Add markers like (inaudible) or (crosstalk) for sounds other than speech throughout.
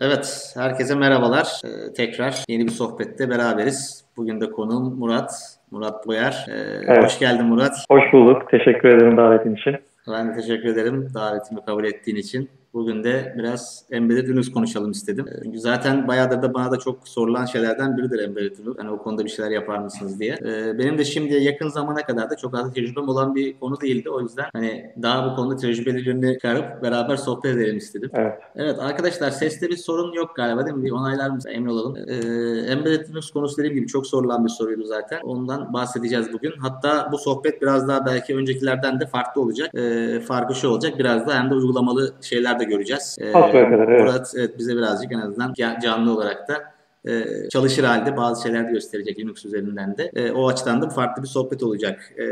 Evet, herkese merhabalar. Ee, tekrar yeni bir sohbette beraberiz. Bugün de konuğum Murat, Murat Boyar. Ee, evet. Hoş geldin Murat. Hoş bulduk. Teşekkür ederim davetin için. Ben de teşekkür ederim davetimi kabul ettiğin için. Bugün de biraz Embedded Linux konuşalım istedim. Çünkü zaten bayağıdır da bana da çok sorulan şeylerden biridir Embedded Linux. Hani o konuda bir şeyler yapar mısınız diye. Ee, benim de şimdi yakın zamana kadar da çok az tecrübem olan bir konu değildi. O yüzden hani daha bu konuda tecrübelerini çıkarıp beraber sohbet edelim istedim. Evet. Evet arkadaşlar seste bir sorun yok galiba değil mi? Bir onaylar mısın? Emin olalım. Ee, Embedded Linux konusu dediğim gibi çok sorulan bir soruydu zaten. Ondan bahsedeceğiz bugün. Hatta bu sohbet biraz daha belki öncekilerden de farklı olacak. Ee, farkı şu olacak. Biraz da hem de uygulamalı şeyler de göreceğiz. Ee, kadar, evet. Murat evet, bize birazcık en azından canlı olarak da e, çalışır halde bazı şeyler de gösterecek Linux üzerinden de. E, o açıdan da farklı bir sohbet olacak. E,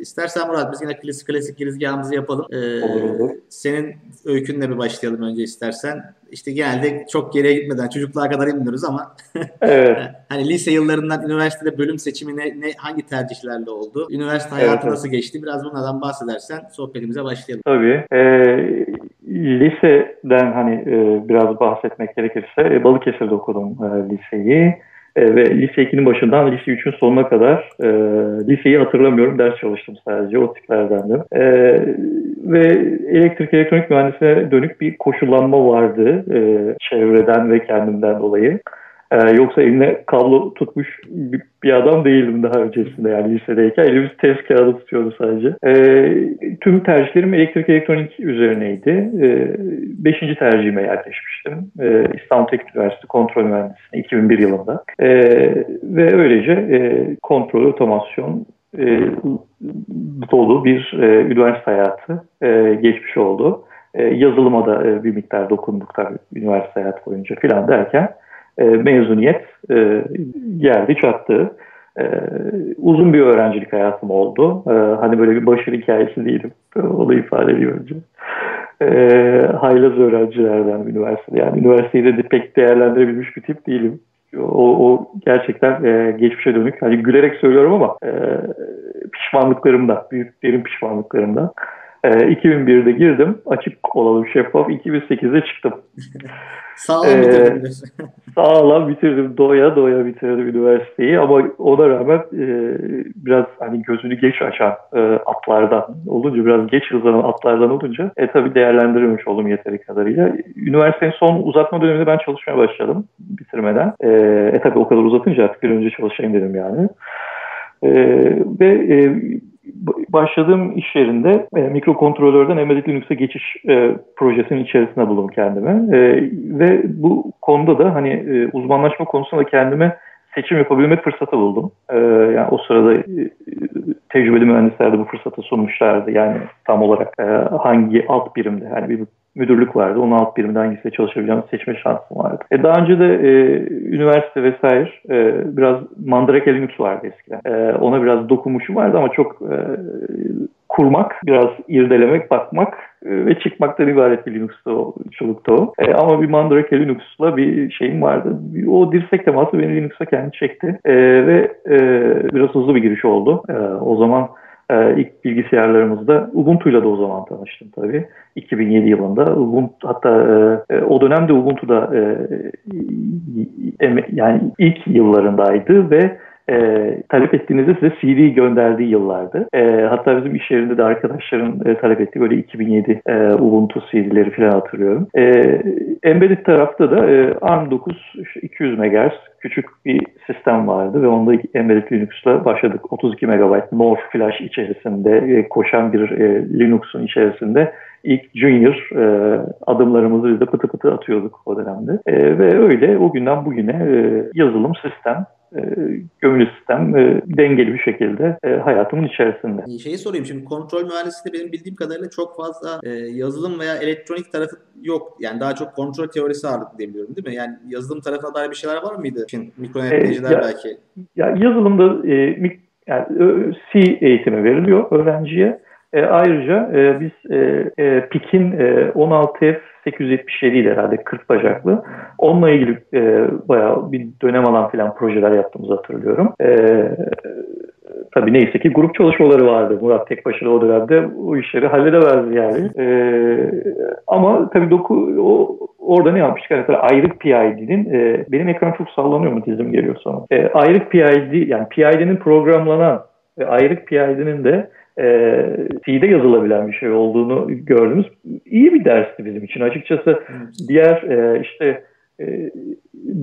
istersen Murat biz yine klasik, klasik girizgahımızı yapalım. E, olur olur. Senin öykünle bir başlayalım önce istersen işte genelde çok geriye gitmeden çocukluğa kadar inmiyoruz ama (laughs) evet. hani lise yıllarından üniversitede bölüm seçimi ne, ne hangi tercihlerle oldu? Üniversite hayatı evet, nasıl geçti? Biraz bunlardan bahsedersen sohbetimize başlayalım. Tabii. E, liseden hani e, biraz bahsetmek gerekirse e, Balıkesir'de okudum e, liseyi. E, ve lise 2'nin başından lise 3'ün sonuna kadar e, liseyi hatırlamıyorum. Ders çalıştım sadece. O tiplerdendim. E, ve elektrik elektronik mühendisliğine dönük bir koşullanma vardı. E, çevreden ve kendimden dolayı. Ee, yoksa eline kablo tutmuş bir, bir adam değildim daha öncesinde yani lisedeyken. Elimiz test kağıdı tutuyordu sadece. Ee, tüm tercihlerim elektrik elektronik üzerineydi. Ee, beşinci tercihime yerleşmiştim. Ee, İstanbul Teknik Üniversitesi Kontrol Mühendisliği 2001 yılında. Ee, ve öylece e, kontrol, otomasyon, e, dolu bir e, üniversite hayatı e, geçmiş oldu. E, yazılıma da e, bir miktar dokunduk üniversite hayatı boyunca filan derken e, mezuniyet e, geldi çattı. E, uzun bir öğrencilik hayatım oldu. Hani böyle bir başarı hikayesi değilim. Onu ifade edeyim önce. E, haylaz öğrencilerden üniversitede. Yani üniversiteyi de pek değerlendirebilmiş bir tip değilim. O, o gerçekten e, geçmişe dönük. Hani gülerek söylüyorum ama e, pişmanlıklarımda, büyük derin pişmanlıklarımda. E, 2001'de girdim. Açık olalım şeffaf. 2008'de çıktım. (laughs) Sağlam ee, bitirdim. (laughs) sağlam bitirdim. Doya doya bitirdim üniversiteyi ama ona rağmen e, biraz hani gözünü geç açan e, atlardan olunca biraz geç hızlanan atlardan olunca e tabii değerlendirilmiş oldum yeteri kadarıyla. Üniversitenin son uzatma döneminde ben çalışmaya başladım bitirmeden. E, e tabii o kadar uzatınca artık bir önce çalışayım dedim yani. E, ve e, başladığım iş yerinde e, mikrokontrolörden embedded Linux'a geçiş e, projesinin içerisinde buldum kendime. E, ve bu konuda da hani e, uzmanlaşma konusunda kendime seçim yapabilmek fırsatı buldum. E, yani o sırada e, tecrübeli mühendisler de bu fırsatı sunmuşlardı. Yani tam olarak e, hangi alt birimde, yani bir müdürlük vardı. Onun alt birimde hangisinde çalışabileceğimi seçme şansım vardı. E, daha önce de e, üniversite vesaire e, biraz Mandrake Linux vardı eskiden. E, ona biraz dokunmuşum vardı ama çok e, kurmak, biraz irdelemek, bakmak e, ve çıkmaktan ibaret bir Linux'ta o, çolukta o. E, ama bir Mandrake Linux'la bir şeyim vardı. O dirsek teması beni Linux'a kendi çekti. E, ve e, biraz hızlı bir giriş oldu. E, o zaman e, ilk bilgisayarlarımızda Ubuntu'yla da o zaman tanıştım tabii. 2007 yılında. Ubuntu, hatta e, e, o dönemde Ubuntu'da e, e, yani ilk yıllarındaydı ve e, talep ettiğinizde size CD gönderdiği yıllardı. E, hatta bizim iş yerinde de arkadaşların e, talep ettiği böyle 2007 e, Ubuntu CD'leri falan hatırlıyorum. E, embedded tarafta da e, ARM9 200 MHz küçük bir sistem vardı ve onda embedded Linux'la başladık. 32 MB NOR flash içerisinde e, koşan bir e, Linux'un içerisinde ilk junior e, adımlarımızı biz de pıtı pıtı atıyorduk o dönemde. E, ve öyle o günden bugüne e, yazılım sistem e, gömülü sistem e, dengeli bir şekilde e, hayatımın içerisinde. Şeyi sorayım şimdi kontrol mühendisliğinde benim bildiğim kadarıyla çok fazla e, yazılım veya elektronik tarafı yok. Yani daha çok kontrol teorisi ağırlıklı diyebiliyorum değil mi? Yani yazılım tarafına dair bir şeyler var mıydı? Şimdi mikroyöneticiler e, belki. Ya, yazılımda e, mik, yani, C eğitimi veriliyor öğrenciye. E, ayrıca e, biz e, e, PIK'in e, 16F 877 idi herhalde 40 bacaklı. Onunla ilgili e, bayağı bir dönem alan filan projeler yaptığımızı hatırlıyorum. E, tabii neyse ki grup çalışmaları vardı. Murat tek başına o dönemde o işleri halledemezdi yani. E, ama tabii doku, o, orada ne yapmıştık? Mesela ayrık PID'nin e, benim ekran çok sallanıyor mu dizim geliyor sana? E, ayrık PID yani PID'nin programlanan ve ayrık PID'nin de e, C'de yazılabilen bir şey olduğunu gördüğümüz iyi bir dersti bizim için. Açıkçası diğer e, işte e,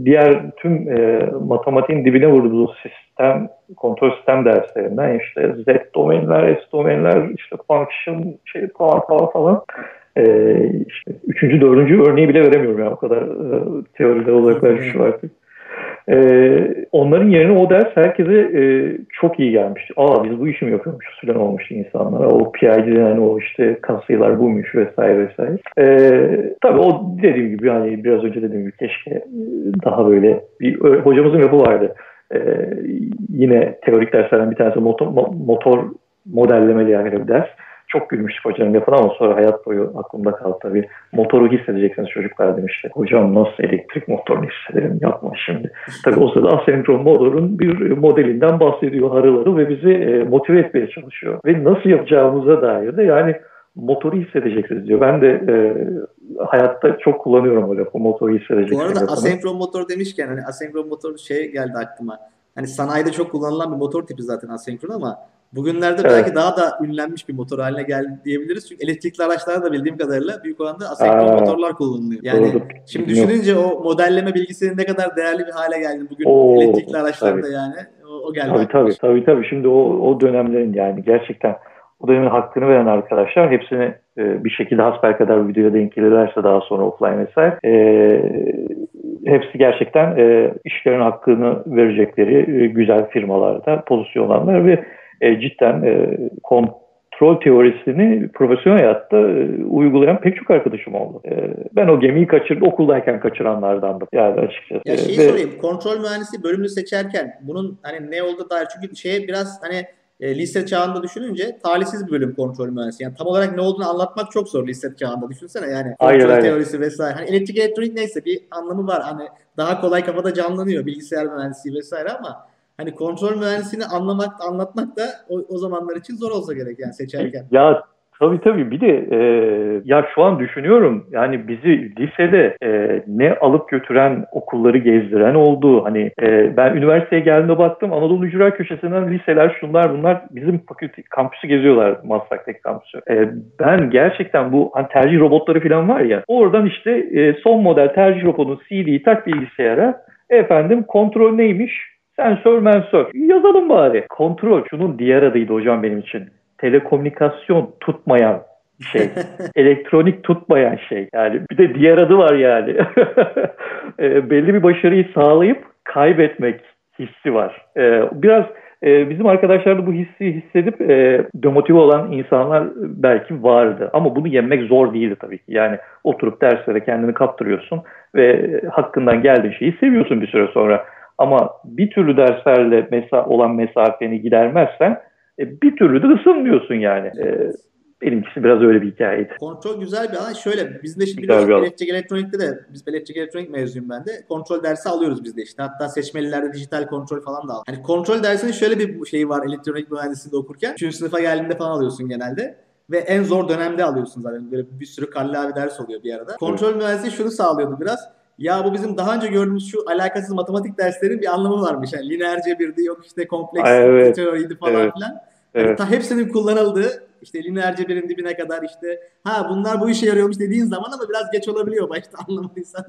diğer tüm e, matematiğin dibine vurduğu sistem, kontrol sistem derslerinden işte Z domainler, S domainler, işte function, şey falan falan falan. E, işte üçüncü, dördüncü örneği bile veremiyorum ya o kadar e, teoride uzaklaşmış artık. Ee, onların yerine o ders herkese e, çok iyi gelmişti. Aa biz bu işi mi yapıyormuşuz falan olmuştu insanlara. O PID'den o işte kasayılar buymuş vesaire vesaire. Ee, tabii o dediğim gibi yani biraz önce dediğim gibi keşke daha böyle bir hocamızın yapı vardı. Ee, yine teorik derslerden bir tanesi motor, motor modellemeli yani bir ders çok gülmüştük hocanın lafına ama sonra hayat boyu aklımda kaldı tabii. Motoru hissedeceksiniz çocuklar demişti. Hocam nasıl elektrik motorunu hissederim yapma şimdi. Tabii o sırada asenkron motorun bir modelinden bahsediyor harıları ve bizi e, motive etmeye çalışıyor. Ve nasıl yapacağımıza dair de yani motoru hissedeceksiniz diyor. Ben de e, hayatta çok kullanıyorum o lafı motoru hissedeceksiniz. Bu arada lafını. asenkron motor demişken hani asenkron motor şey geldi aklıma. Hani sanayide çok kullanılan bir motor tipi zaten asenkron ama Bugünlerde evet. belki daha da ünlenmiş bir motor haline geldi diyebiliriz. Çünkü elektrikli araçlarda da bildiğim kadarıyla büyük oranda asenkron motorlar kullanılıyor. Yani doğru. şimdi düşününce o modelleme bilgisinin ne kadar değerli bir hale geldi bugün Oo, elektrikli araçlarda tabii. yani. O, o geldi. Tabii tabii, tabii tabii. Şimdi o, o dönemlerin yani gerçekten o dönemin hakkını veren arkadaşlar hepsini e, bir şekilde hasbelkader videoya denk gelirlerse daha sonra offline vesaire e, hepsi gerçekten e, işlerin hakkını verecekleri e, güzel firmalarda pozisyonlanlar ve e, cidden e, kontrol teorisini profesyonel hayatta e, uygulayan pek çok arkadaşım oldu. E, ben o gemiyi kaçırdım, okuldayken kaçıranlardandım yani açıkçası. Ya şeyi Ve, sorayım, kontrol mühendisi bölümünü seçerken bunun hani ne oldu dair çünkü şeye biraz hani e, lise çağında düşününce talihsiz bir bölüm kontrol mühendisi. Yani tam olarak ne olduğunu anlatmak çok zor lise çağında düşünsene yani. Kontrol aynen, teorisi aynen. vesaire. Hani elektrik elektronik neyse bir anlamı var. Hani daha kolay kafada canlanıyor bilgisayar mühendisliği vesaire ama hani kontrol mühendisliğini anlamak, anlatmak da o, o zamanlar için zor olsa gerek yani seçerken. Ya Tabii tabii bir de e, ya şu an düşünüyorum yani bizi lisede e, ne alıp götüren okulları gezdiren oldu. Hani e, ben üniversiteye geldiğimde baktım Anadolu Ücra köşesinden liseler şunlar bunlar bizim fakülte kampüsü geziyorlar Maslak'taki kampüsü. E, ben gerçekten bu hani tercih robotları falan var ya oradan işte e, son model tercih robotunun CD'yi tak bilgisayara efendim kontrol neymiş Sensör mensör. Yazalım bari. Kontrol. Şunun diğer adıydı hocam benim için. Telekomünikasyon tutmayan şey. (laughs) elektronik tutmayan şey. Yani bir de diğer adı var yani. (laughs) e, belli bir başarıyı sağlayıp kaybetmek hissi var. E, biraz e, bizim arkadaşlarda bu hissi hissedip e, demotive olan insanlar belki vardı. Ama bunu yenmek zor değildi tabii ki. Yani oturup derslere kendini kaptırıyorsun ve hakkından geldiği şeyi seviyorsun bir süre sonra. Ama bir türlü derslerle mesa olan mesafeni gidermezsen e, bir türlü de ısınmıyorsun yani. E, benimkisi biraz öyle bir hikayeydi. Kontrol güzel bir alan. Şöyle biz de şimdi biraz elektrik elektronikte de biz elektrik elektronik mezunuyum ben de. Kontrol dersi alıyoruz biz de işte. Hatta seçmelilerde dijital kontrol falan da al. Hani kontrol dersinin şöyle bir şeyi var elektronik mühendisliğinde okurken. 3. sınıfa geldiğinde falan alıyorsun genelde ve en zor dönemde alıyorsun zaten. Böyle bir sürü kallavi ders oluyor bir arada. Kontrol evet. mühendisliği şunu sağlıyordu biraz ya bu bizim daha önce gördüğümüz şu alakasız matematik derslerin bir anlamı varmış. Yani lineer cebirdi yok işte kompleks evet. teoriydi falan evet. filan. Yani evet. ta hepsinin kullanıldığı işte lineer cebirin dibine kadar işte ha bunlar bu işe yarıyormuş dediğin zaman ama biraz geç olabiliyor başta (laughs) anlamadıysan.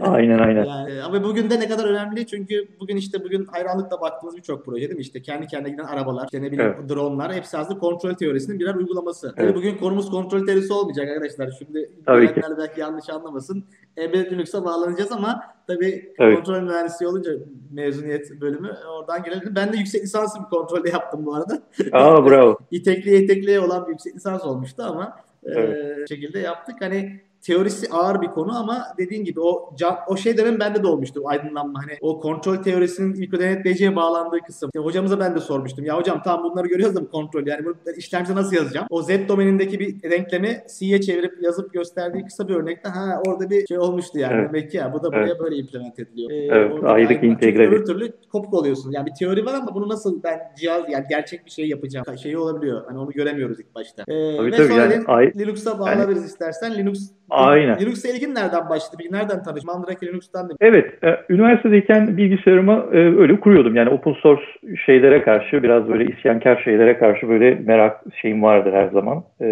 Aynen aynen. yani, ama bugün de ne kadar önemli çünkü bugün işte bugün hayranlıkla baktığımız birçok proje değil mi? İşte kendi kendine giden arabalar, işte ne bileyim evet. dronlar hepsi aslında kontrol teorisinin birer uygulaması. Evet. bugün konumuz kontrol teorisi olmayacak arkadaşlar. Şimdi Tabii ki. belki yanlış anlamasın. Embedded Linux'a bağlanacağız ama tabii evet. kontrol mühendisliği olunca mezuniyet bölümü oradan gelelim. Ben de yüksek lisansı bir kontrolde yaptım bu arada. Aa bravo. (laughs) İtekliye itekliye olan bir yüksek lisans olmuştu ama evet. e, şekilde yaptık. Hani teorisi ağır bir konu ama dediğin gibi o o şey dönem bende de olmuştu aydınlanma hani o kontrol teorisinin ilk denetleyiciye bağlandığı kısım. İşte hocamıza ben de sormuştum. Ya hocam tam bunları görüyoruz da bu kontrol yani bunu işlemci nasıl yazacağım? O Z domenindeki bir denklemi C'ye çevirip yazıp gösterdiği kısa bir örnekte ha orada bir şey olmuştu yani. Evet. Demek ki ya bu da buraya evet. böyle implement ediliyor. Ee, evet. Ayrık integre. Öbür türlü kopuk oluyorsun. Yani bir teori var ama bunu nasıl ben cihaz yani gerçek bir şey yapacağım şeyi olabiliyor. Hani onu göremiyoruz ilk başta. Ee, tabii, ve tabii, sonra yani, Linux'a bağlarız yani... istersen. Linux Aynen. Linux'a ilgin nereden başladı? Peki nereden tanıştın? Mandrake Linux'tan da. Evet. E, üniversitedeyken bilgisayarımı e, öyle kuruyordum. Yani open source şeylere karşı biraz böyle isyankar şeylere karşı böyle merak şeyim vardır her zaman. E,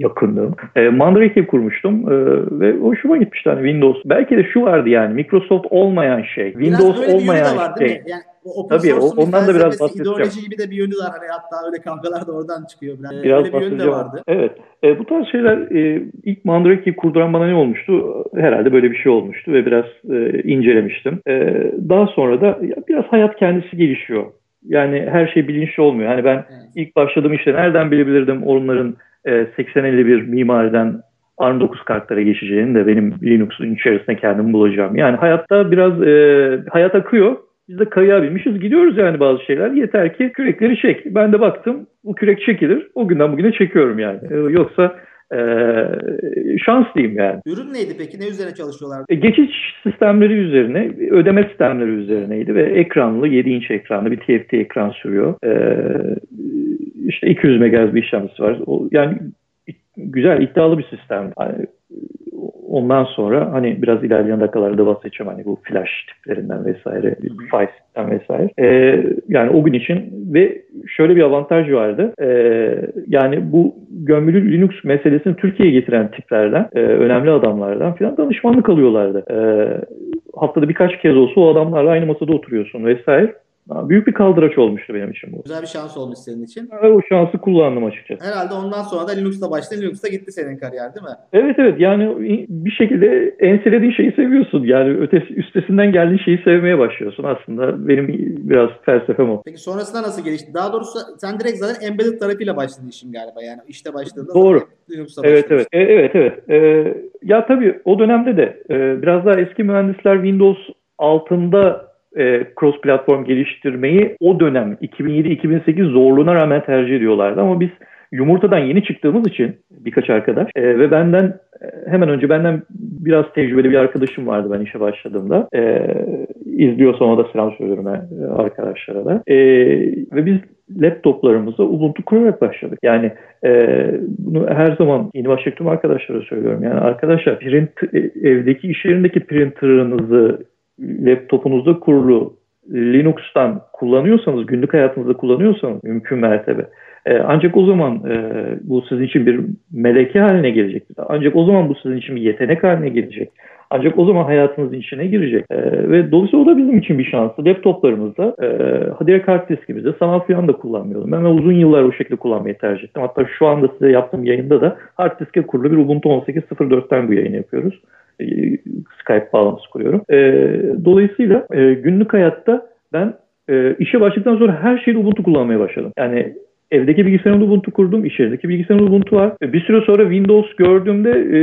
yakınlığım. E, Mandrake'i kurmuştum e, ve hoşuma gitmişti. Hani Windows. Belki de şu vardı yani Microsoft olmayan şey. Windows olmayan şey. Yani o open Tabii, source'un ondan da biraz bahsedeceğim. ideoloji gibi de bir yönü var. Hani hatta öyle kavgalar da oradan çıkıyor. Biraz, Biraz öyle bir yönü de vardı. Evet. E, bu tarz şeyler e, ilk Mandrake'yi kurduran bana ne olmuştu? Herhalde böyle bir şey olmuştu ve biraz e, incelemiştim. E, daha sonra da biraz hayat kendisi gelişiyor. Yani her şey bilinçli olmuyor. Hani ben Evet. ilk başladığım işte nereden bilebilirdim onların e, 80-51 mimariden ARM9 kartlara geçeceğini de benim Linux'un içerisinde kendimi bulacağım. Yani hayatta biraz e, hayat akıyor. Biz de kayığa binmişiz. Gidiyoruz yani bazı şeyler. Yeter ki kürekleri çek. Ben de baktım bu kürek çekilir. O günden bugüne çekiyorum yani. E, yoksa e, şans diyeyim yani. Ürün neydi peki? Ne üzerine çalışıyorlardı? E, Geçiş sistemleri üzerine, ödeme sistemleri üzerineydi ve ekranlı, 7 inç ekranlı bir TFT ekran sürüyor. E, işte 200 MHz bir işlemcisi var. O, yani güzel, iddialı bir sistem. Yani, ondan sonra hani biraz ilerleyen dakikalarda bahsedeceğim hani bu flash tiplerinden vesaire, file sistem vesaire. E, yani o gün için ve şöyle bir avantaj vardı. E, yani bu gömülü Linux meselesini Türkiye'ye getiren tiplerden, e, önemli adamlardan filan danışmanlık alıyorlardı. E, haftada birkaç kez olsa o adamlarla aynı masada oturuyorsun vesaire. Büyük bir kaldıraç olmuştu benim için bu. Güzel bir şans olmuş senin için. Ve o şansı kullandım açıkçası. Herhalde ondan sonra da Linux'la başladın. Linux'ta gitti senin kariyer değil mi? Evet evet yani bir şekilde enselediğin şeyi seviyorsun. Yani ötesi, üstesinden geldiğin şeyi sevmeye başlıyorsun aslında. Benim biraz felsefem o. Peki sonrasında nasıl gelişti? Daha doğrusu sen direkt zaten embedded tarafıyla başladın işin galiba. Yani işte başladığında Doğru. Linux'la Evet başladın. evet. E, evet evet. E, ya tabii o dönemde de e, biraz daha eski mühendisler Windows altında e, cross platform geliştirmeyi o dönem 2007-2008 zorluğuna rağmen tercih ediyorlardı ama biz yumurtadan yeni çıktığımız için birkaç arkadaş e, ve benden e, hemen önce benden biraz tecrübeli bir arkadaşım vardı ben işe başladığımda. E, izliyorsa ona da selam söylüyorum e, arkadaşlara da. E, ve biz laptoplarımıza Ubuntu kurarak başladık. Yani e, bunu her zaman yeni başladığım arkadaşlara söylüyorum. Yani arkadaşlar print, e, evdeki iş yerindeki printerınızı laptopunuzda kurulu Linux'tan kullanıyorsanız, günlük hayatınızda kullanıyorsanız mümkün mertebe. Ee, ancak o zaman e, bu sizin için bir meleke haline gelecek. Ancak o zaman bu sizin için bir yetenek haline gelecek. Ancak o zaman hayatınızın içine girecek. Ee, ve dolayısıyla o da bizim için bir şansı. Laptoplarımızda e, direkt hard diskimizde sanal filan da kullanmıyordum. Ben uzun yıllar o şekilde kullanmayı tercih ettim. Hatta şu anda size yaptığım yayında da hard diske kurulu bir Ubuntu 18.04'ten bu yayını yapıyoruz. E, Skype bağlantısı kuruyorum. E, dolayısıyla e, günlük hayatta ben e, işe başladıktan sonra her şeyde Ubuntu kullanmaya başladım. Yani evdeki bilgisayarımda Ubuntu kurdum, iş yerindeki bilgisayarımda Ubuntu var. E, bir süre sonra Windows gördüğümde e,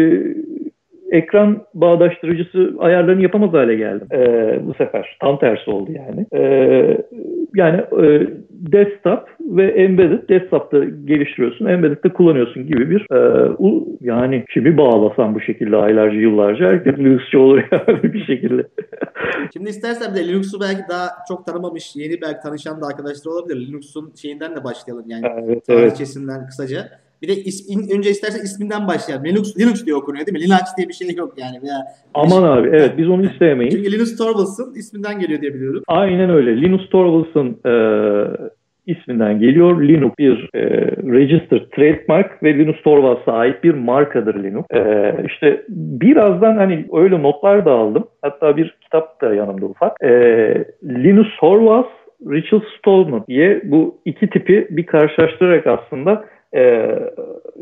ekran bağdaştırıcısı ayarlarını yapamaz hale geldim e, bu sefer. Tam tersi oldu yani. E, yani e, desktop ve embedded desktop'ta geliştiriyorsun, embedded'de kullanıyorsun gibi bir e, u, yani kimi bağlasam bu şekilde aylarca yıllarca herkes Linux'çı olur yani (laughs) bir şekilde. Şimdi istersen bir de Linux'u belki daha çok tanımamış, yeni belki tanışan da arkadaşlar olabilir. Linux'un şeyinden de başlayalım yani. Evet, evet. Kısaca. Bir de ismin, önce istersen isminden başlayalım. Linux, Linux diye okunuyor değil mi? Linux diye bir şey yok yani. Veya Aman abi evet biz onu istemeyiz. Çünkü Linus Torvalds'ın isminden geliyor diye biliyorum. Aynen öyle. Linus Torvalds'ın e, isminden geliyor. Linux bir e, registered trademark ve Linus Torvalds'a ait bir markadır Linux. E, işte birazdan hani öyle notlar da aldım. Hatta bir kitap da yanımda ufak. E, Linus Torvalds, Richard Stallman diye bu iki tipi bir karşılaştırarak aslında e,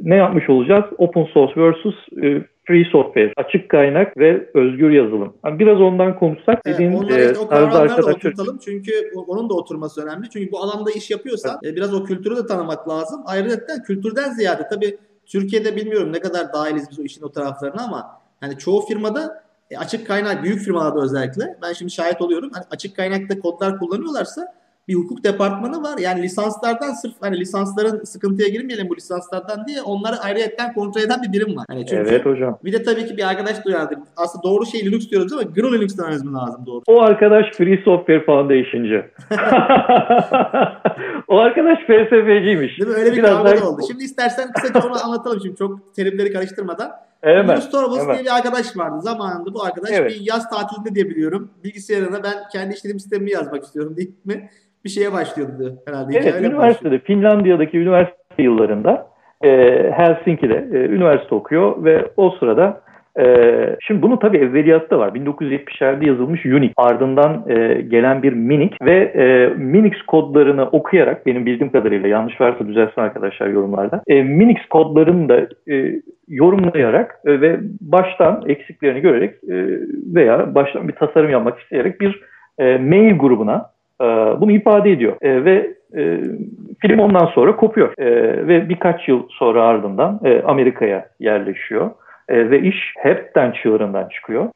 ne yapmış olacağız? Open source versus e, free software, açık kaynak ve özgür yazılım. Yani biraz ondan konuşsak dediğim evet, onları işte, o kavramları da arkadaşlar... oturtalım çünkü onun da oturması önemli. Çünkü bu alanda iş yapıyorsan evet. biraz o kültürü de tanımak lazım. Ayrıca kültürden ziyade tabii Türkiye'de bilmiyorum ne kadar dahiliz biz o işin o taraflarına ama hani çoğu firmada e, açık kaynak büyük firmalarda özellikle ben şimdi şahit oluyorum. Hani açık kaynakta kodlar kullanıyorlarsa bir hukuk departmanı var. Yani lisanslardan sırf hani lisansların sıkıntıya girmeyelim bu lisanslardan diye onları ayrıyetten kontrol eden bir birim var. Hani çünkü evet hocam. Bir de tabii ki bir arkadaş duyardı. Aslında doğru şey Linux diyoruz ama GNU Linux dememiz mi lazım doğru? O arkadaş Free Software Foundation'cı. (laughs) o arkadaş FSF'ciymiş. Değil mi? Öyle bir Biraz kavga da oldu. Şimdi istersen kısaca onu anlatalım şimdi çok terimleri karıştırmadan. Hemen, Linus Torvalds hemen. diye bir arkadaş vardı. Zamanında bu arkadaş Evet. bir yaz tatilinde diye biliyorum. Bilgisayarına ben kendi işletim sistemimi yazmak istiyorum deyip mi bir şeye başlıyordu herhalde. Evet, Hikayeyle üniversitede, Finlandiya'daki üniversite yıllarında e, Helsinki'de e, üniversite okuyor ve o sırada e, şimdi bunun tabii evveliyatta var. 1970'lerde yazılmış Unix, ardından e, gelen bir Minix ve e, Minix kodlarını okuyarak benim bildiğim kadarıyla yanlış varsa düzelsin arkadaşlar yorumlarda. E, Minix kodlarını da e, yorumlayarak e, ve baştan eksiklerini görerek e, veya baştan bir tasarım yapmak isteyerek bir e, mail grubuna e, bunu ifade ediyor E, ve e, film ondan sonra kopuyor E, ve birkaç yıl sonra ardından e, Amerika'ya yerleşiyor E, ve iş hepten çığırından çıkıyor.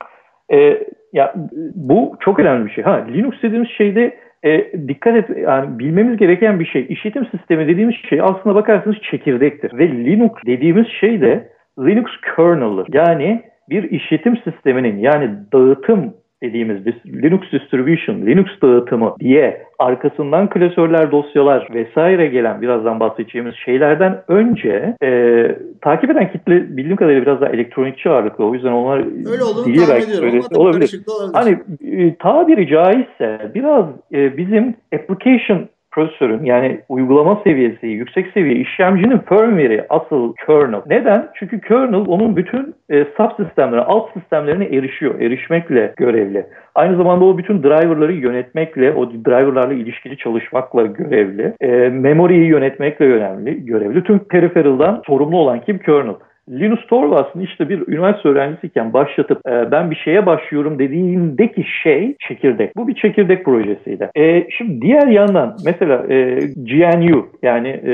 E, ya bu çok önemli bir şey. Ha Linux dediğimiz şeyde e, dikkat et yani bilmemiz gereken bir şey. İşletim sistemi dediğimiz şey aslında bakarsanız çekirdektir ve Linux dediğimiz şey de Linux kernel'dır. Yani bir işletim sisteminin yani dağıtım dediğimiz dis- Linux distribution, Linux dağıtımı diye arkasından klasörler, dosyalar vesaire gelen birazdan bahsedeceğimiz şeylerden önce e, takip eden kitle bildiğim kadarıyla biraz daha elektronikçi ağırlıklı. O yüzden onlar Öyle olduğunu dili tahmin ediyorum tabii olabilir. olabilir. Hani e, tabiri caizse biraz e, bizim application prosesörün yani uygulama seviyesi, yüksek seviye işlemcinin firmware'i asıl kernel. Neden? Çünkü kernel onun bütün e, subsistemlerine, alt sistemlerine erişiyor. Erişmekle görevli. Aynı zamanda o bütün driverları yönetmekle, o driverlarla ilişkili çalışmakla görevli. E, memoriyi yönetmekle önemli, görevli. Tüm peripheral'dan sorumlu olan kim? Kernel. Linus Torvalds'ın işte bir üniversite öğrencisiyken başlatıp e, ben bir şeye başlıyorum dediğindeki şey çekirdek. Bu bir çekirdek projesiydi. E, şimdi diğer yandan mesela e, GNU yani e,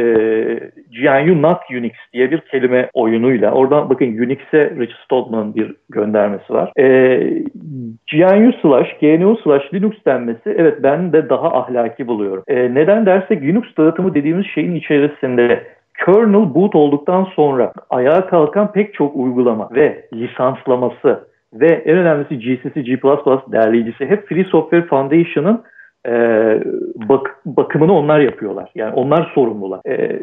GNU Not Unix diye bir kelime oyunuyla oradan bakın Unix'e Rich Stallman'ın bir göndermesi var. E, GNU slash GNU slash Linux denmesi evet ben de daha ahlaki buluyorum. E, neden dersek Linux dağıtımı dediğimiz şeyin içerisinde kernel boot olduktan sonra ayağa kalkan pek çok uygulama ve lisanslaması ve en önemlisi GCC, G++ derleyicisi hep Free Software Foundation'ın e, bak, bakımını onlar yapıyorlar. Yani onlar sorumlular. E,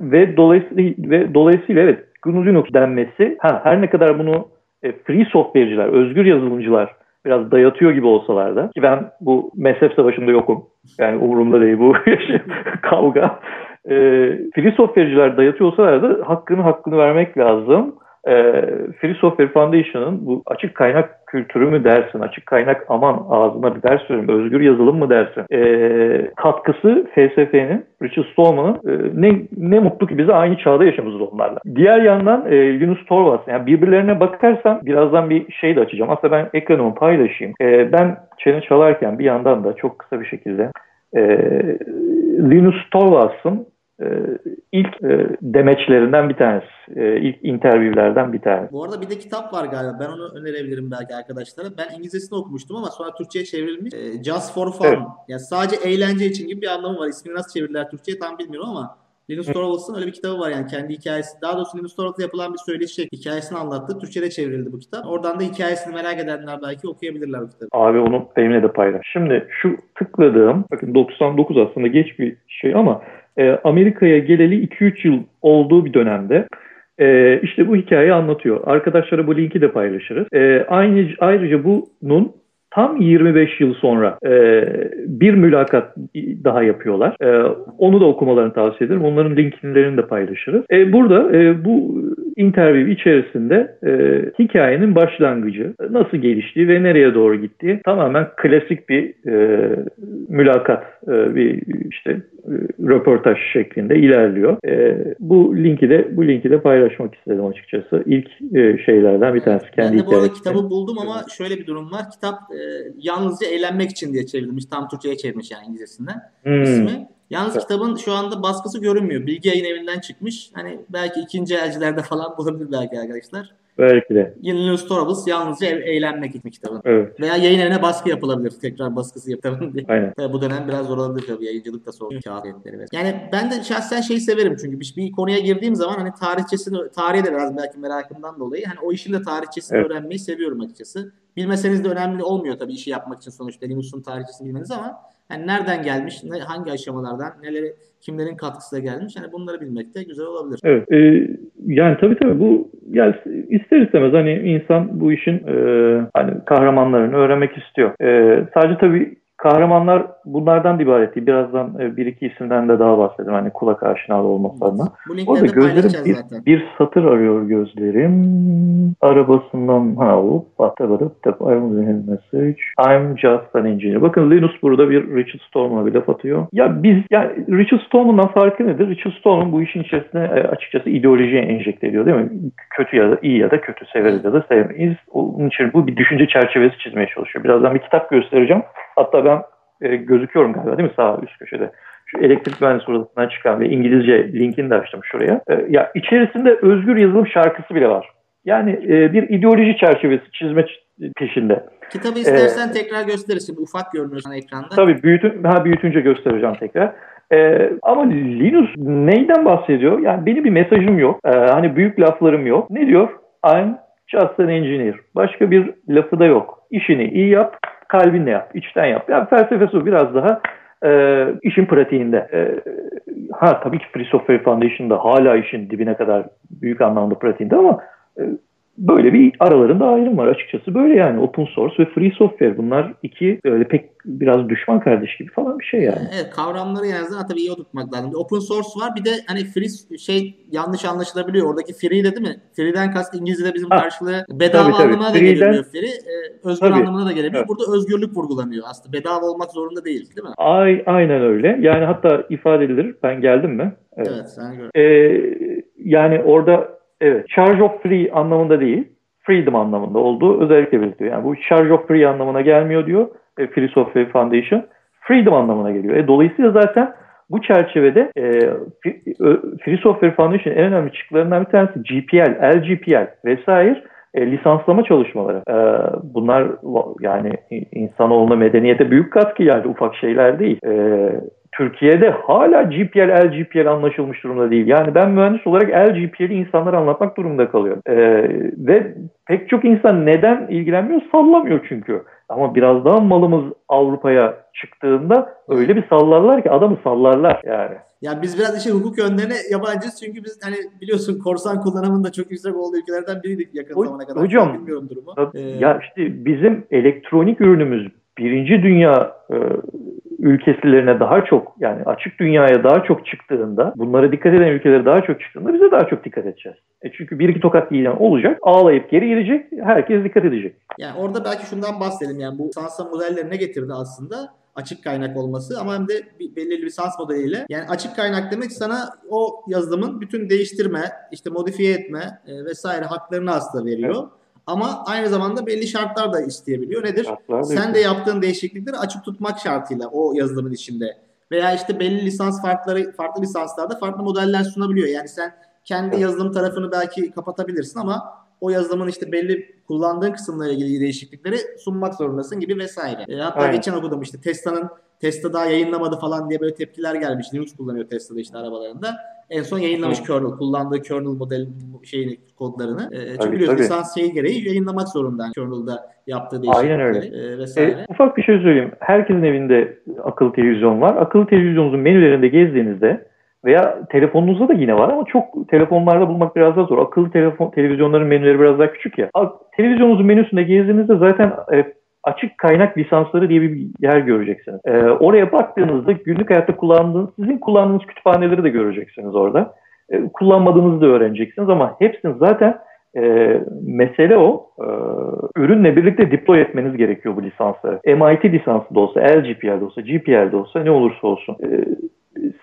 ve dolayısıyla ve dolayısıyla evet Linux denmesi ha, her ne kadar bunu e, free software'ciler, özgür yazılımcılar biraz dayatıyor gibi olsalar da ki ben bu mezhep savaşında yokum. Yani umurumda değil bu (laughs) kavga. E, free software'ciler dayatıyor olsalar da hakkını hakkını vermek lazım. E, free Software Foundation'ın bu açık kaynak kültürü mü dersin, açık kaynak aman ağzına bir ders söyleyeyim, özgür yazılım mı dersin, e, katkısı FSF'nin, Richard Stallman'ın e, ne, ne mutlu ki bize aynı çağda yaşamıyoruz onlarla. Diğer yandan e, Linus Torvalds, yani birbirlerine bakarsan birazdan bir şey de açacağım. Aslında ben ekranımı paylaşayım. E, ben çene çalarken bir yandan da çok kısa bir şekilde e, Linus Torvalds'ın ilk e, demeçlerinden bir tanesi. E, ilk interviewlerden bir tanesi. Bu arada bir de kitap var galiba. Ben onu önerebilirim belki arkadaşlara. Ben İngilizcesini okumuştum ama sonra Türkçe'ye çevrilmiş. E, Just for Fun. Evet. Yani sadece eğlence için gibi bir anlamı var. İsmini nasıl çevirdiler Türkçe'ye tam bilmiyorum ama Linus Torvalds'ın öyle bir kitabı var yani kendi hikayesi. Daha doğrusu Linus Torvalds'la yapılan bir söyleşi hikayesini anlattı. Türkçe'de çevrildi bu kitap. Oradan da hikayesini merak edenler belki okuyabilirler bu kitabı. Abi onu benimle de paylaş. Şimdi şu tıkladığım, bakın 99 aslında geç bir şey ama e, Amerika'ya geleli 2-3 yıl olduğu bir dönemde e, işte bu hikayeyi anlatıyor. Arkadaşlara bu linki de paylaşırız. E, aynı Ayrıca bunun tam 25 yıl sonra e, bir mülakat daha yapıyorlar. E, onu da okumalarını tavsiye ederim. Onların linklerini de paylaşırız. E, burada e, bu interview içerisinde e, hikayenin başlangıcı, nasıl geliştiği ve nereye doğru gittiği tamamen klasik bir e, mülakat, e, bir işte e, röportaj şeklinde ilerliyor. E, bu linki de bu linki de paylaşmak istedim açıkçası. İlk e, şeylerden bir tanesi. Kendi ben de bu arada kitabı buldum ama şöyle bir durum var. Kitap e, yalnızca eğlenmek için diye çevrilmiş. Tam Türkçe'ye çevirmiş yani İngilizcesinden Hmm. ismi. Yalnız Evet. kitabın şu anda baskısı görünmüyor. Bilgi Yayın Evi'nden çıkmış. Hani belki ikinci elcilerde falan (laughs) bulabilir belki arkadaşlar. Linus Torvalds yalnızca e- eğlenmek için kitabın. Evet. Veya yayın evine baskı yapılabilir. Tekrar baskısı yapılabilir diye. Aynen. Tabii bu dönem biraz zor olabilir tabii yayıncılık da soğuk kağıt fiyatları vesaire. Yani ben de şahsen şeyi severim çünkü bir, bir konuya girdiğim zaman hani tarihçesini, tarihe de biraz belki merakımdan dolayı hani o işin de tarihçesini Evet. öğrenmeyi seviyorum açıkçası. bilmeseniz de önemli olmuyor tabii işi yapmak için sonuçta Linux'un tarihçesini bilmeniz ama yani nereden gelmiş, ne, hangi aşamalardan, neleri, kimlerin katkısıyla gelmiş, yani bunları bilmek de güzel olabilir. Evet, e, yani tabii tabii bu yani ister istemez hani insan bu işin e, hani kahramanlarını öğrenmek istiyor. E, sadece tabii kahramanlar bunlardan ibaret değil. Birazdan e, bir iki isimden de daha bahsedeyim. Hani kulak aşinalı olması adına. Bu Orada gözlerim bir, zaten. bir satır arıyor gözlerim. Arabasından ha message. I'm just an engineer. Bakın Linus burada bir Richard Stallman'a bir laf atıyor. Ya biz yani Richard Stallman'dan farkı nedir? Richard Stallman bu işin içerisine e, açıkçası ideolojiye enjekte ediyor değil mi? Kötü ya da iyi ya da kötü severiz ya da sevmeyiz. Onun için bu bir düşünce çerçevesi çizmeye çalışıyor. Birazdan bir kitap göstereceğim. Hatta e, gözüküyorum galiba değil mi sağ üst köşede? Şu elektrik mühendisi odasından çıkan ve İngilizce linkini de açtım şuraya. E, ya içerisinde özgür yazılım şarkısı bile var. Yani e, bir ideoloji çerçevesi çizme peşinde. Kitabı istersen ee, tekrar gösterirsin. Ufak görünüyor ekranda. Tabii büyütün, ha, büyütünce göstereceğim tekrar. Ee, ama Linus neyden bahsediyor? Yani benim bir mesajım yok. Ee, hani büyük laflarım yok. Ne diyor? I'm just an engineer. Başka bir lafı da yok. İşini iyi yap, kalbinle yap, içten yap. Yani felsefesi biraz daha e, işin pratiğinde. E, ha tabii ki Free Software Foundation'da hala işin dibine kadar büyük anlamda pratiğinde ama e, böyle bir aralarında ayrım var açıkçası. Böyle yani open source ve free software bunlar iki öyle pek biraz düşman kardeş gibi falan bir şey yani. Evet kavramları en azından tabii iyi oturtmak lazım. Open source var bir de hani free şey yanlış anlaşılabiliyor. Oradaki free de değil mi? Free'den kast İngilizce'de bizim ha. karşılığı bedava tabii, tabii. anlamına da gelebiliyor free. Ee, özgür tabii. anlamına da gelebiliyor. Evet. Burada özgürlük vurgulanıyor aslında. Bedava olmak zorunda değil değil mi? Ay, aynen öyle. Yani hatta ifade edilir. Ben geldim mi? Evet, evet sen gör. Ee, yani orada Evet. Charge of free anlamında değil. Freedom anlamında olduğu özellikle belirtiyor. Yani bu charge of free anlamına gelmiyor diyor. E, free Software Foundation. Freedom anlamına geliyor. E, dolayısıyla zaten bu çerçevede e, Free Software Foundation en önemli çıktılarından bir tanesi GPL, LGPL vesaire e, lisanslama çalışmaları. E, bunlar yani insanoğluna medeniyete büyük katkı yani ufak şeyler değil. E, Türkiye'de hala GPL, LGPL anlaşılmış durumda değil. Yani ben mühendis olarak LGPL'i insanlara anlatmak durumunda kalıyorum. Ee, ve pek çok insan neden ilgilenmiyor? Sallamıyor çünkü. Ama biraz daha malımız Avrupa'ya çıktığında öyle bir sallarlar ki adamı sallarlar yani. Ya biz biraz işe hukuk yönlerine yabancıyız çünkü biz hani biliyorsun korsan kullanımının da çok yüksek olduğu ülkelerden biriydik yakın o, zamana kadar. Hocam, bilmiyorum durumu. Ee, ya işte bizim elektronik ürünümüz birinci dünya e, ülkesilerine daha çok yani açık dünyaya daha çok çıktığında bunlara dikkat eden ülkelere daha çok çıktığında bize daha çok dikkat edeceğiz. E çünkü bir iki tokat yiyen olacak ağlayıp geri gelecek herkes dikkat edecek. Yani orada belki şundan bahsedelim yani bu sansa modelleri ne getirdi aslında? açık kaynak olması ama hem de belirli bir lisans modeliyle. Yani açık kaynak demek sana o yazılımın bütün değiştirme, işte modifiye etme e, vesaire haklarını aslında veriyor. Evet. Ama aynı zamanda belli şartlar da isteyebiliyor. Nedir? Şartlar Sen de yaptığın değişiklikleri açık tutmak şartıyla o yazılımın içinde. Veya işte belli lisans farkları, farklı lisanslarda farklı modeller sunabiliyor. Yani sen kendi yazılım tarafını belki kapatabilirsin ama o yazılımın işte belli kullandığın kısımla ilgili değişiklikleri sunmak zorundasın gibi vesaire. E, hatta Aynen. geçen okudum işte Tesla'nın Tesla daha yayınlamadı falan diye böyle tepkiler gelmiş. Linux kullanıyor Tesla'da işte arabalarında. En son yayınlamış kernel, kullandığı kernel model şeyini kodlarını. E, çünkü biliyorsun lisans şeyi gereği yayınlamak zorunda kernel'da yaptığı değişiklikleri Aynen öyle. E, vesaire. E, ufak bir şey söyleyeyim. Herkesin evinde akıllı televizyon var. Akıllı televizyonunuzun menülerinde gezdiğinizde veya telefonunuzda da yine var ama çok telefonlarda bulmak biraz daha zor. Akıllı telefon televizyonların menüleri biraz daha küçük ya. Televizyonunuzun menüsünde gezdiğinizde zaten e, açık kaynak lisansları diye bir yer göreceksiniz. E, oraya baktığınızda günlük hayatta kullandığınız, sizin kullandığınız kütüphaneleri de göreceksiniz orada. E, kullanmadığınızı da öğreneceksiniz ama hepsini zaten e, mesele o. E, ürünle birlikte deploy etmeniz gerekiyor bu lisansları. MIT lisansı da olsa, LGPL de olsa, GPL de olsa ne olursa olsun. E,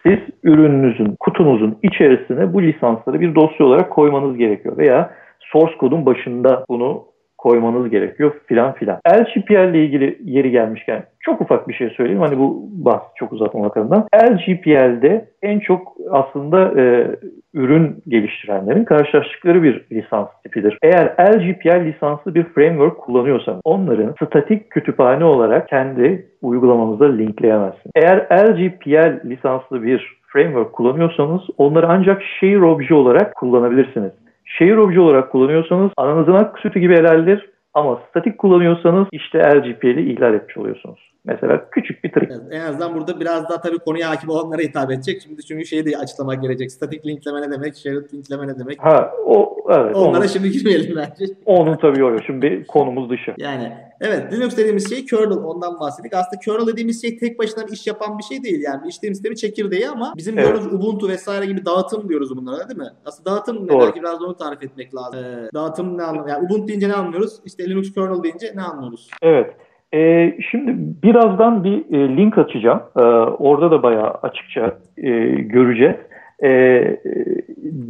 siz ürününüzün, kutunuzun içerisine bu lisansları bir dosya olarak koymanız gerekiyor. Veya source kodun başında bunu koymanız gerekiyor filan filan. LGPL ile ilgili yeri gelmişken çok ufak bir şey söyleyeyim. Hani bu bahs çok uzatmamak adına. LGPL'de en çok aslında e, ürün geliştirenlerin karşılaştıkları bir lisans tipidir. Eğer LGPL lisanslı bir framework kullanıyorsanız onların statik kütüphane olarak kendi uygulamanıza linkleyemezsiniz. Eğer LGPL lisanslı bir framework kullanıyorsanız onları ancak share obje olarak kullanabilirsiniz. Şehir obje olarak kullanıyorsanız ananızın ak sütü gibi helaldir Ama statik kullanıyorsanız işte LGPL'i ihlal etmiş oluyorsunuz. Mesela küçük bir trik. En azından burada biraz daha tabii konuya hakim olanlara hitap edecek. Şimdi çünkü şeyi de açıklamak gerekecek. Statik linkleme ne demek, shared linkleme ne demek? Ha o evet. Onlara onun, şimdi girmeyelim bence. Onun tabii yok. Şimdi konumuz dışı. Yani evet Linux dediğimiz şey kernel ondan bahsettik. Aslında kernel dediğimiz şey tek başına bir iş yapan bir şey değil. Yani işlem sistemi çekirdeği ama bizim Evet. diyoruz Ubuntu vesaire gibi dağıtım diyoruz bunlara değil mi? Aslında dağıtım ne? Doğru. Belki biraz onu tarif etmek lazım. Ee, dağıtım ne anlamı? Yani Ubuntu deyince ne anlıyoruz? İşte Linux kernel deyince ne anlıyoruz? Evet. Ee, şimdi birazdan bir e, link açacağım. Ee, orada da bayağı açıkça e, göreceğiz. E,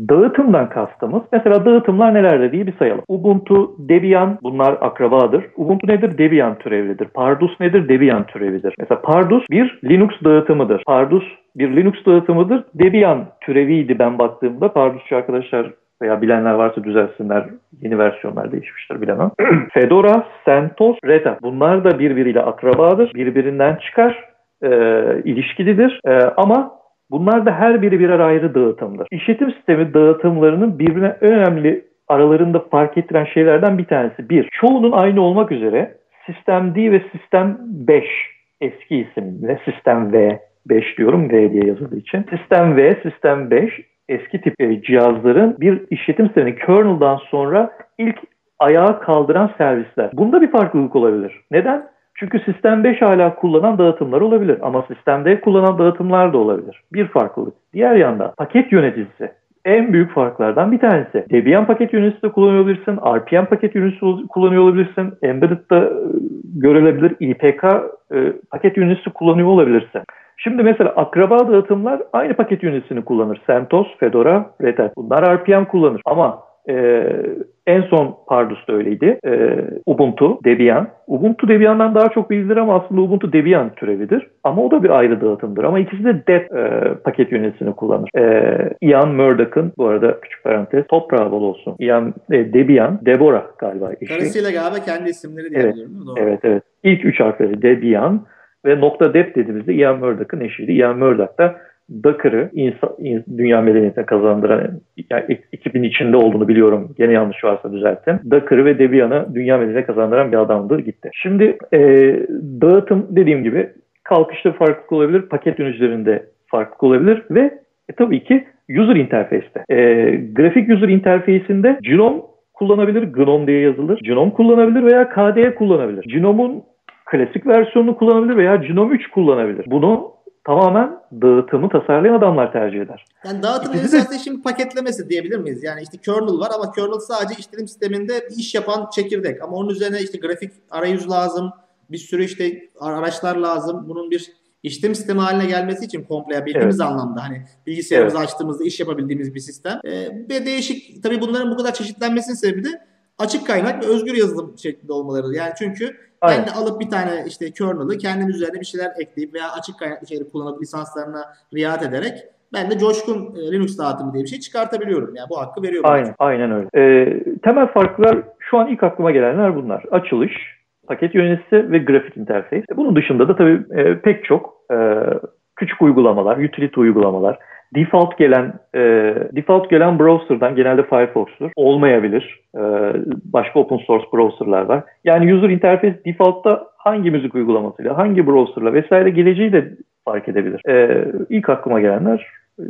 dağıtımdan kastımız, mesela dağıtımlar nelerdir diye bir sayalım. Ubuntu, Debian bunlar akrabadır. Ubuntu nedir? Debian türevlidir. Pardus nedir? Debian türevidir. Mesela Pardus bir Linux dağıtımıdır. Pardus bir Linux dağıtımıdır. Debian türeviydi ben baktığımda. Pardusçu arkadaşlar veya bilenler varsa düzelsinler. Yeni versiyonlar değişmiştir bilemem. (clears throat) Fedora, CentOS, Red Hat. Bunlar da birbiriyle akrabadır. Birbirinden çıkar. E, ilişkilidir. E, ama bunlar da her biri birer ayrı dağıtımdır. İşletim sistemi dağıtımlarının birbirine önemli aralarında fark ettiren şeylerden bir tanesi. Bir, çoğunun aynı olmak üzere Sistem D ve Sistem 5 eski isimle Sistem V 5 diyorum V diye yazıldığı için. Sistem V, Sistem 5 eski tip e, cihazların bir işletim sistemi kernel'dan sonra ilk ayağa kaldıran servisler. Bunda bir farklılık olabilir. Neden? Çünkü Sistem 5 hala kullanan dağıtımlar olabilir ama Sistemde kullanan dağıtımlar da olabilir. Bir farklılık. Diğer yanda paket yöneticisi en büyük farklardan bir tanesi. Debian paket yöneticisi de kullanıyor olabilirsin. RPM paket yöneticisi kullanıyor olabilirsin. Embedded'da e, görülebilir. IPK e, paket yöneticisi kullanıyor olabilirsin. Şimdi mesela akraba dağıtımlar aynı paket yöneticisini kullanır. CentOS, Fedora, Red Hat. Bunlar RPM kullanır. Ama e, en son Pardus da öyleydi. E, Ubuntu, Debian. Ubuntu Debian'dan daha çok bilinir ama aslında Ubuntu Debian türevidir. Ama o da bir ayrı dağıtımdır. Ama ikisi de Deb e, paket yöneticisini kullanır. E, Ian Murdoch'ın, bu arada küçük parantez, toprağı bol olsun. Ian, e, Debian, Deborah galiba eşi. Karısıyla galiba kendi isimleri diye Evet. biliyorum? Doğru. Evet evet. İlk üç harfleri Debian ve nokta dep dediğimizde Ian Murdoch'ın eşiydi. Ian Murdoch da İn- dünya medeniyetine kazandıran, yani 2000 içinde olduğunu biliyorum. Gene yanlış varsa düzeltin. Docker'ı ve Debian'ı dünya medeniyetine kazandıran bir adamdı gitti. Şimdi e, dağıtım dediğim gibi kalkışta farklılık olabilir, paket yöneticilerinde farklılık olabilir ve e, tabii ki user interface'te. E, grafik user interface'inde Genome kullanabilir, GNOME diye yazılır. Genome kullanabilir veya KDE kullanabilir. Genome'un klasik versiyonunu kullanabilir veya Genome 3 kullanabilir. Bunu tamamen dağıtımı tasarlayan adamlar tercih eder. Yani dağıtım şimdi paketlemesi diyebilir miyiz? Yani işte kernel var ama kernel sadece işletim sisteminde iş yapan çekirdek. Ama onun üzerine işte grafik arayüz lazım. Bir sürü işte araçlar lazım. Bunun bir işletim sistemi haline gelmesi için komple bildiğimiz anlamda hani bilgisayarımızı açtığımızda iş yapabildiğimiz bir sistem. Ee, ve değişik tabii bunların bu kadar çeşitlenmesinin sebebi de açık kaynak ve özgür yazılım şeklinde olmaları. Yani çünkü Aynen. ben de alıp bir tane işte kernel'ı kendim üzerine bir şeyler ekleyip veya açık kaynaklı şeyleri kullanıp lisanslarına riayet ederek ben de coşkun e, Linux dağıtımı diye bir şey çıkartabiliyorum. Yani bu hakkı veriyor bana. Aynen, aynen öyle. Ee, temel farklar şu an ilk aklıma gelenler bunlar. Açılış, paket yöneticisi ve grafik interface. Bunun dışında da tabii e, pek çok e, küçük uygulamalar, utility uygulamalar, default gelen e, default gelen browser'dan genelde Firefox'tur. Olmayabilir. E, başka open source browser'lar var. Yani user interface default'ta hangi müzik uygulamasıyla, hangi browser'la vesaire geleceği de fark edebilir. E, ilk aklıma gelenler e,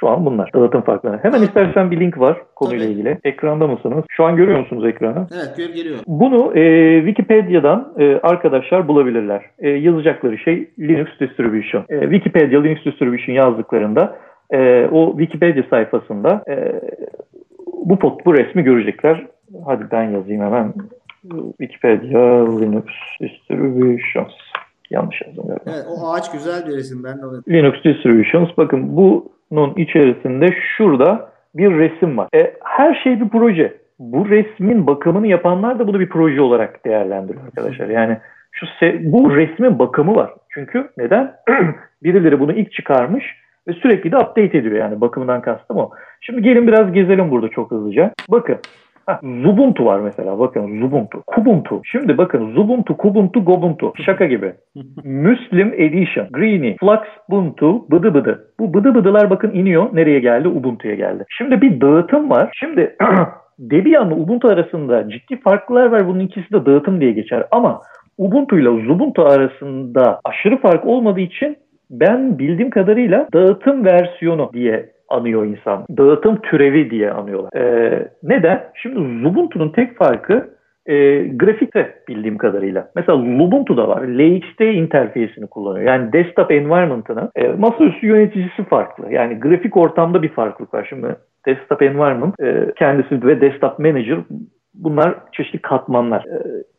şu an bunlar. Dağıtım farkları. Hemen istersen bir link var konuyla Tabii. ilgili. Ekranda mısınız? Şu an görüyor musunuz ekranı? Evet gör geliyor. Bunu e, Wikipedia'dan e, arkadaşlar bulabilirler. E, yazacakları şey Linux Distribution. E, Wikipedia Linux Distribution yazdıklarında e, o Wikipedia sayfasında e, bu pot, bu resmi görecekler. Hadi ben yazayım hemen. Wikipedia Linux Distributions. Yanlış yazdım galiba. Evet o ağaç güzel bir resim. Ben de onu Linux Distributions. Bakın bunun içerisinde şurada bir resim var. E, her şey bir proje. Bu resmin bakımını yapanlar da bunu bir proje olarak değerlendiriyor arkadaşlar. Yani şu bu resmin bakımı var. Çünkü neden? (clears throat) Birileri bunu ilk çıkarmış ve sürekli de update ediyor yani bakımından kastım o. Şimdi gelin biraz gezelim burada çok hızlıca. Bakın Zubuntu var mesela bakın Zubuntu. Kubuntu. Şimdi bakın Zubuntu, Kubuntu, Gobuntu. Şaka gibi. (laughs) Muslim Edition, Greeny, Flux, Ubuntu, Bıdı Bıdı. Bu bıdı bıdılar bakın iniyor. Nereye geldi? Ubuntu'ya geldi. Şimdi bir dağıtım var. Şimdi (clears throat) Debian'la Ubuntu arasında ciddi farklar var. Bunun ikisi de dağıtım diye geçer. Ama Ubuntu ile Ubuntu arasında aşırı fark olmadığı için ben bildiğim kadarıyla dağıtım versiyonu diye anıyor insan. Dağıtım türevi diye anıyorlar. Ee, neden? Şimdi Ubuntu'nun tek farkı e, grafikte bildiğim kadarıyla. Mesela Ubuntu'da var. LXT interfeysini kullanıyor. Yani desktop environment'ını e, masaüstü yöneticisi farklı. Yani grafik ortamda bir farklılık var. Şimdi desktop environment e, kendisi ve desktop manager bunlar çeşitli katmanlar.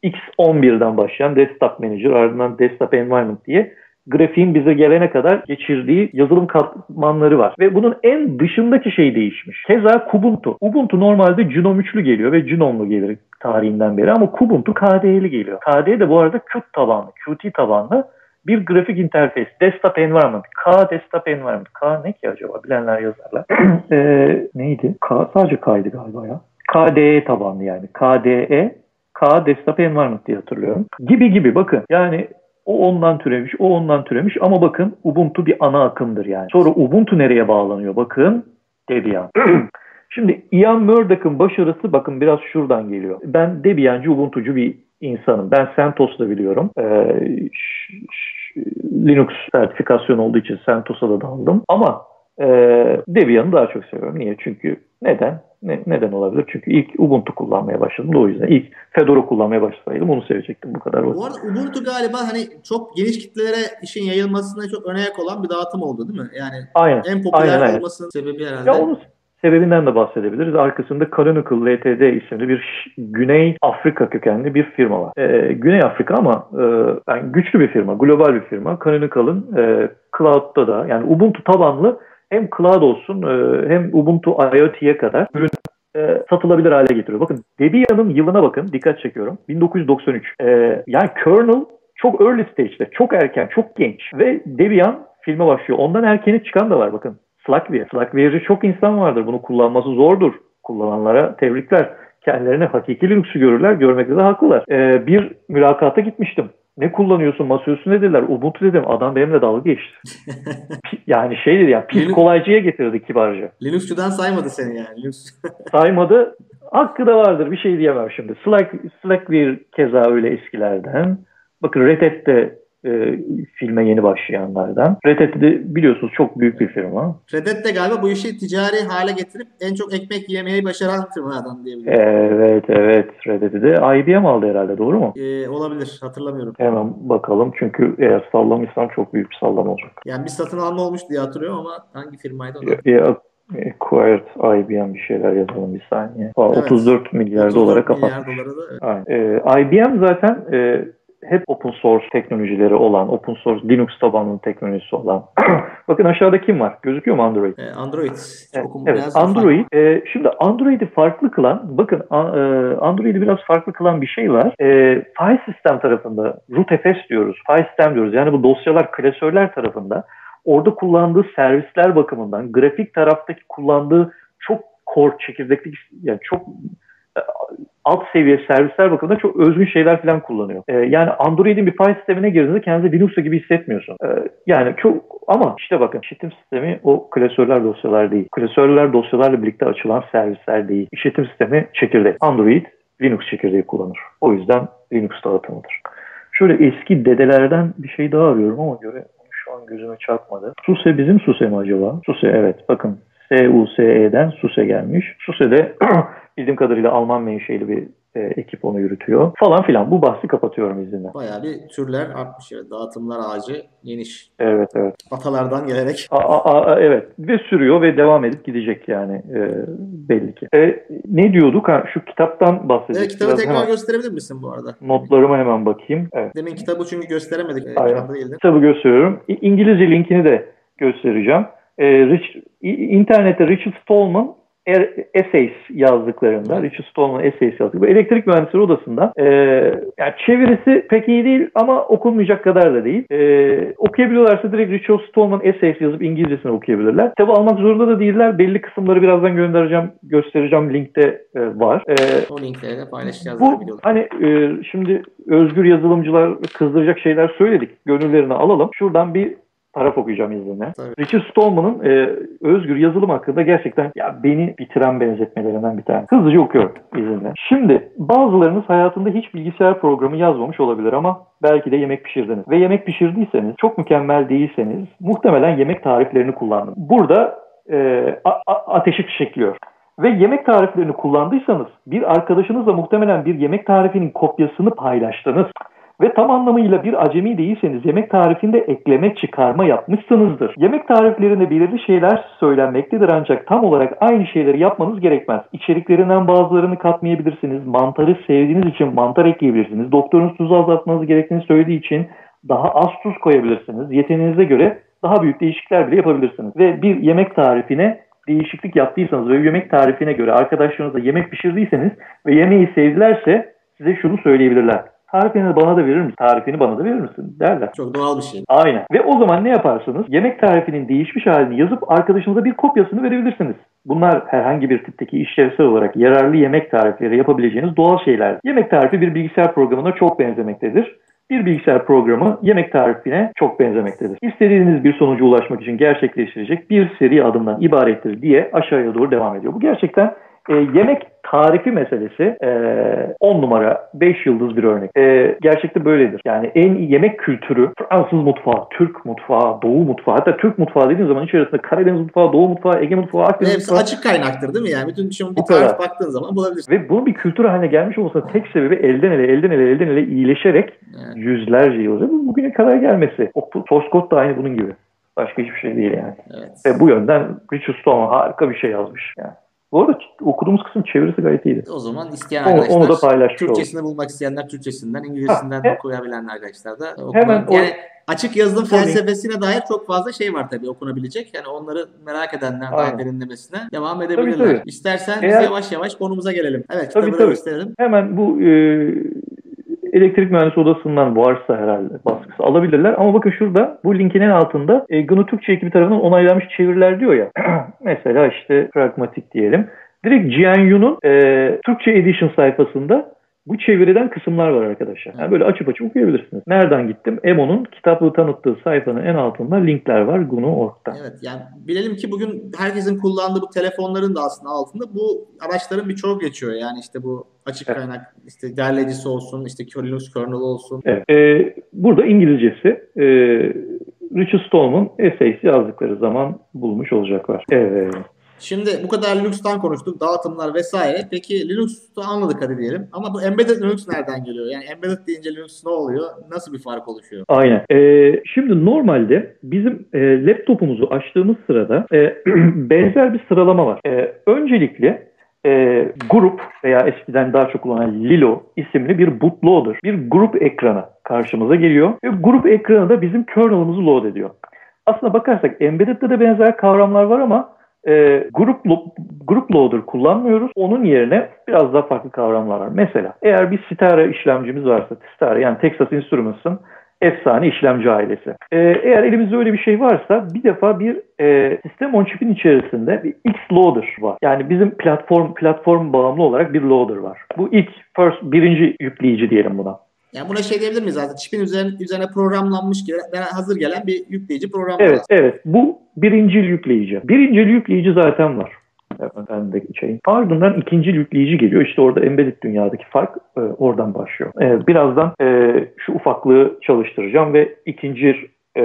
E, X11'den başlayan desktop manager ardından desktop environment diye grafiğin bize gelene kadar geçirdiği yazılım katmanları var. Ve bunun en dışındaki şey değişmiş. Keza Kubuntu. Ubuntu normalde Genome 3'lü geliyor ve Gnome'lu gelir tarihinden beri ama Kubuntu KDE'li geliyor. KDE de bu arada Qt tabanlı, Qt tabanlı bir grafik interfeys. Desktop Environment. K Desktop Environment. K ne ki acaba? Bilenler yazarlar. (clears throat) e, neydi? K sadece K'ydı galiba ya. KDE tabanlı yani. KDE K Desktop Environment diye hatırlıyorum. Gibi gibi bakın. Yani o ondan türemiş, o ondan türemiş ama bakın Ubuntu bir ana akımdır yani. Sonra Ubuntu nereye bağlanıyor? Bakın Debian. (clears throat) Şimdi Ian Murdoch'ın başarısı bakın biraz şuradan geliyor. Ben Debiancı, Ubuntucu bir insanım. Ben CentOS'da biliyorum. Ee, Linux sertifikasyon olduğu için CentOS'a da daldım. Ama e, Debian'ı daha çok seviyorum. Niye? Çünkü neden? Ne, neden olabilir? Çünkü ilk Ubuntu kullanmaya başladım da o yüzden. ilk Fedora kullanmaya başlasaydım onu sevecektim bu kadar. Bu arada Ubuntu galiba hani çok geniş kitlelere işin yayılmasına çok önayak olan bir dağıtım oldu değil mi? Yani aynen, en popüler aynen, olmasının aynen. sebebi herhalde. Ya onun sebebinden de bahsedebiliriz. Arkasında Canonical Ltd isimli bir Güney Afrika kökenli bir firma var. Ee, Güney Afrika ama e, yani güçlü bir firma, global bir firma. Canonical'ın e, cloud'da da yani Ubuntu tabanlı hem cloud olsun e, hem Ubuntu IoT'ye kadar ürün e, satılabilir hale getiriyor. Bakın Debian'ın yılına bakın dikkat çekiyorum. 1993. E, yani kernel çok early stage'de, çok erken, çok genç ve Debian filme başlıyor. Ondan erkeni çıkan da var bakın. Slackware. Slackware çok insan vardır. Bunu kullanması zordur. Kullananlara tebrikler. Kendilerine hakiki Linux'u görürler. Görmekte de haklılar. Ee, bir mülakata gitmiştim. Ne kullanıyorsun masaüstü ne dediler. Ubuntu dedim. Adam benimle dalga geçti. (laughs) yani şey dedi ya pis kolaycıya getirdi kibarca. Linux'cudan saymadı seni yani. Linux. (laughs) saymadı. Hakkı da vardır. Bir şey diyemem şimdi. Slack, Slackware keza öyle eskilerden. Bakın Red Hat'te e, filme yeni başlayanlardan. Red Hat de biliyorsunuz çok büyük bir firma. Red Hat de galiba bu işi ticari hale getirip en çok ekmek yemeyi başaran firmalardan diyebilirim. Evet evet Red Hat'i de IBM aldı herhalde doğru mu? Ee, olabilir hatırlamıyorum. Hemen bakalım çünkü eğer sallamışsam çok büyük bir sallam olacak. Yani bir satın alma olmuş diye hatırlıyorum ama hangi firmaydı onu? Acquired IBM bir şeyler yazalım bir saniye. Aa, evet. 34 milyar 34 dolara kapat. Milyar dolara da, evet. Ee, IBM zaten e, hep open source teknolojileri olan, open source Linux tabanlı teknolojisi olan. (clears throat) Bakın aşağıda kim var? Gözüküyor mu Android? Ee, Android. Evet, evet Android. E, şimdi Android'i farklı kılan, bakın e, Android'i biraz farklı kılan bir şey var. E, file sistem tarafında, rootfs diyoruz, file sistem diyoruz. Yani bu dosyalar, klasörler tarafında orada kullandığı servisler bakımından, grafik taraftaki kullandığı çok core çekirdekli, yani çok alt seviye servisler bakımından çok özgün şeyler falan kullanıyor. Ee, yani Android'in bir file sistemine girdiğinde kendini Linux'ta gibi hissetmiyorsun. Ee, yani çok ama işte bakın işletim sistemi o klasörler dosyalar değil. Klasörler dosyalarla birlikte açılan servisler değil. İşletim sistemi çekirdek. Android Linux çekirdeği kullanır. O yüzden Linux dağıtımıdır. Şöyle eski dedelerden bir şey daha arıyorum ama göre şu an gözüme çarpmadı. SUSE bizim SUSE mi acaba? SUSE evet bakın SUSE'den SUSE gelmiş. SUSE'de (clears throat) bildiğim kadarıyla Alman menşeli bir e, ekip onu yürütüyor falan filan. Bu bahsi kapatıyorum izninle. Bayağı bir türler artmış. Evet. Dağıtımlar ağacı geniş. Evet evet. Atalardan gelerek. A, a, a, evet ve sürüyor ve devam edip gidecek yani e, belli ki. E, ne diyorduk? Ha, şu kitaptan bahsedeceğiz. Evet, kitabı tekrar hemen. gösterebilir misin bu arada? Notlarıma hemen bakayım. Evet. Demin kitabı çünkü gösteremedik. Aynen. Kitabı gösteriyorum. İngilizce linkini de göstereceğim. E, Rich, internette Richard Stallman essays yazdıklarında, Richard Stallman essays yazdık. Bu elektrik mühendisleri odasında e, yani çevirisi pek iyi değil ama okunmayacak kadar da değil. E, okuyabiliyorlarsa direkt Richard Stallman essays yazıp İngilizcesini okuyabilirler. Tabi almak zorunda da değiller. Belli kısımları birazdan göndereceğim, göstereceğim. Linkte e, var. E, o linkleri de paylaşacağız. Bu hani e, şimdi özgür yazılımcılar kızdıracak şeyler söyledik. Gönüllerini alalım. Şuradan bir taraf okuyacağım izninle. Tabii. Richard Stallman'ın e, özgür yazılım hakkında gerçekten ya beni bitiren benzetmelerinden bir tane. Hızlıca okuyorum izninle. Şimdi bazılarınız hayatında hiç bilgisayar programı yazmamış olabilir ama belki de yemek pişirdiniz. Ve yemek pişirdiyseniz, çok mükemmel değilseniz muhtemelen yemek tariflerini kullandınız. Burada e, a- a- ateşi fişekliyor. Ve yemek tariflerini kullandıysanız bir arkadaşınızla muhtemelen bir yemek tarifinin kopyasını paylaştınız. Ve tam anlamıyla bir acemi değilseniz yemek tarifinde ekleme çıkarma yapmışsınızdır. Yemek tariflerinde belirli şeyler söylenmektedir ancak tam olarak aynı şeyleri yapmanız gerekmez. İçeriklerinden bazılarını katmayabilirsiniz. Mantarı sevdiğiniz için mantar ekleyebilirsiniz. Doktorunuz tuzu azaltmanız gerektiğini söylediği için daha az tuz koyabilirsiniz. Yeteneğinize göre daha büyük değişiklikler bile yapabilirsiniz. Ve bir yemek tarifine değişiklik yaptıysanız ve yemek tarifine göre arkadaşlarınızla yemek pişirdiyseniz ve yemeği sevdilerse size şunu söyleyebilirler. Tarifini bana da verir misin? Tarifini bana da verir misin? Derler. Çok doğal bir şey. Aynen. Ve o zaman ne yaparsınız? Yemek tarifinin değişmiş halini yazıp arkadaşınıza bir kopyasını verebilirsiniz. Bunlar herhangi bir tipteki işlevsel olarak yararlı yemek tarifleri yapabileceğiniz doğal şeyler. Yemek tarifi bir bilgisayar programına çok benzemektedir bir bilgisayar programı yemek tarifine çok benzemektedir. İstediğiniz bir sonuca ulaşmak için gerçekleştirecek bir seri adımdan ibarettir diye aşağıya doğru devam ediyor. Bu gerçekten e, yemek tarifi meselesi 10 e, numara 5 yıldız bir örnek. E, gerçekte böyledir. Yani en iyi yemek kültürü Fransız mutfağı, Türk mutfağı, Doğu mutfağı hatta Türk mutfağı dediğiniz zaman içerisinde Karadeniz mutfağı, Doğu mutfağı, Ege mutfağı, Akdeniz Hepsi mutfağı. açık kaynaktır değil mi yani? Bütün şimdi bir tarif baktığın zaman bulabilirsin. Ve bunun bir kültür haline gelmiş olmasının tek sebebi elden ele, elden ele, elden ele iyileşerek evet. yüzlerce yıldır bugüne kadar gelmesi. O code da aynı bunun gibi. Başka hiçbir şey değil yani. Evet. Ve bu yönden Richard Stallman harika bir şey yazmış. Yani. Bu arada okuduğumuz kısım çevirisi gayet iyiydi. O zaman isteyen arkadaşlar, onu, da paylaşmış Türkçesini bulmak isteyenler Türkçesinden, İngilizcesinden ha, okuyabilen arkadaşlar da Hemen yani o, açık yazılım felsefesine dair çok fazla şey var tabii okunabilecek. Yani onları merak edenler dair derinlemesine devam edebilirler. Tabii, tabii. İstersen Eğer, yavaş yavaş konumuza gelelim. Evet, tabii, tabii. gösterelim. Hemen bu e, elektrik mühendisi odasından varsa herhalde baskısı alabilirler. Ama bakın şurada bu linkin en altında e, GNU Türkçe ekibi tarafından onaylanmış çeviriler diyor ya. (clears throat) Mesela işte pragmatik diyelim. Direkt GNU'nun e, Türkçe Edition sayfasında bu çeviriden kısımlar var arkadaşlar. Yani böyle açıp açıp okuyabilirsiniz. Nereden gittim? Emo'nun kitaplığı tanıttığı sayfanın en altında linkler var GNU.org'da. Evet yani bilelim ki bugün herkesin kullandığı bu telefonların da aslında altında bu araçların birçoğu geçiyor. Yani işte bu açık evet. kaynak işte derleyicisi olsun, işte Linux kernel olsun. Evet. Ee, burada İngilizcesi e, Richard Stallman essays yazdıkları zaman bulmuş olacaklar. Evet. Şimdi bu kadar Linux'tan konuştuk, dağıtımlar vesaire. Peki Linux'u anladık hadi diyelim. Ama bu embedded Linux nereden geliyor? Yani embedded deyince Linux ne oluyor? Nasıl bir fark oluşuyor? Aynen. Ee, şimdi normalde bizim e, laptopumuzu açtığımız sırada e, (clears throat) benzer bir sıralama var. E, öncelikle e, grup veya eskiden daha çok kullanılan Lilo isimli bir bootloader, bir grup ekranı karşımıza geliyor. Ve grup ekranı da bizim kernel'ımızı load ediyor. Aslına bakarsak embedded'de de benzer kavramlar var ama e, grup, grup loader kullanmıyoruz. Onun yerine biraz daha farklı kavramlar var. Mesela eğer bir Citara işlemcimiz varsa, Citara yani Texas Instruments'ın efsane işlemci ailesi. Ee, eğer elimizde öyle bir şey varsa bir defa bir e, sistem on chip'in içerisinde bir X loader var. Yani bizim platform platform bağımlı olarak bir loader var. Bu ilk first birinci yükleyici diyelim buna. Yani buna şey diyebilir miyiz zaten? Çipin üzerine, üzerine programlanmış hazır gelen bir yükleyici program. Evet, evet. Bu birincil yükleyici. Birincil yükleyici zaten var. Ben şeyin. Ardından ikinci yükleyici geliyor. İşte orada embedded dünyadaki fark e, oradan başlıyor. E, birazdan e, şu ufaklığı çalıştıracağım ve ikinci e,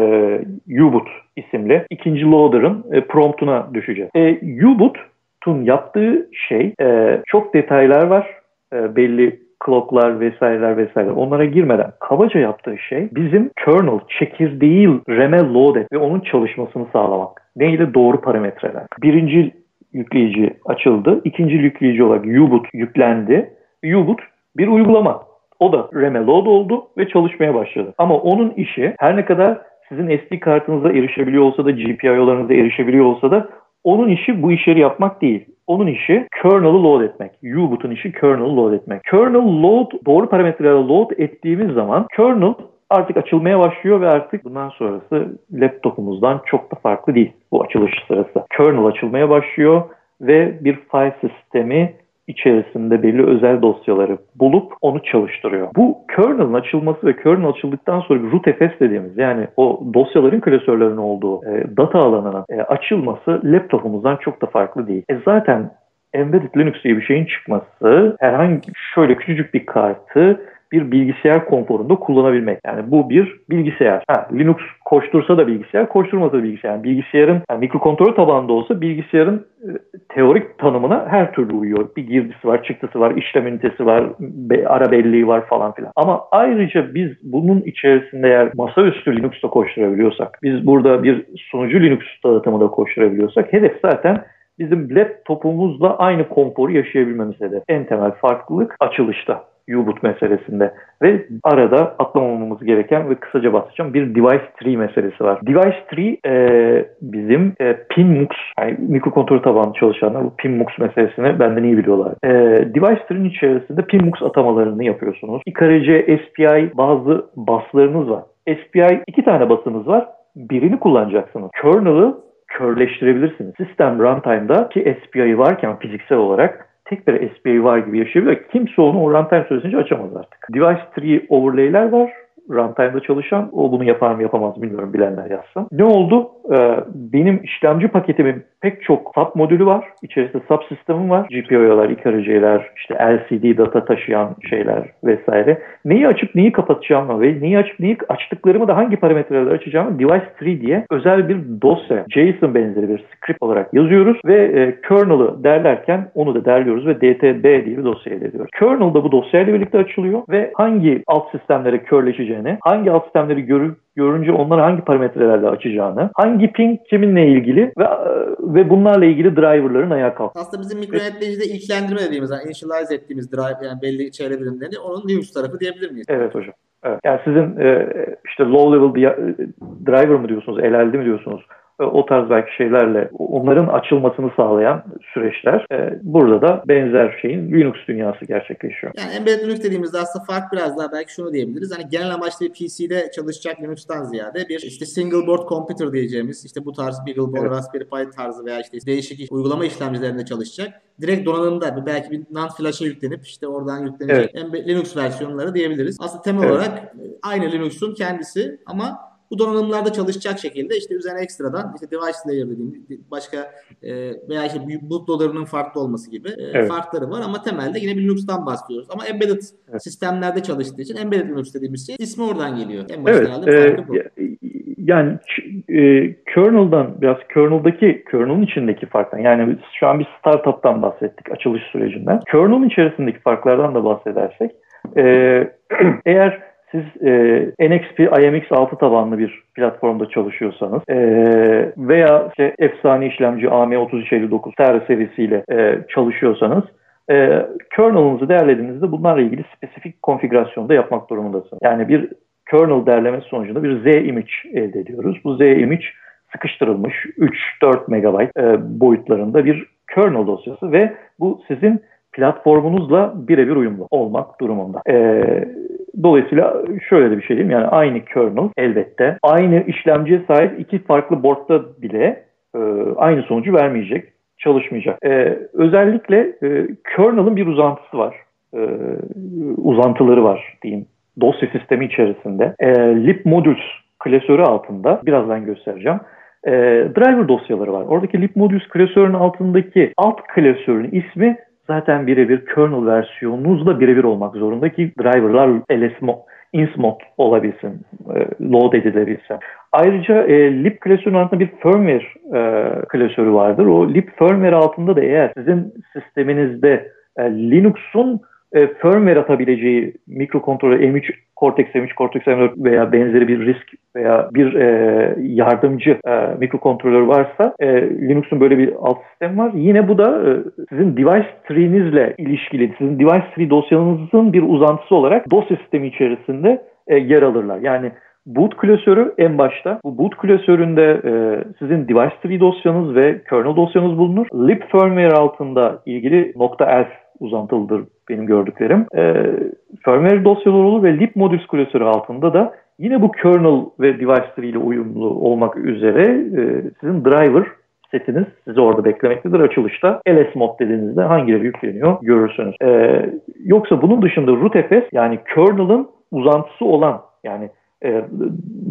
U-boot isimli ikinci loader'ın e, promptuna düşeceğiz. E, U-boot'un yaptığı şey e, çok detaylar var. E, belli clocklar vesaireler vesaire onlara girmeden kabaca yaptığı şey bizim kernel çekirdeği RAM'e load et ve onun çalışmasını sağlamak. Neyle? Doğru parametreler. Birinci yükleyici açıldı. İkinci yükleyici olarak U-boot yüklendi. U-boot bir uygulama. O da RAM'e load oldu ve çalışmaya başladı. Ama onun işi her ne kadar sizin SD kartınıza erişebiliyor olsa da GPIO'larınıza erişebiliyor olsa da onun işi bu işleri yapmak değil. Onun işi kernel'ı load etmek. U-boot'un işi kernel'ı load etmek. Kernel load doğru parametrelerle load ettiğimiz zaman kernel artık açılmaya başlıyor ve artık bundan sonrası laptopumuzdan çok da farklı değil bu açılış sırası. Kernel açılmaya başlıyor ve bir file sistemi içerisinde belli özel dosyaları bulup onu çalıştırıyor. Bu kernel'ın açılması ve kernel açıldıktan sonra bir rootfs dediğimiz yani o dosyaların klasörlerinin olduğu e, data alanının e, açılması laptopumuzdan çok da farklı değil. E zaten embedded Linux diye bir şeyin çıkması herhangi şöyle küçücük bir kartı bir bilgisayar konforunda kullanabilmek. Yani bu bir bilgisayar. Ha, Linux koştursa da bilgisayar, koşturmasa da bilgisayar. Yani bilgisayarın yani mikrokontrol tabanında olsa bilgisayarın e, teorik tanımına her türlü uyuyor. Bir girdisi var, çıktısı var, işlem ünitesi var, be, ara belleği var falan filan. Ama ayrıca biz bunun içerisinde eğer masaüstü Linux'ta koşturabiliyorsak, biz burada bir sunucu Linux dağıtımı da koşturabiliyorsak hedef zaten bizim laptopumuzla aynı konforu yaşayabilmemiz hedef. En temel farklılık açılışta. U-boot meselesinde ve arada atlamamamız gereken ve kısaca bahsedeceğim bir device tree meselesi var. Device tree e, bizim e, PinMux yani mikrokontrol tabanlı çalışanlar bu PinMux meselesini benden iyi biliyorlar. E, device tree'nin içerisinde PinMux atamalarını yapıyorsunuz. IKRC SPI bazı baslarınız var. SPI iki tane basınız var. Birini kullanacaksınız. Kernel'ı körleştirebilirsiniz. Sistem runtime'da ki SPI varken fiziksel olarak tek bir SPA var gibi yaşayabilir. Kimse onu o runtime süresince açamaz artık. Device tree overlay'ler var runtime'da çalışan. O bunu yapar mı yapamaz bilmiyorum bilenler yazsın. Ne oldu? Ee, benim işlemci paketimin pek çok sub modülü var. İçerisinde sub sistemim var. GPIO'lar, IKRC'ler, işte LCD data taşıyan şeyler vesaire. Neyi açıp neyi kapatacağımı ve neyi açıp neyi açtıklarımı da hangi parametrelerle açacağımı device tree diye özel bir dosya, JSON benzeri bir script olarak yazıyoruz ve e, kernel'ı derlerken onu da derliyoruz ve dtb diye bir dosya elde ediyoruz. Kernel da bu dosyayla birlikte açılıyor ve hangi alt sistemlere körleşeceğini, hangi alt sistemleri görüp görünce onları hangi parametrelerle açacağını, hangi ping kiminle ilgili ve ve bunlarla ilgili driverların ayağa kalkması. Aslında bizim mikro yöneticide ilklendirme dediğimiz, yani initialize ettiğimiz driver yani belli çevre birimleri onun Linux tarafı diyebilir miyiz? Evet hocam. Evet. Yani sizin e, işte low level driver mı diyorsunuz, LLD mi diyorsunuz? O tarz belki şeylerle onların açılmasını sağlayan süreçler. E, burada da benzer şeyin Linux dünyası gerçekleşiyor. Yani embedded Linux dediğimizde aslında fark biraz daha belki şunu diyebiliriz. Hani genel amaçlı bir PC'de çalışacak Linux'tan ziyade bir işte single board computer diyeceğimiz işte bu tarz BeagleBone, evet. Raspberry Pi tarzı veya işte değişik uygulama işlemcilerinde çalışacak. Direkt donanımda belki bir NAND flash'a yüklenip işte oradan yüklenecek evet. Linux versiyonları diyebiliriz. Aslında temel evet. olarak aynı Linux'un kendisi ama bu donanımlarda çalışacak şekilde işte üzerine ekstradan işte device layer dediğim başka e, veya işte bootloader'ının farklı olması gibi e, evet. farkları var ama temelde yine bir Linux'tan bahsediyoruz. Ama embedded evet. sistemlerde çalıştığı için embedded Linux dediğimiz şey ismi oradan geliyor. En evet, e, farkı bu. Yani e, kernel'dan biraz kernel'daki kernel'ın içindeki farktan yani şu an bir startup'tan bahsettik açılış sürecinden. Kernel'ın içerisindeki farklardan da bahsedersek e, (clears throat) eğer siz e, NXP IMX6 tabanlı bir platformda çalışıyorsanız e, veya işte efsane işlemci AM3359 TR serisiyle e, çalışıyorsanız e, kernel'ınızı değerlediğinizde bunlarla ilgili spesifik konfigürasyonda yapmak durumundasınız. Yani bir kernel derlemesi sonucunda bir Z image elde ediyoruz. Bu Z image sıkıştırılmış 3-4 megabayt e, boyutlarında bir kernel dosyası ve bu sizin platformunuzla birebir uyumlu olmak durumunda. E, Dolayısıyla şöyle de bir şey diyeyim yani aynı kernel elbette aynı işlemciye sahip iki farklı boardta bile e, aynı sonucu vermeyecek, çalışmayacak. E, özellikle e, kernel'ın bir uzantısı var. E, uzantıları var diyeyim dosya sistemi içerisinde. E, libmodules klasörü altında birazdan göstereceğim. E, driver dosyaları var. Oradaki libmodules klasörünün altındaki alt klasörün ismi zaten birebir kernel versiyonunuzla birebir olmak zorunda ki driverlar ls mod, ins mod olabilsin, e, load edilebilsin. Ayrıca e, lib klasörünün altında bir firmware e, klasörü vardır. O lib firmware altında da eğer sizin sisteminizde e, Linux'un e, firmware atabileceği mikrokontroller M3 Cortex M3, Cortex M4 veya benzeri bir risk veya bir e, yardımcı e, mikrokontroller varsa e, Linux'un böyle bir alt sistem var. Yine bu da e, sizin device tree'nizle ilişkili, sizin device tree dosyanızın bir uzantısı olarak dosya sistemi içerisinde e, yer alırlar. Yani boot klasörü en başta. Bu boot klasöründe e, sizin device tree dosyanız ve kernel dosyanız bulunur. lib firmware altında ilgili .elf uzantılıdır benim gördüklerim. E, firmware dosyaları olur ve lib modüls klasörü altında da yine bu kernel ve device tree ile uyumlu olmak üzere e, sizin driver setiniz sizi orada beklemektedir açılışta. LS mod dediğinizde hangileri yükleniyor görürsünüz. E, yoksa bunun dışında rootfs yani kernel'ın uzantısı olan yani e,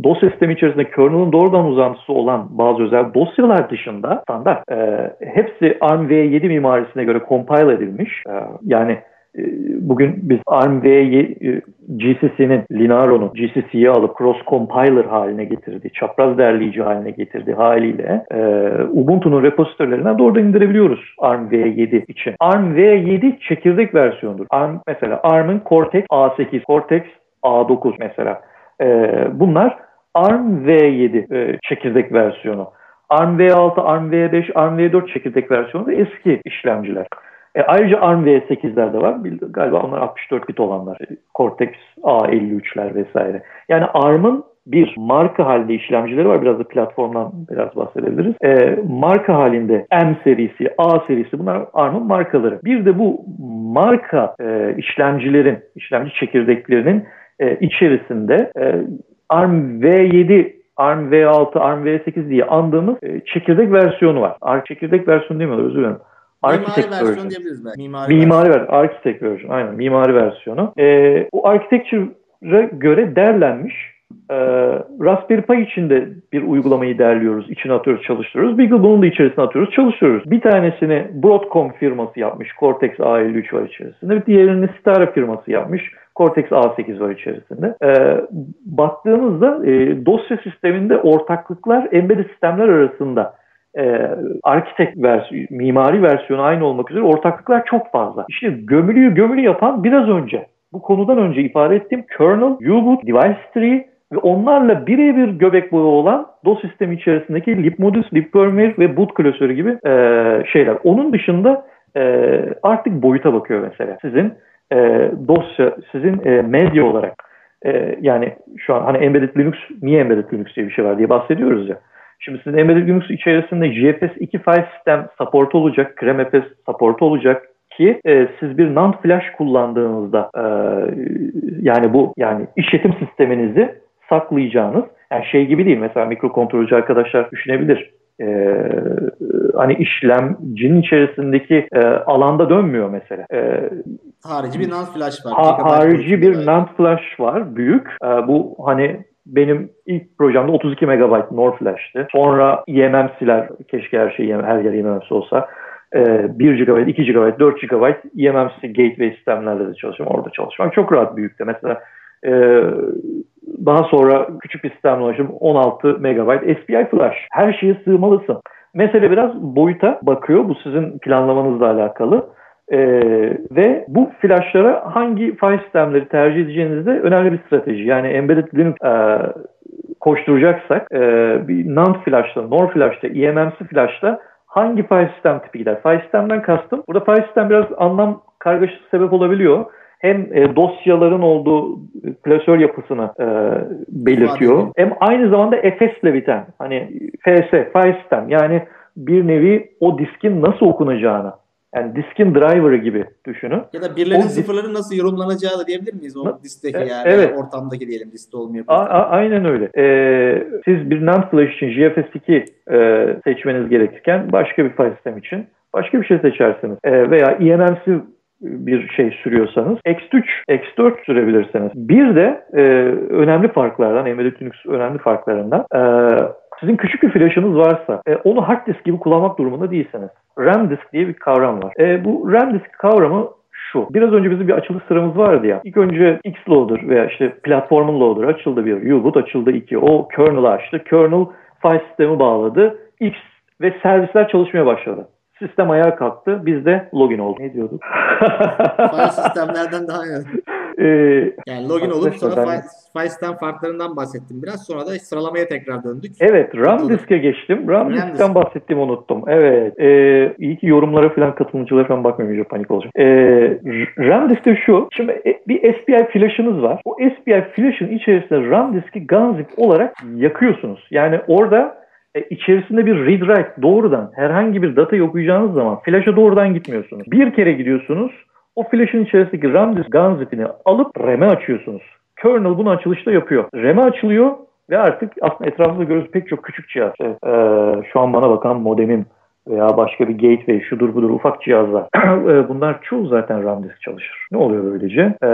dosya sistemi içerisinde kernel'ın doğrudan uzantısı olan bazı özel dosyalar dışında standart e, hepsi ARM v7 mimarisine göre compile edilmiş. E, yani e, bugün biz ARM v e, GCC'nin Linaro'nun GCC'ye alıp cross compiler haline getirdiği, çapraz derleyici haline getirdiği haliyle e, Ubuntu'nun repositorilerinden doğrudan indirebiliyoruz ARM v7 için. ARM v7 çekirdek versiyonudur. ARM mesela ARM'ın Cortex A8, Cortex A9 mesela. E, bunlar ARM v7 e, çekirdek versiyonu. ARM v6, ARM v5, ARM v4 çekirdek versiyonu da eski işlemciler. E, ayrıca ARM v8'ler de var. Galiba onlar 64 bit olanlar. E, Cortex A53'ler vesaire. Yani ARM'ın bir marka halinde işlemcileri var. Biraz da platformdan biraz bahsedebiliriz. E, marka halinde M serisi, A serisi bunlar ARM'ın markaları. Bir de bu marka e, işlemcilerin, işlemci çekirdeklerinin e, içerisinde e, ARM V7 ARM V6, ARM V8 diye andığımız e, çekirdek versiyonu var. ARM çekirdek versiyonu demiyorlar özür dilerim. Architect mimari versiyon diyebiliriz belki. Mimari, mimari versiyon. Architect version. Aynen. Mimari versiyonu. E, o architecture'a göre derlenmiş e, Raspberry Pi içinde bir uygulamayı derliyoruz, içine atıyoruz, çalıştırıyoruz. Beagle bunun da içerisine atıyoruz, çalıştırıyoruz. Bir tanesini Broadcom firması yapmış, Cortex A53 var içerisinde. Diğerini Stara firması yapmış, Cortex A8 var içerisinde. E, baktığımızda e, dosya sisteminde ortaklıklar embedded sistemler arasında e, arkitek versiyonu, mimari versiyonu aynı olmak üzere ortaklıklar çok fazla. İşte gömülüyü gömülü yapan biraz önce bu konudan önce ifade ettiğim kernel, U-boot, device tree ve onlarla birebir göbek bağı olan DOS sistemi içerisindeki libmodus, libfirmware ve boot klasörü gibi e, şeyler. Onun dışında e, artık boyuta bakıyor mesela. Sizin e, dosya, sizin e, medya olarak e, yani şu an hani embedded Linux, niye embedded Linux diye bir şey var diye bahsediyoruz ya. Şimdi sizin embedded Linux içerisinde JFS 2 file sistem support olacak, CremFS support olacak ki e, siz bir NAND flash kullandığınızda e, yani bu yani işletim sisteminizi saklayacağınız yani şey gibi değil mesela mikrokontrolcü arkadaşlar düşünebilir. Ee, hani işlemcinin içerisindeki e, alanda dönmüyor mesela. Ee, harici bir NAND flash var. Ha, harici bir NAND flash var büyük. Ee, bu hani benim ilk projemde 32 MB NOR flash'tı. Sonra eMMC'ler keşke her şey her yer eMMC olsa. 1 GB, 2 GB, 4 GB eMMC gateway sistemlerle de çalışıyorum. Orada çalışmak çok rahat büyükte. Mesela e, daha sonra küçük bir sistemle ulaşım 16 MB SPI flash. Her şeye sığmalısın. Mesele biraz boyuta bakıyor. Bu sizin planlamanızla alakalı. Ee, ve bu flashlara hangi file sistemleri tercih edeceğinizde önemli bir strateji. Yani embedded Linux e, koşturacaksak e, bir NAND flash'ta, NOR flash'ta, eMMC flash'ta hangi file sistem tipi gider? File sistemden kastım. Burada file sistem biraz anlam kargaşası sebep olabiliyor hem e, dosyaların olduğu klasör yapısını e, belirtiyor. Hem aynı zamanda FS ile biten hani FS, file system yani bir nevi o diskin nasıl okunacağını yani diskin driver'ı gibi düşünün. Ya da birlerin o sıfırların nasıl yorumlanacağı da diyebilir miyiz? O diskteki yani evet. ortamdaki diyelim liste olmayabilir. A- a- aynen öyle. Ee, siz bir NAND flash için GFS2 e, seçmeniz gerekirken başka bir file sistem için başka bir şey seçersiniz. E, veya eMMC bir şey sürüyorsanız X3, X4 sürebilirsiniz. Bir de e, önemli farklardan, Embedded Linux önemli farklarından e, sizin küçük bir flash'ınız varsa e, onu hard disk gibi kullanmak durumunda değilsiniz. RAM disk diye bir kavram var. E, bu RAM disk kavramı şu. Biraz önce bizim bir açılış sıramız vardı ya. İlk önce Xloader veya işte platformun loader açıldı bir. U-boot açıldı iki. O kernel açtı. Kernel file sistemi bağladı. X ve servisler çalışmaya başladı. Sistem ayağa kalktı. Biz de login olduk. Ne diyorduk? file sistemlerden daha iyi. (laughs) Ee, yani login olup sonra ben... farklarından bahsettim biraz. Sonra da sıralamaya tekrar döndük. Evet. RAM diske geçtim. RAM, RAM diskten disk. bahsettiğimi unuttum. Evet. Ee, iyi ki yorumlara falan katılımcılara falan bakmıyorum. Panik olacak. Ee, RAM diskte şu. Şimdi e, bir SPI flash'ınız var. O SPI flash'ın içerisinde RAM diski gunzip olarak yakıyorsunuz. Yani orada e, içerisinde bir read write doğrudan herhangi bir data okuyacağınız zaman flash'a doğrudan gitmiyorsunuz. Bir kere gidiyorsunuz o flash'ın içerisindeki RAM gun zip'ini alıp RAM'e açıyorsunuz. Kernel bunu açılışta yapıyor. RAM'e açılıyor Ve artık aslında etrafımızda görüyoruz pek çok küçük cihaz. İşte, e, şu an bana bakan modemim veya başka bir gateway şudur budur ufak cihazlar. (clears throat) E, bunlar çoğu zaten RAM disk çalışır. Ne oluyor böylece? Ee,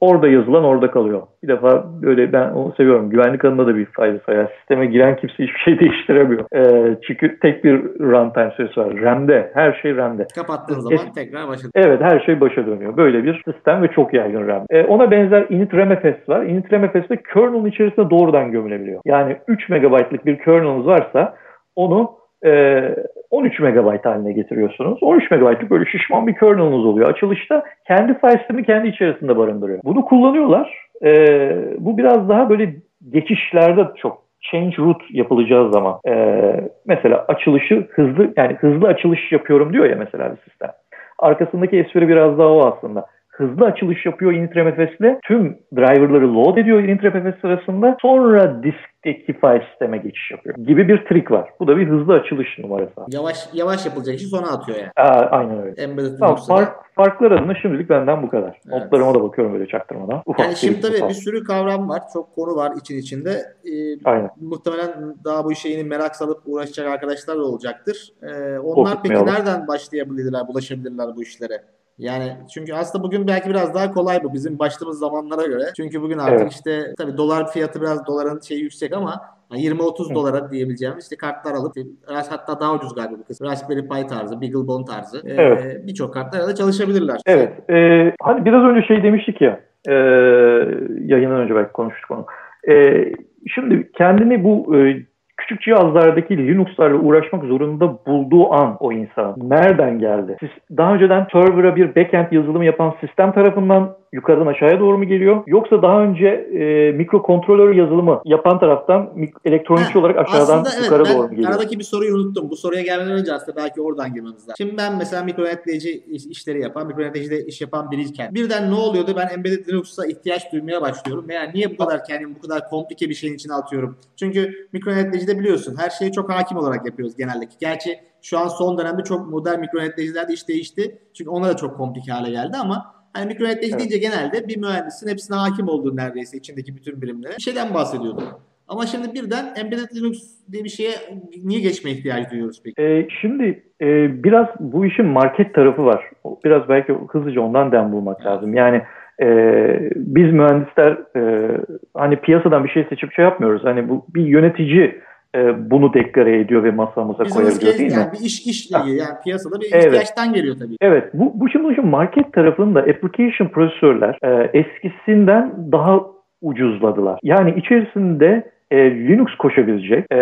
orada yazılan orada kalıyor. Bir defa böyle ben onu seviyorum. Güvenlik adına da bir faydası var. sisteme giren kimse hiçbir şey (laughs) değiştiremiyor. Ee, çünkü tek bir runtime süresi var. RAM'de. Her şey RAM'de. Kapattığın zaman es- tekrar başa Evet her şey başa dönüyor. Böyle bir sistem ve çok yaygın RAM. Ee, ona benzer initRMFS var. initRMFS'de kernel'ın içerisinde doğrudan gömülebiliyor. Yani 3 MB'lık bir kernel'ınız varsa onu 13 ee, MB haline getiriyorsunuz. 13 MB'lık böyle şişman bir kernel'ınız oluyor. Açılışta kendi file kendi içerisinde barındırıyor. Bunu kullanıyorlar. Ee, bu biraz daha böyle geçişlerde çok change root yapılacağı zaman ee, mesela açılışı hızlı yani hızlı açılış yapıyorum diyor ya mesela bir sistem. Arkasındaki espri biraz daha o aslında hızlı açılış yapıyor initRMFS'le. Tüm driverları load ediyor initRMFS sırasında. Sonra diskteki file sisteme geçiş yapıyor. Gibi bir trik var. Bu da bir hızlı açılış numarası. Yavaş yavaş yapılacak işi sonra atıyor yani. Aa, aynen öyle. Embedded tamam, fark, farklar adına şimdilik benden bu kadar. Evet. Notlarıma da bakıyorum böyle çaktırmadan. Ufak yani şimdi tabii bir sürü kavram var. Çok konu var için içinde. Ee, Aynen. Muhtemelen daha bu işe yeni merak salıp uğraşacak arkadaşlar da olacaktır. Ee, onlar peki nereden başlayabilirler, bulaşabilirler bu işlere? Yani çünkü aslında bugün belki biraz daha kolay bu bizim başladığımız zamanlara göre. Çünkü bugün artık evet. işte tabii dolar fiyatı biraz doların şeyi yüksek ama 20-30 dolara diyebileceğimiz işte kartlar alıp hatta daha ucuz galiba bu kısmı. Raspberry Pi tarzı, BeagleBone tarzı ee, evet. birçok kartlarla da çalışabilirler. Evet. Ee, hani biraz önce şey demiştik ya e, yayından önce belki konuştuk onu. E, şimdi kendini bu e, küçük cihazlardaki Linux'larla uğraşmak zorunda bulduğu an o insan nereden geldi? Siz daha önceden server'a bir backend yazılımı yapan sistem tarafından yukarıdan aşağıya doğru mu geliyor? Yoksa daha önce e, mikrokontrolör yazılımı yapan taraftan elektronikçi olarak aşağıdan aslında, yukarı evet, doğru mu geliyor? Aradaki bir soruyu unuttum. Bu soruya gelmeden önce aslında belki oradan girmemiz lazım. Şimdi ben mesela mikronetleyici işleri yapan, mikronetleyicide iş yapan biriyken birden ne oluyordu? Ben embedded Linux'a ihtiyaç duymaya başlıyorum. Veya niye bu kadar kendimi bu kadar komplike bir şeyin içine atıyorum? Çünkü mikronetleyicide biliyorsun her şeyi çok hakim olarak yapıyoruz genellikle. Gerçi şu an son dönemde çok modern mikronetleyicilerde iş değişti. Çünkü ona da çok komplike hale geldi ama Hani mikronetleyici evet. deyince genelde bir mühendisin hepsine hakim olduğu neredeyse içindeki bütün birimlere bir şeyden bahsediyorduk. Ama şimdi birden embedded Linux diye bir şeye niye geçme ihtiyacı duyuyoruz peki? Ee, şimdi e, biraz bu işin market tarafı var. Biraz belki hızlıca ondan dem bulmak evet. lazım. Yani e, biz mühendisler e, hani piyasadan bir şey seçip şey yapmıyoruz. Hani bu bir yönetici e, bunu deklare ediyor ve masamıza Business koyabiliyor değil yani mi? Bir iş işle ilgili yani piyasada bir evet. ihtiyaçtan geliyor tabii. Evet. Bu, bu şimdi şu market tarafında application prosesörler e, eskisinden daha ucuzladılar. Yani içerisinde e, Linux koşabilecek e,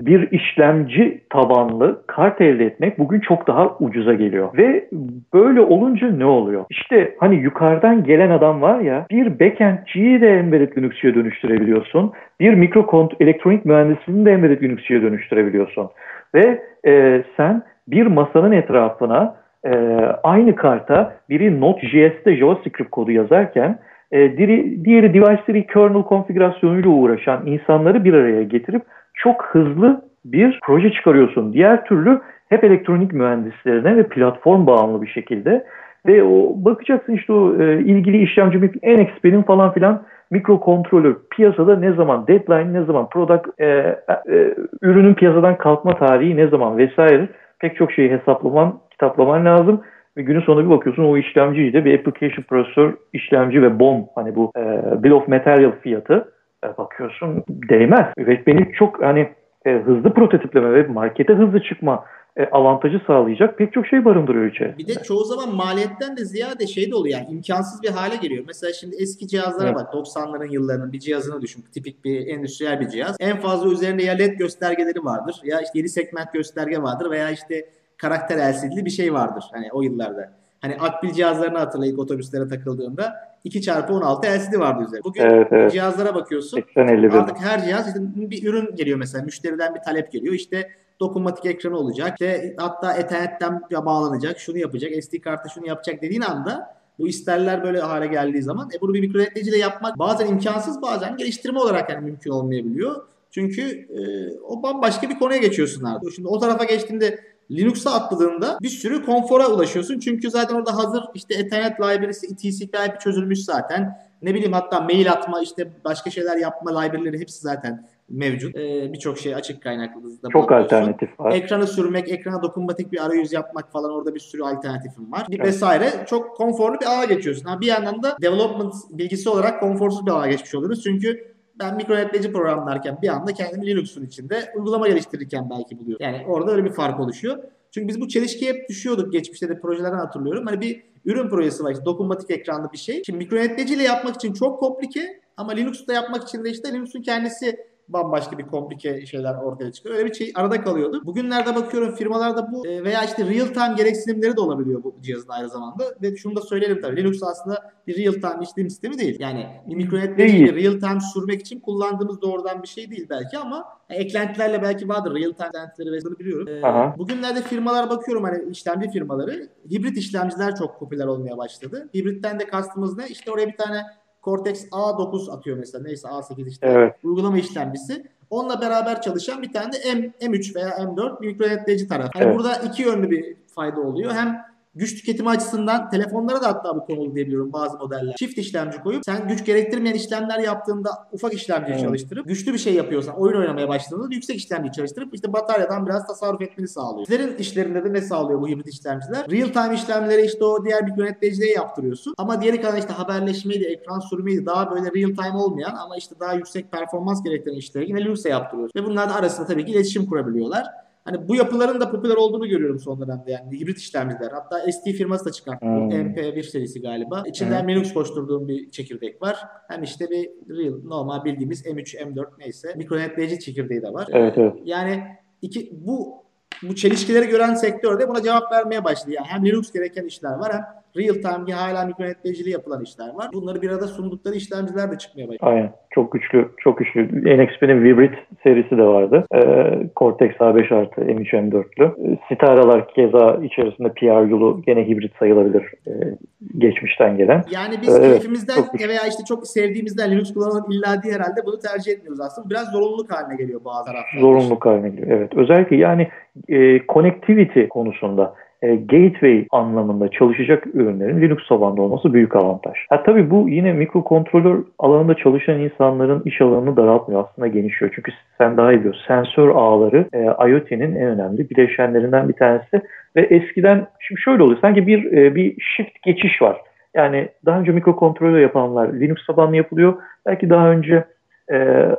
bir işlemci tabanlı kart elde etmek bugün çok daha ucuza geliyor. Ve böyle olunca ne oluyor? İşte hani yukarıdan gelen adam var ya bir backendciyi de embedded Linux'e dönüştürebiliyorsun. Bir mikro elektronik mühendisliğini de embedded Linux'e dönüştürebiliyorsun. Ve e, sen bir masanın etrafına e, aynı karta biri Node.js'te JavaScript kodu yazarken e, diğeri, diğeri device kernel konfigürasyonuyla uğraşan insanları bir araya getirip çok hızlı bir proje çıkarıyorsun. Diğer türlü hep elektronik mühendislerine ve platform bağımlı bir şekilde ve o bakacaksın işte o e, ilgili işlemci NXP'nin falan filan mikrokontrolör piyasada ne zaman deadline ne zaman product e, e, ürünün piyasadan kalkma tarihi ne zaman vesaire pek çok şeyi hesaplaman kitaplaman lazım. Ve günün sonunda bir bakıyorsun o işlemciyi de bir application prosesör işlemci ve BOM hani bu e, bill of material fiyatı e, bakıyorsun değmez. Ve beni çok hani e, hızlı prototipleme ve markete hızlı çıkma e, avantajı sağlayacak pek çok şey barındırıyor içerisinde. Bir de çoğu zaman maliyetten de ziyade şey de oluyor yani imkansız bir hale geliyor. Mesela şimdi eski cihazlara evet. bak 90'ların yıllarının bir cihazını düşün. Tipik bir endüstriyel bir cihaz. En fazla üzerinde ya led göstergeleri vardır ya işte 7 segment gösterge vardır veya işte karakter LCD'li bir şey vardır hani o yıllarda. Hani akbil cihazlarını hatırlayıp otobüslere takıldığında 2 çarpı 16 LCD vardı üzerinde. Bugün evet, evet. cihazlara bakıyorsun. 80, artık her cihaz işte bir ürün geliyor mesela. Müşteriden bir talep geliyor. İşte dokunmatik ekranı olacak. İşte hatta Ethernet'ten bağlanacak. Şunu yapacak. SD kartı şunu yapacak dediğin anda bu isterler böyle hale geldiği zaman e bunu bir mikronetleyiciyle yapmak bazen imkansız bazen geliştirme olarak yani mümkün olmayabiliyor. Çünkü e, o bambaşka bir konuya geçiyorsun artık. Şimdi o tarafa geçtiğinde Linux'a atladığında bir sürü konfora ulaşıyorsun. Çünkü zaten orada hazır işte Ethernet library'si, TCP/IP çözülmüş zaten. ne bileyim hatta mail atma işte başka şeyler yapma library'leri hepsi zaten mevcut. Ee, Birçok şey açık kaynaklı. Çok alternatif var. Ekranı sürmek, ekrana dokunmatik bir arayüz yapmak falan orada bir sürü alternatifim var. Bir Evet. vesaire. Çok konforlu bir ağa geçiyorsun. Ha, bir yandan da development bilgisi olarak konforsuz bir ağa geçmiş oluyoruz. Çünkü ben mikro yönetici programlarken bir anda kendimi Linux'un içinde uygulama geliştirirken belki buluyorum. Yani orada öyle bir fark oluşuyor. Çünkü biz bu çelişkiye hep düşüyorduk geçmişte de projelerden hatırlıyorum. Hani bir ürün projesi var işte dokunmatik ekranlı bir şey. Şimdi mikro yöneticiyle yapmak için çok komplike ama Linux'ta yapmak için de işte Linux'un kendisi bambaşka bir komplike şeyler ortaya çıkıyor. Öyle bir şey arada kalıyorduk. Bugünlerde bakıyorum firmalarda bu e, veya işte real time gereksinimleri de olabiliyor bu cihazın aynı zamanda. Ve şunu da söyleyelim tabii. Linux aslında bir real time işlem sistemi değil. Yani bir mikro yöneticiyle real time sürmek için kullandığımız doğrudan bir şey değil belki ama yani eklentilerle belki vardır. Real time eklentileri ve biliyorum. E, Aha. bugünlerde firmalar bakıyorum hani işlemci firmaları hibrit işlemciler çok popüler olmaya başladı. Hibritten de kastımız ne? İşte oraya bir tane Cortex A9 atıyor mesela. Neyse A8 işte Evet. uygulama işlemcisi. Onunla beraber çalışan bir tane de M, M3 veya M4 bir yönetici tarafı. Yani Evet. burada iki yönlü bir fayda oluyor. Hem güç tüketimi açısından telefonlara da hatta bu konulu diyebiliyorum bazı modeller. Çift işlemci koyup sen güç gerektirmeyen işlemler yaptığında ufak işlemciyi Evet. çalıştırıp güçlü bir şey yapıyorsan oyun oynamaya başladığında yüksek işlemciyi çalıştırıp işte bataryadan biraz tasarruf etmeni sağlıyor. Sizlerin işlerinde de ne sağlıyor bu hibrit işlemciler? Real time işlemleri işte o diğer bir yöneticiliğe yaptırıyorsun. Ama diğeri kalan işte haberleşmeydi, ekran sürmeydi daha böyle real time olmayan ama işte daha yüksek performans gerektiren işleri yine Linux'e yaptırıyorsun. Ve bunlar da arasında tabii ki iletişim kurabiliyorlar. Hani bu yapıların da popüler olduğunu görüyorum son dönemde yani hibrit işlemciler. Hatta ST firması da çıkarttı. Hmm. MP1 serisi galiba. İçinde Hmm. Linux koşturduğum bir çekirdek var. Hem işte bir real normal bildiğimiz M3, M4 neyse mikronetleyici çekirdeği de var. Evet, evet. Yani iki bu bu çelişkileri gören sektörde buna cevap vermeye başladı. Yani hem Linux gereken işler var hem real time hala mikronetleyiciliği yapılan işler var. Bunları bir arada sundukları işlemciler de çıkmaya başladı. Aynen. Çok güçlü, çok güçlü. NXP'nin Vibrit serisi de vardı. Ee, Cortex A5 artı M3 M4'lü. Ee, Citaralar keza içerisinde PRU'lu gene hibrit sayılabilir ee, geçmişten gelen. Yani biz Evet, keyfimizden güçlü. veya işte çok sevdiğimizden Linux kullanalım illa diye herhalde bunu tercih etmiyoruz aslında. Biraz zorunluluk haline geliyor bazı taraflarda. Zorunluluk haline geliyor. Evet. Özellikle yani e, connectivity konusunda e, gateway anlamında çalışacak ürünlerin Linux tabanlı olması büyük avantaj. Ha tabii bu yine mikrokontrolör alanında çalışan insanların iş alanını daraltmıyor. Aslında genişliyor. Çünkü sen daha iyi biliyorsun. Sensör ağları e, IoT'nin en önemli bileşenlerinden bir tanesi ve eskiden şimdi şöyle oluyor. Sanki bir e, bir shift geçiş var. Yani daha önce mikrokontrolör yapanlar Linux tabanlı yapılıyor. Belki daha önce e,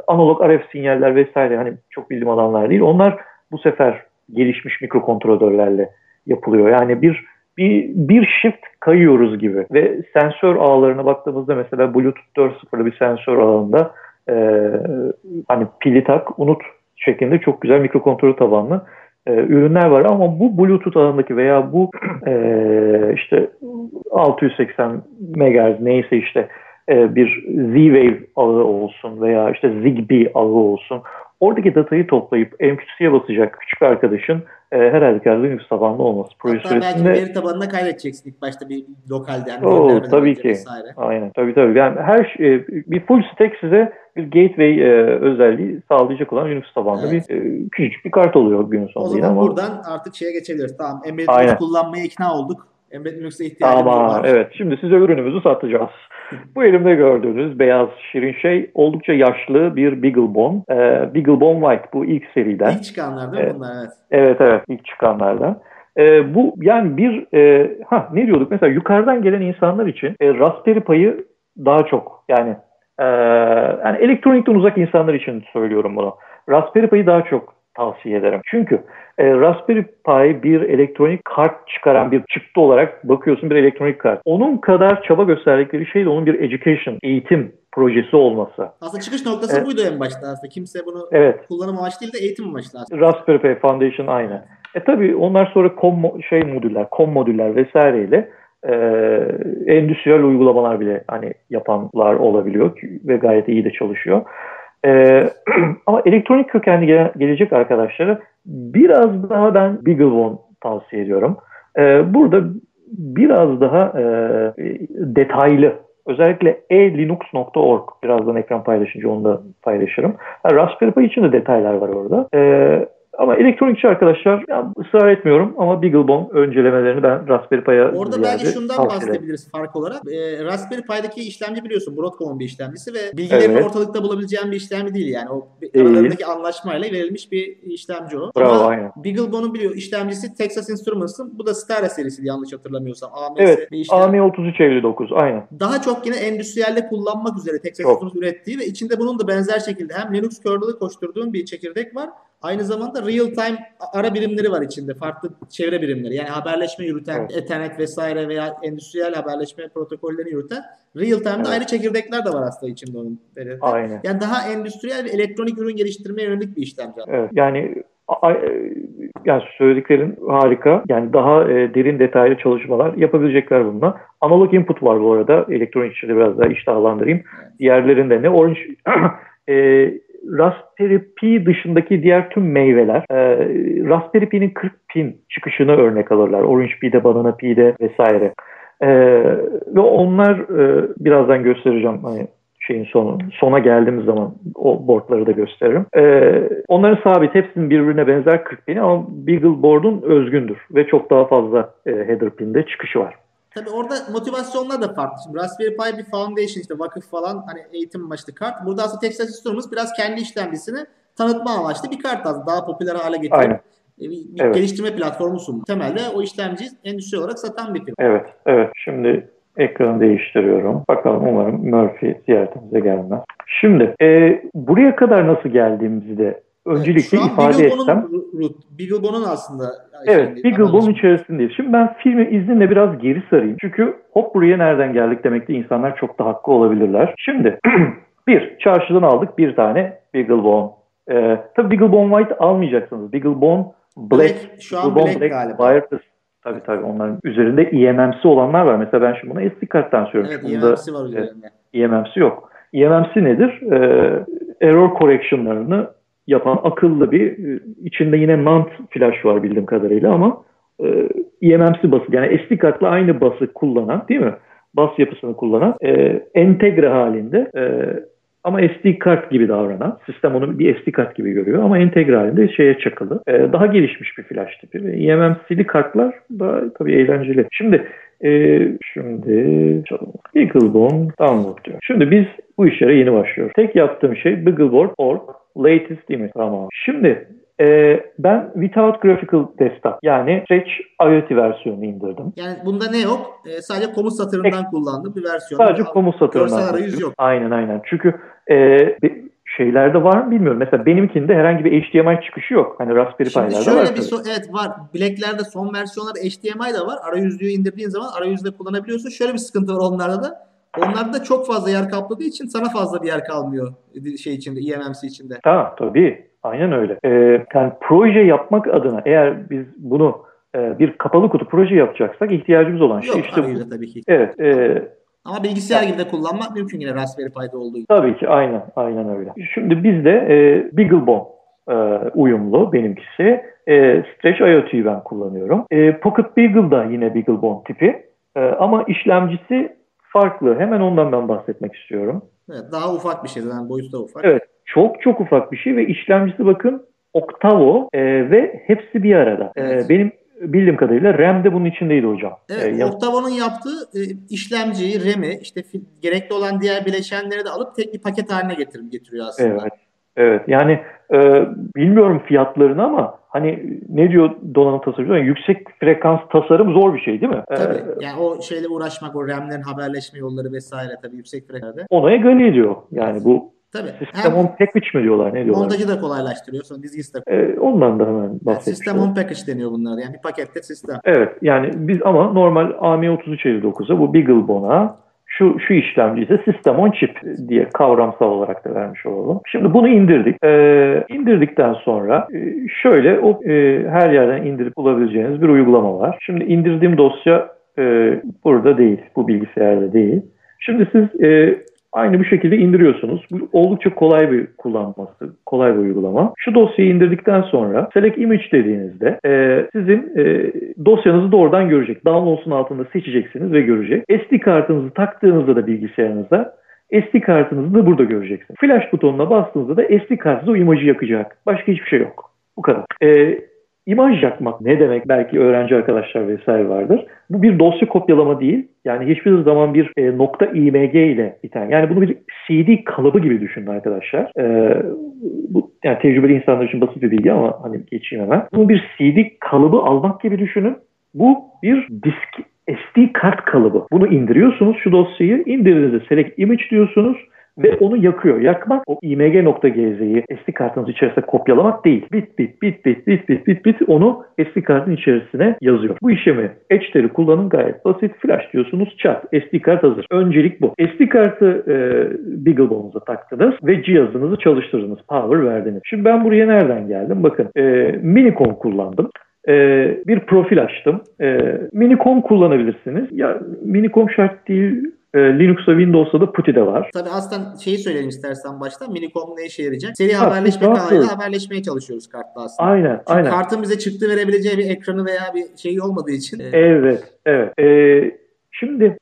analog RF sinyaller vesaire hani çok bildiğim alanlar değil. Onlar bu sefer gelişmiş mikrokontrolörlerle yapılıyor. Yani bir bir bir shift kayıyoruz gibi ve sensör ağlarına baktığımızda mesela Bluetooth 4.0'lı bir sensör ağında e, hani pili tak unut şeklinde çok güzel mikrokontrol tabanlı e, ürünler var ama bu Bluetooth ağındaki veya bu e, işte 680 MHz neyse işte e, bir Z-Wave ağı olsun veya işte Zigbee ağı olsun. Oradaki datayı toplayıp MQT'ye basacak küçük arkadaşın e, her halükarda Linux tabanlı olması proje Hatta belki süresinde. veri tabanına kaydedeceksin ilk başta bir lokalde. Yani Oo, tabii ki. vesaire. Aynen tabii tabii. Yani her şey, bir full stack size bir gateway e, özelliği sağlayacak olan Linux tabanlı Evet. bir e, küçücük bir kart oluyor günün O sonunda yine zaman ama. buradan artık şeye geçebiliriz. Tamam Embedded Aynen. Linux kullanmaya ikna olduk. Embedded Linux'a ihtiyacımız Ama var. evet şimdi size ürünümüzü satacağız. (laughs) Bu elimde gördüğünüz beyaz şirin şey oldukça yaşlı bir Beaglebone. Ee, Beaglebone White bu ilk seriden. İlk çıkanlar değil mi Evet. bunlar? Evet. Evet evet ilk çıkanlardan. Ee, bu yani bir e, ha ne diyorduk mesela yukarıdan gelen insanlar için e, Raspberry Pi'yi daha çok yani e, yani elektronikten uzak insanlar için söylüyorum bunu. Raspberry Pi'yi daha çok tavsiye ederim. Çünkü e, Raspberry Pi bir elektronik kart çıkaran bir çıktı olarak bakıyorsun bir elektronik kart. Onun kadar çaba gösterdikleri şey de onun bir education, eğitim projesi olması. Aslında çıkış noktası Evet. buydu en başta aslında. Kimse bunu Evet. kullanım amaçlı değil de eğitim amaçlı aslında. Raspberry Pi Foundation aynı. E tabii onlar sonra mo- şey modüller, com modüller vesaireyle e, endüstriyel uygulamalar bile hani yapanlar olabiliyor ve gayet iyi de çalışıyor. E, (clears throat) ama elektronik kökenli gele- gelecek arkadaşlara biraz daha ben Beaglebone tavsiye ediyorum. E, burada biraz daha e, detaylı özellikle elinux.org birazdan ekran paylaşınca onu da paylaşırım. Ha, Raspberry Pi için de detaylar var orada. E, ama elektronikçi arkadaşlar ya, ısrar etmiyorum ama BeagleBone öncelemelerini ben Raspberry Pi'ye Orada belki şundan bahsedebiliriz fark olarak. E, Raspberry Pi'daki işlemci biliyorsun Broadcom'un bir işlemcisi ve bilgilerini evet. ortalıkta bulabileceğin bir işlemci değil yani. O aralarındaki anlaşmayla verilmiş bir işlemci o. Bravo, ama aynen. BeagleBone'un biliyor işlemcisi Texas Instruments'ın. Bu da Stara serisi yanlış hatırlamıyorsam. AMS evet. Bir işlem. AM3359 aynen. Daha çok yine endüstriyelde kullanmak üzere Texas Instruments ürettiği ve içinde bunun da benzer şekilde hem Linux kernel'ı koşturduğun bir çekirdek var Aynı zamanda real time ara birimleri var içinde. Farklı çevre birimleri. Yani haberleşme yürüten, evet. Ethernet vesaire veya endüstriyel haberleşme protokollerini yürüten real time'da evet. ayrı çekirdekler de var aslında içinde onun. Aynen. Yani daha endüstriyel ve elektronik ürün geliştirmeye yönelik bir işlemci. Evet. Yani yani söylediklerin harika. Yani daha e, derin detaylı çalışmalar yapabilecekler bununla. Analog input var bu arada. Elektronik içinde biraz daha iştahlandırayım. Diğerlerinde ne? Orange (clears throat) e, Raspberry Pi dışındaki diğer tüm meyveler e, Raspberry Pi'nin 40 pin çıkışını örnek alırlar. Orange Pi'de, Banana Pi'de vesaire. E, ve onlar e, birazdan göstereceğim hani şeyin sonu sona geldiğimiz zaman o boardları da gösteririm. Ee, onların sabit hepsinin birbirine benzer 40 pini ama Beagle board'un özgündür ve çok daha fazla e, header pinde çıkışı var. Tabii orada motivasyonlar da farklı. Şimdi Raspberry Pi bir foundation işte vakıf falan hani eğitim amaçlı kart. Burada aslında Texas Instruments biraz kendi işlemcisini tanıtma amaçlı bir kart aslında. Daha popüler hale getirip Aynen. E, bir, bir evet. geliştirme platformu sundu. Temelde o işlemci endüstri olarak satan bir firma. Evet, evet. Şimdi ekranı değiştiriyorum. Bakalım umarım Murphy ziyaretimize gelmez. Şimdi e, buraya kadar nasıl geldiğimizi de öncelikle evet, ifade etsem. Beaglebone'un aslında. Evet, Beaglebone'un içerisindeyiz. Şimdi ben filmi izninle biraz geri sarayım. Çünkü hop buraya nereden geldik demekte insanlar çok da hakkı olabilirler. Şimdi (clears throat) bir, çarşıdan aldık bir tane Beaglebone. Ee, tabii Beaglebone White almayacaksınız. Beaglebone Black. Black şu an Black Black galiba. Tabii tabii onların üzerinde EMM'si olanlar var. Mesela ben şimdi buna SD karttan söylüyorum. Evet EMM'si var üzerinde. EMM'si yok. EMM'si nedir? Ee, error correction'larını yapan akıllı bir e, içinde yine NAND flash var bildiğim kadarıyla ama e, eMMC bası yani SD kartla aynı bası kullanan değil mi? Bas yapısını kullanan e, entegre halinde e, ama SD kart gibi davranan, sistem onu bir SD kart gibi görüyor ama entegre halinde şeye çakılı. E, daha gelişmiş bir flash tipi. Ve eMMC'li kartlar da tabii eğlenceli. Şimdi e, şimdi Beaglebone download diyor. Şimdi biz bu işlere yeni başlıyoruz. Tek yaptığım şey Beagleboard.org latest mi? Tamam. Şimdi e, ben Without Graphical Desktop yani Stretch IoT versiyonu indirdim. Yani bunda ne yok? E, sadece komut satırından e, kullandım bir versiyon. Sadece komut satırından. Görsel arayüz yok. Aynen aynen. Çünkü e, şeylerde var mı bilmiyorum. Mesela benimkinde herhangi bir HDMI çıkışı yok. Hani Raspberry Pi'lerde var. Şöyle bir so- evet var. Black'lerde son versiyonlarda HDMI de var. Arayüzlüğü indirdiğin zaman arayüzde kullanabiliyorsun. Şöyle bir sıkıntı var onlarda da. Onlarda çok fazla yer kapladığı için sana fazla bir yer kalmıyor şey içinde, eMMC içinde. Tamam tabii. Aynen öyle. Ee, yani proje yapmak adına eğer biz bunu e, bir kapalı kutu proje yapacaksak ihtiyacımız olan şey Yok, işte bu. tabii ki. Evet. E, ama bilgisayar gibi de kullanmak mümkün yine Raspberry Pi'de olduğu gibi. Tabii ki aynen aynen öyle. Şimdi bizde e, BeagleBone e, uyumlu benimkisi. E, Stretch IoT'yi ben kullanıyorum. E, Pocket Beagle da yine BeagleBone tipi. E, ama işlemcisi farklı. Hemen ondan ben bahsetmek istiyorum. Evet, daha ufak bir şey. Yani boyutu da ufak. Evet. Çok çok ufak bir şey ve işlemcisi bakın Octavo e, ve hepsi bir arada. E, evet. E, benim bildiğim kadarıyla RAM de bunun içindeydi hocam. Evet, e, Octavo'nun yaptığı e, işlemciyi, RAM'i, işte gerekli olan diğer bileşenleri de alıp tek bir paket haline getirip getiriyor aslında. Evet. Evet. Yani e, bilmiyorum fiyatlarını ama hani ne diyor donanım tasarımcıları? Yüksek frekans tasarım zor bir şey değil mi? Tabii. Ee, yani o şeyle uğraşmak, o RAM'lerin haberleşme yolları vesaire tabii yüksek frekansta. Ona egal ediyor. Yani bu Tabii. Sistem on package mi diyorlar? Ne diyorlar? Montajı da kolaylaştırıyor. Sonra dizgisi de ee, Ondan da hemen. Yani sistem on package deniyor bunlar. Yani bir pakette sistem. Evet. Yani biz ama normal AM3359'a bu BeagleBone'a şu şu işlemci ise System on Chip diye kavramsal olarak da vermiş olalım. Şimdi bunu indirdik. Ee, indirdikten sonra e, şöyle o e, her yerden indirip bulabileceğiniz bir uygulama var. Şimdi indirdiğim dosya e, burada değil. Bu bilgisayarda değil. Şimdi siz e, Aynı bu şekilde indiriyorsunuz. Bu oldukça kolay bir kullanması, kolay bir uygulama. Şu dosyayı indirdikten sonra Select Image dediğinizde e, sizin e, dosyanızı doğrudan görecek. Downloads'un altında seçeceksiniz ve görecek. SD kartınızı taktığınızda da bilgisayarınıza SD kartınızı da burada göreceksiniz. Flash butonuna bastığınızda da SD kartınızda o imajı yakacak. Başka hiçbir şey yok. Bu kadar. E, imaj yakmak ne demek? Belki öğrenci arkadaşlar vesaire vardır. Bu bir dosya kopyalama değil. Yani hiçbir zaman bir e, nokta img ile biten. Yani bunu bir CD kalıbı gibi düşünün arkadaşlar. E, bu yani tecrübeli insanlar için basit bir bilgi ama hani geçeyim hemen. Bunu bir CD kalıbı almak gibi düşünün. Bu bir disk SD kart kalıbı. Bunu indiriyorsunuz şu dosyayı. İndirdiğinizde select image diyorsunuz ve onu yakıyor. Yakmak o img.gz'yi SD kartınız içerisinde kopyalamak değil. Bit bit bit bit bit bit bit bit onu SD kartın içerisine yazıyor. Bu işlemi Etch'leri kullanın gayet basit. Flash diyorsunuz çat. SD kart hazır. Öncelik bu. SD kartı e, BeagleBone'uza taktınız ve cihazınızı çalıştırdınız. Power verdiniz. Şimdi ben buraya nereden geldim? Bakın e, Minicom kullandım e, bir profil açtım. E, Minicom kullanabilirsiniz. Ya Minicom şart değil. E, Linux'ta Windows'ta da PuTTY de var. Tabii aslında şeyi söyleyelim istersen başta. Minicom ne işe yarayacak? Seri ha, haberleşme kanalıyla haberleşmeye çalışıyoruz kartla aslında. Aynen, Çünkü aynen. kartın bize çıktı verebileceği bir ekranı veya bir şeyi olmadığı için. Evet, evet. E, şimdi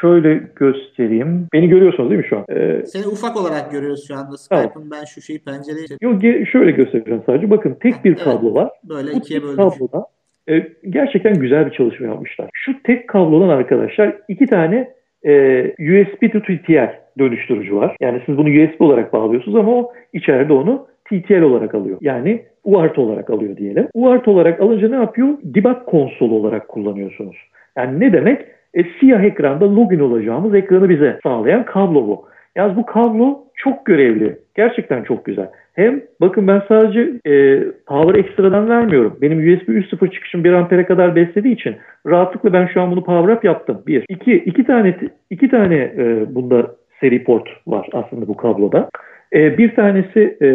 şöyle göstereyim. Beni görüyorsunuz değil mi şu an? Ee, Seni ufak olarak görüyoruz şu anda. Skype'ın tamam. ben şu şeyi pencereyi... Yok şöyle göstereceğim sadece. Bakın tek bir kablo evet, var. Böyle Bu ikiye böldük. kabloda e, gerçekten güzel bir çalışma yapmışlar. Şu tek kablodan arkadaşlar iki tane e, USB to TTL dönüştürücü var. Yani siz bunu USB olarak bağlıyorsunuz ama o içeride onu TTL olarak alıyor. Yani UART olarak alıyor diyelim. UART olarak alınca ne yapıyor? Debug konsolu olarak kullanıyorsunuz. Yani ne demek? E, siyah ekranda login olacağımız ekranı bize sağlayan kablo bu. Yalnız bu kablo çok görevli. Gerçekten çok güzel. Hem bakın ben sadece e, power ekstradan vermiyorum. Benim USB 3.0 çıkışım 1 ampere kadar beslediği için rahatlıkla ben şu an bunu power up yaptım. Bir. iki, iki tane iki tane e, bunda seri port var aslında bu kabloda. E, bir tanesi e,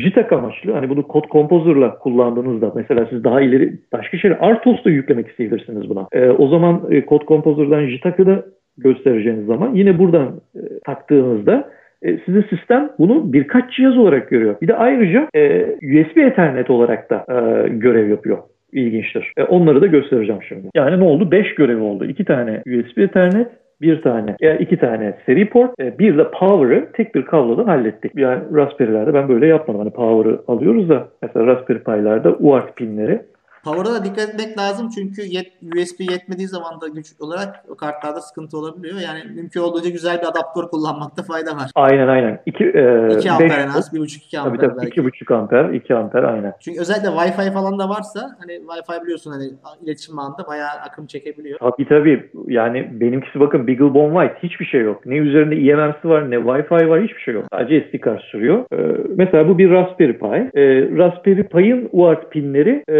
JITAK amaçlı. Hani bunu Code Composer'la kullandığınızda mesela siz daha ileri başka şeyler RTOS yüklemek isteyebilirsiniz buna. E, o zaman e, Code Composer'dan JITAK'ı da göstereceğiniz zaman yine buradan e, taktığınızda e, sizin sistem bunu birkaç cihaz olarak görüyor. Bir de ayrıca e, USB Ethernet olarak da e, görev yapıyor. İlginçtir. E, onları da göstereceğim şimdi. Yani ne oldu? 5 görev oldu. 2 tane USB Ethernet, bir tane ya iki tane seri port, e, bir de power'ı tek bir kablodan hallettik. Yani Raspberry'lerde ben böyle yapmadım. Hani power'ı alıyoruz da mesela Raspberry Pi'lerde UART pinleri Power'a da dikkat etmek lazım çünkü yet, USB yetmediği zaman da güç olarak o kartlarda sıkıntı olabiliyor. Yani mümkün olduğunca güzel bir adaptör kullanmakta fayda var. Aynen aynen. 2 e, 2 amper en az, 1.5-2 amper tabii, tabii, belki. 2.5 amper, 2 amper aynen. Çünkü özellikle Wi-Fi falan da varsa hani Wi-Fi biliyorsun hani iletişim ağında bayağı akım çekebiliyor. Tabii tabii. Yani benimkisi bakın BeagleBone White hiçbir şey yok. Ne üzerinde eMMC var ne Wi-Fi var hiçbir şey yok. Sadece SD kart sürüyor. Ee, mesela bu bir Raspberry Pi. Ee, Raspberry Pi'ın UART pinleri e,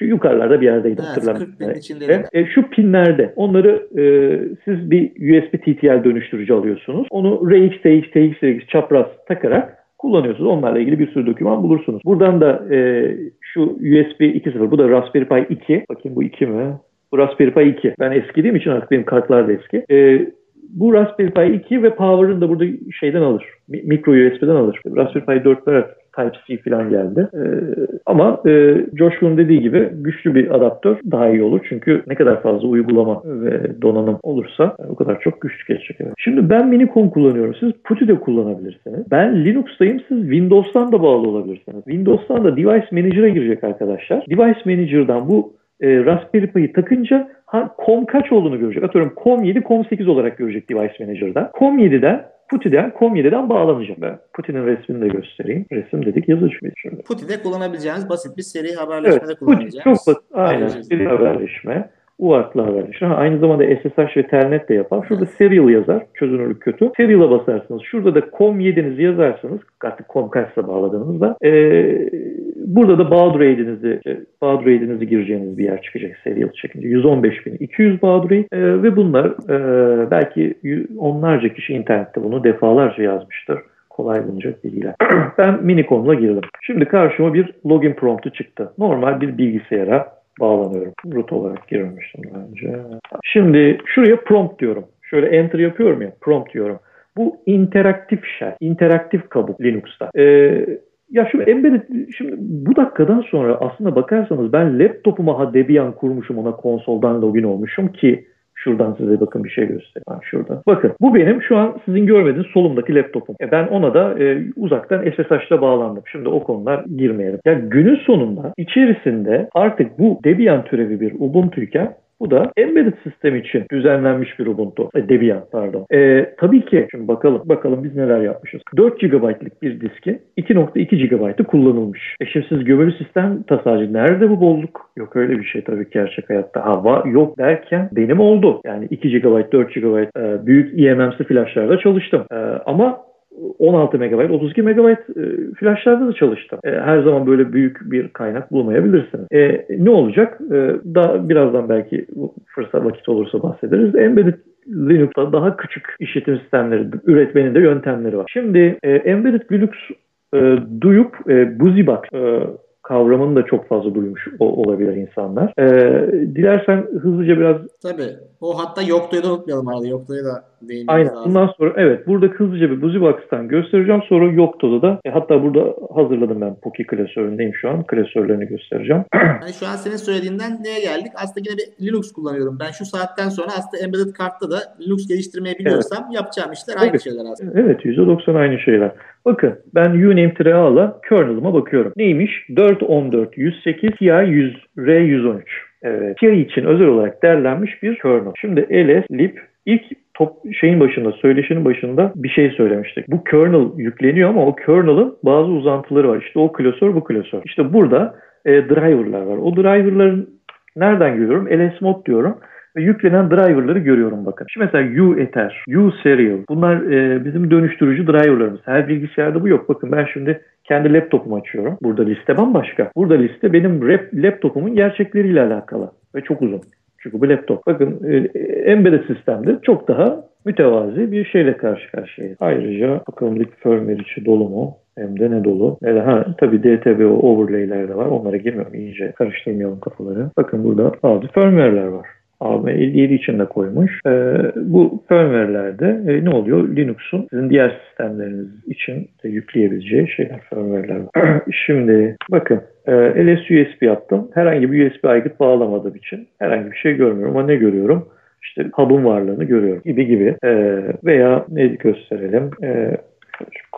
şu yukarılarda bir yerdeydi evet, hatırlamıyorum. E, şu pinlerde onları e, siz bir USB TTL dönüştürücü alıyorsunuz. Onu RX, TX, TX, TX çapraz takarak kullanıyorsunuz. Onlarla ilgili bir sürü doküman bulursunuz. Buradan da e, şu USB 2.0 bu da Raspberry Pi 2. Bakayım bu 2 mi? Bu Raspberry Pi 2. Ben eski için artık benim kartlar da eski. E, bu Raspberry Pi 2 ve Power'ın da burada şeyden alır. Micro USB'den alır. Raspberry Pi 4'ler Type-C falan geldi. Ee, ama e, Josh'un dediği gibi güçlü bir adaptör daha iyi olur. Çünkü ne kadar fazla uygulama ve donanım olursa o kadar çok güçlü geçecek. Evet. Şimdi ben Minicom kullanıyorum. Siz PuTTY de kullanabilirsiniz. Ben Linux'tayım. Siz Windows'tan da bağlı olabilirsiniz. Windows'tan da Device Manager'a girecek arkadaşlar. Device Manager'dan bu e, Raspberry Pi'yi takınca ha, COM kaç olduğunu görecek. Atıyorum COM 7, COM 8 olarak görecek Device Manager'da. COM 7'den PuTTY'den COM7'den bağlanacağım ben. Putin'in resmini de göstereyim. Resim dedik mıydı şimdi? PuTTY'de kullanabileceğiniz basit bir seri haberleşmede evet, kullanabileceğiniz. Çok basit. Aynen. Seri haberleşme. UART'la haberleşir. Ha, aynı zamanda SSH ve Telnet de yapar. Şurada serial yazar. Çözünürlük kötü. Serial'a basarsınız. Şurada da COM7'nizi yazarsanız artık COM kaçsa bağladığınızda ee, burada da baud rate'inizi baud rate'inizi gireceğiniz bir yer çıkacak serial çekince. 115.200 baud rate e, ve bunlar e, belki onlarca kişi internette bunu defalarca yazmıştır kolay bulunacak bilgiler. (clears throat) ben Minicom'la girdim. Şimdi karşıma bir login promptu çıktı. Normal bir bilgisayara bağlanıyorum. Root olarak girmiştim daha önce. Şimdi şuraya prompt diyorum. Şöyle enter yapıyorum ya prompt diyorum. Bu interaktif shell, interaktif kabuk Linux'ta. Ee, ya şu embedded, şimdi bu dakikadan sonra aslında bakarsanız ben laptopuma ha Debian kurmuşum ona konsoldan login olmuşum ki Şuradan size bakın bir şey göstereyim. Ha, şurada. Bakın bu benim şu an sizin görmediğiniz solumdaki laptopum. E, ben ona da e, uzaktan SSH'la bağlandım. Şimdi o konular girmeyelim. Ya günün sonunda içerisinde artık bu Debian türevi bir Ubuntu iken bu da embedded sistem için düzenlenmiş bir Ubuntu. E, Debian pardon. E, tabii ki şimdi bakalım bakalım biz neler yapmışız. 4 GB'lık bir diski 2.2 GB'ı kullanılmış. E şimdi gömülü sistem tasarcı nerede bu bolluk? Yok öyle bir şey tabii gerçek hayatta. Hava yok derken benim oldu. Yani 2 GB 4 GB e, büyük eMMC flashlarda çalıştım. E, ama 16 MB, 32 MB flashlarda da çalıştım. E, her zaman böyle büyük bir kaynak bulmayabilirsiniz. E, ne olacak? E, daha birazdan belki fırsat vakit olursa bahsederiz. Embedded Linux'ta daha küçük işletim sistemleri üretmenin de yöntemleri var. Şimdi e, Embedded Linux e, duyup e, BusyBox e, kavramını da çok fazla duymuş olabilir insanlar. E, dilersen hızlıca biraz... Tabii. O hatta Yokto'yu da unutmayalım arada. Yokto'yu da değinmemiz Aynen. Lazım. Bundan sonra evet burada hızlıca bir BusyBox'tan göstereceğim. Sonra Yokto'da da e, hatta burada hazırladım ben Poki klasöründeyim şu an. Klasörlerini göstereceğim. (clears throat) Yani şu an senin söylediğinden neye geldik? Aslında yine bir Linux kullanıyorum. Ben şu saatten sonra aslında embedded kartta da Linux geliştirmeyi biliyorsam evet. yapacağım işler aynı evet. şeyler aslında. Evet %90 aynı şeyler. Bakın ben uname-a'la kernel'ıma bakıyorum. Neymiş? 414 108 TI 100 R113. Evet. TI için özel olarak derlenmiş bir kernel. Şimdi ls lib ilk top şeyin başında, söyleşinin başında bir şey söylemiştik. Bu kernel yükleniyor ama o kernel'ın bazı uzantıları var. İşte o klasör bu klasör. İşte burada e, driver'lar var. O driver'ların nereden görüyorum? ls-mod diyorum ve yüklenen driverları görüyorum bakın. Şimdi mesela U-Ether, U-Serial bunlar e, bizim dönüştürücü driverlarımız. Her bilgisayarda bu yok. Bakın ben şimdi kendi laptopumu açıyorum. Burada liste bambaşka. Burada liste benim rap, laptopumun gerçekleriyle alakalı ve çok uzun. Çünkü bu laptop. Bakın e, embedded sistemde çok daha mütevazi bir şeyle karşı karşıyayız. Ayrıca bakalım bir firmware içi dolu mu? Hem de ne dolu. Ne de, ha, tabii DTB overlay'ler de var. Onlara girmiyorum. iyice karıştırmayalım kafaları. Bakın burada bazı firmware'ler var. AM57 için de koymuş. E, bu firmware'lerde e, ne oluyor? Linux'un sizin diğer sistemleriniz için de yükleyebileceği şeyler, firmware'ler var. (clears throat) Şimdi bakın e, LS USB yaptım. Herhangi bir USB aygıt bağlamadığım için herhangi bir şey görmüyorum ama ne görüyorum? İşte hub'ın varlığını görüyorum gibi gibi. E, veya ne gösterelim? E,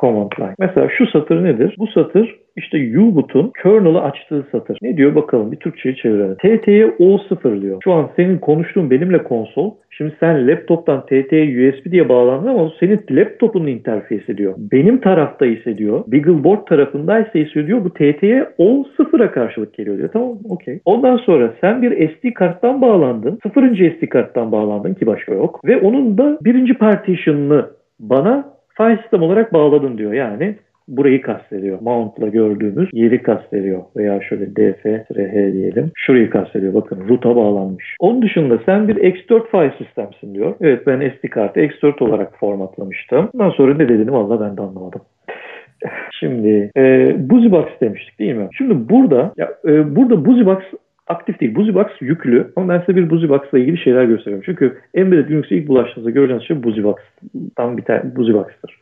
command line. Mesela şu satır nedir? Bu satır işte U-Boot'un kernel'ı açtığı satır. Ne diyor bakalım bir Türkçe'yi çevirelim. TT'ye O0 diyor. Şu an senin konuştuğun benimle konsol. Şimdi sen laptoptan TT'ye USB diye bağlandın ama senin laptopunun interfeysi diyor. Benim tarafta ise diyor, Beagleboard tarafındaysa ise diyor bu TT'ye O0'a karşılık geliyor diyor. Tamam okey. Ondan sonra sen bir SD karttan bağlandın. Sıfırıncı SD karttan bağlandın ki başka yok. Ve onun da birinci partition'ını bana file system olarak bağladın diyor. Yani burayı kastediyor. Mount'la gördüğümüz yeri kastediyor. Veya şöyle df h diyelim. Şurayı kastediyor. Bakın root'a bağlanmış. Onun dışında sen bir X4 file sistemsin diyor. Evet ben SD kartı X4 olarak formatlamıştım. Ondan sonra ne dediğini valla ben de anlamadım. Şimdi e, BusyBox demiştik değil mi? Şimdi burada ya, e, burada BusyBox aktif değil. BusyBox yüklü ama ben size bir BusyBox ile ilgili şeyler gösteriyorum. Çünkü Embedded Linux'e ilk bulaştığınızda göreceğiniz şey BusyBox'tan bir tane BusyBox'tır.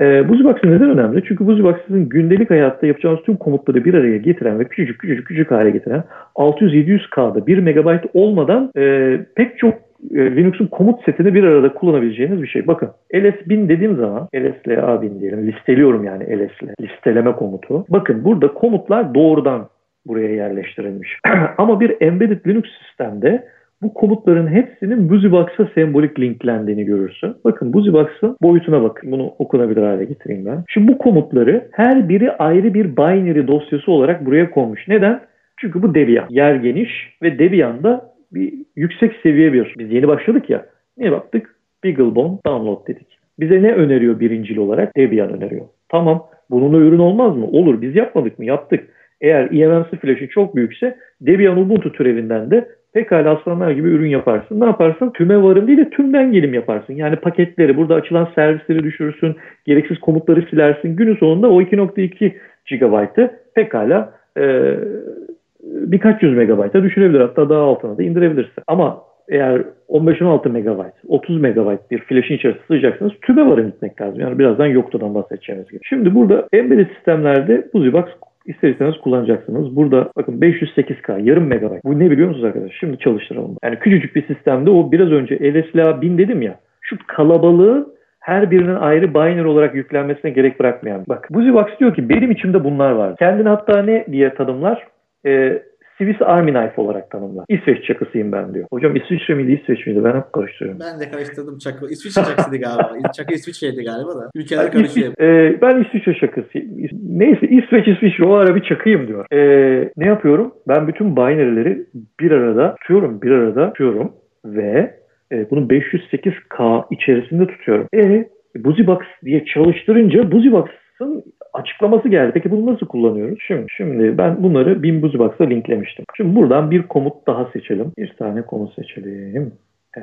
E, BusyBox neden önemli? Çünkü BusyBox sizin gündelik hayatta yapacağınız tüm komutları bir araya getiren ve küçücük küçücük küçük hale getiren 600-700K'da 1 MB olmadan e, pek çok e, Linux'un komut setini bir arada kullanabileceğiniz bir şey. Bakın ls1000 dediğim zaman lsla1000 diyelim listeliyorum yani ls'le listeleme komutu. Bakın burada komutlar doğrudan buraya yerleştirilmiş. (clears throat) Ama bir embedded Linux sistemde bu komutların hepsinin BusyBox'a sembolik linklendiğini görürsün. Bakın BusyBox'ın boyutuna bakın. Bunu okunabilir hale getireyim ben. Şimdi bu komutları her biri ayrı bir binary dosyası olarak buraya konmuş. Neden? Çünkü bu Debian. Yer geniş ve Debian'da bir yüksek seviye bir. Biz yeni başladık ya. Niye baktık? BeagleBone download dedik. Bize ne öneriyor birincil olarak? Debian öneriyor. Tamam. Bununla ürün olmaz mı? Olur. Biz yapmadık mı? Yaptık. Eğer eMMC flash'ı çok büyükse Debian Ubuntu türevinden de pekala aslanlar gibi ürün yaparsın. Ne yaparsın? Tüme varım değil de tümden gelim yaparsın. Yani paketleri, burada açılan servisleri düşürürsün, gereksiz komutları silersin. Günün sonunda o 2.2 GB'ı pekala e, birkaç yüz megabayta düşürebilir. Hatta daha altına da indirebilirsin. Ama eğer 15-16 MB, 30 MB bir flash'in içerisine sığacaksınız tüme varım gitmek lazım. Yani birazdan yoktadan bahsedeceğimiz gibi. Şimdi burada embedded sistemlerde BusyBox ister istemez kullanacaksınız. Burada bakın 508K yarım megabayt. Bu ne biliyor musunuz arkadaşlar? Şimdi çalıştıralım. Yani küçücük bir sistemde o biraz önce LSLA 1000 dedim ya. Şu kalabalığı her birinin ayrı binary olarak yüklenmesine gerek bırakmayan. Bak BusyBox diyor ki benim içimde bunlar var. Kendini hatta ne diye tanımlar? Ee, Swiss Army Knife olarak tanımlar. İsveç çakısıyım ben diyor. Hocam İsviçre miydi İsveç miydi? Ben hep karıştırıyorum. Ben de karıştırdım çakı. İsviçre çakısıydı galiba. (laughs) Çakı İsviçre'ydi galiba da. Ülkeler karışıyor. E, ben İsviçre şakası. Neyse İsveç İsviçre o ara bir çakayım diyor. E, ne yapıyorum? Ben bütün binary'leri bir arada tutuyorum. Bir arada tutuyorum ve e, bunu 508K içerisinde tutuyorum. E BusyBox diye çalıştırınca BusyBox'ın açıklaması geldi. Peki bunu nasıl kullanıyoruz? Şimdi, şimdi ben bunları bin BusyBox'a linklemiştim. Şimdi buradan bir komut daha seçelim. Bir tane komut seçelim.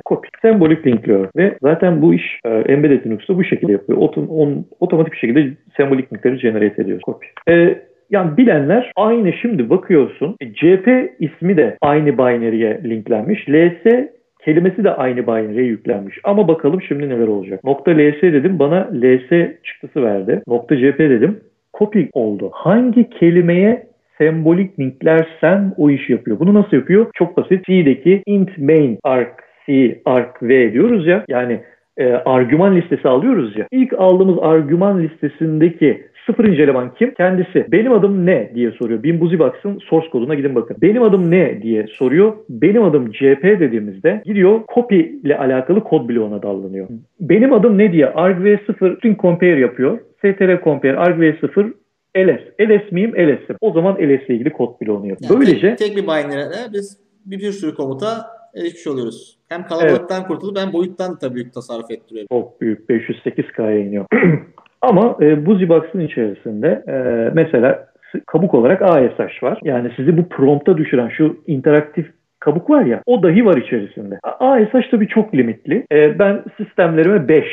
Copy. Sembolik linkliyor ve zaten bu iş e, embedded Linux'ta bu şekilde yapıyor. Otom, on, otomatik bir şekilde sembolik linkleri generate ediyor. Copy. E, yani bilenler aynı şimdi bakıyorsun. e, CP ismi de aynı binary'e linklenmiş. LS kelimesi de aynı binary'e yüklenmiş. Ama bakalım şimdi neler olacak. Nokta LS dedim bana LS çıktısı verdi. Nokta CP dedim copy oldu. Hangi kelimeye sembolik linklersen o iş yapıyor. Bunu nasıl yapıyor? Çok basit. C'deki int main arc C arc V diyoruz ya. Yani e, argüman listesi alıyoruz ya. İlk aldığımız argüman listesindeki sıfırıncı eleman kim? Kendisi. Benim adım ne diye soruyor. Bin BusyBox'ın source koduna gidin bakın. Benim adım ne diye soruyor. Benim adım CP dediğimizde gidiyor copy ile alakalı kod bloğuna dallanıyor. Benim adım ne diye argv0 string compare yapıyor. str compare argv0 ls. ls miyim? LS'im. O zaman ls ile ilgili kod bloğunu yapıyor. Yani Böylece tek, tek bir binary'e biz bir, bir sürü komuta erişmiş oluyoruz. Hem kalabalıktan kurtulup hem boyuttan da büyük tasarruf ettiriyor. çok büyük 508K'ya iniyor. (clears throat) Ama e, BusyBox'ın içerisinde e, mesela kabuk olarak ASH var. Yani sizi bu prompta düşüren şu interaktif kabuk var ya o dahi var içerisinde. ASH tabii çok limitli. E, ben sistemlerime 5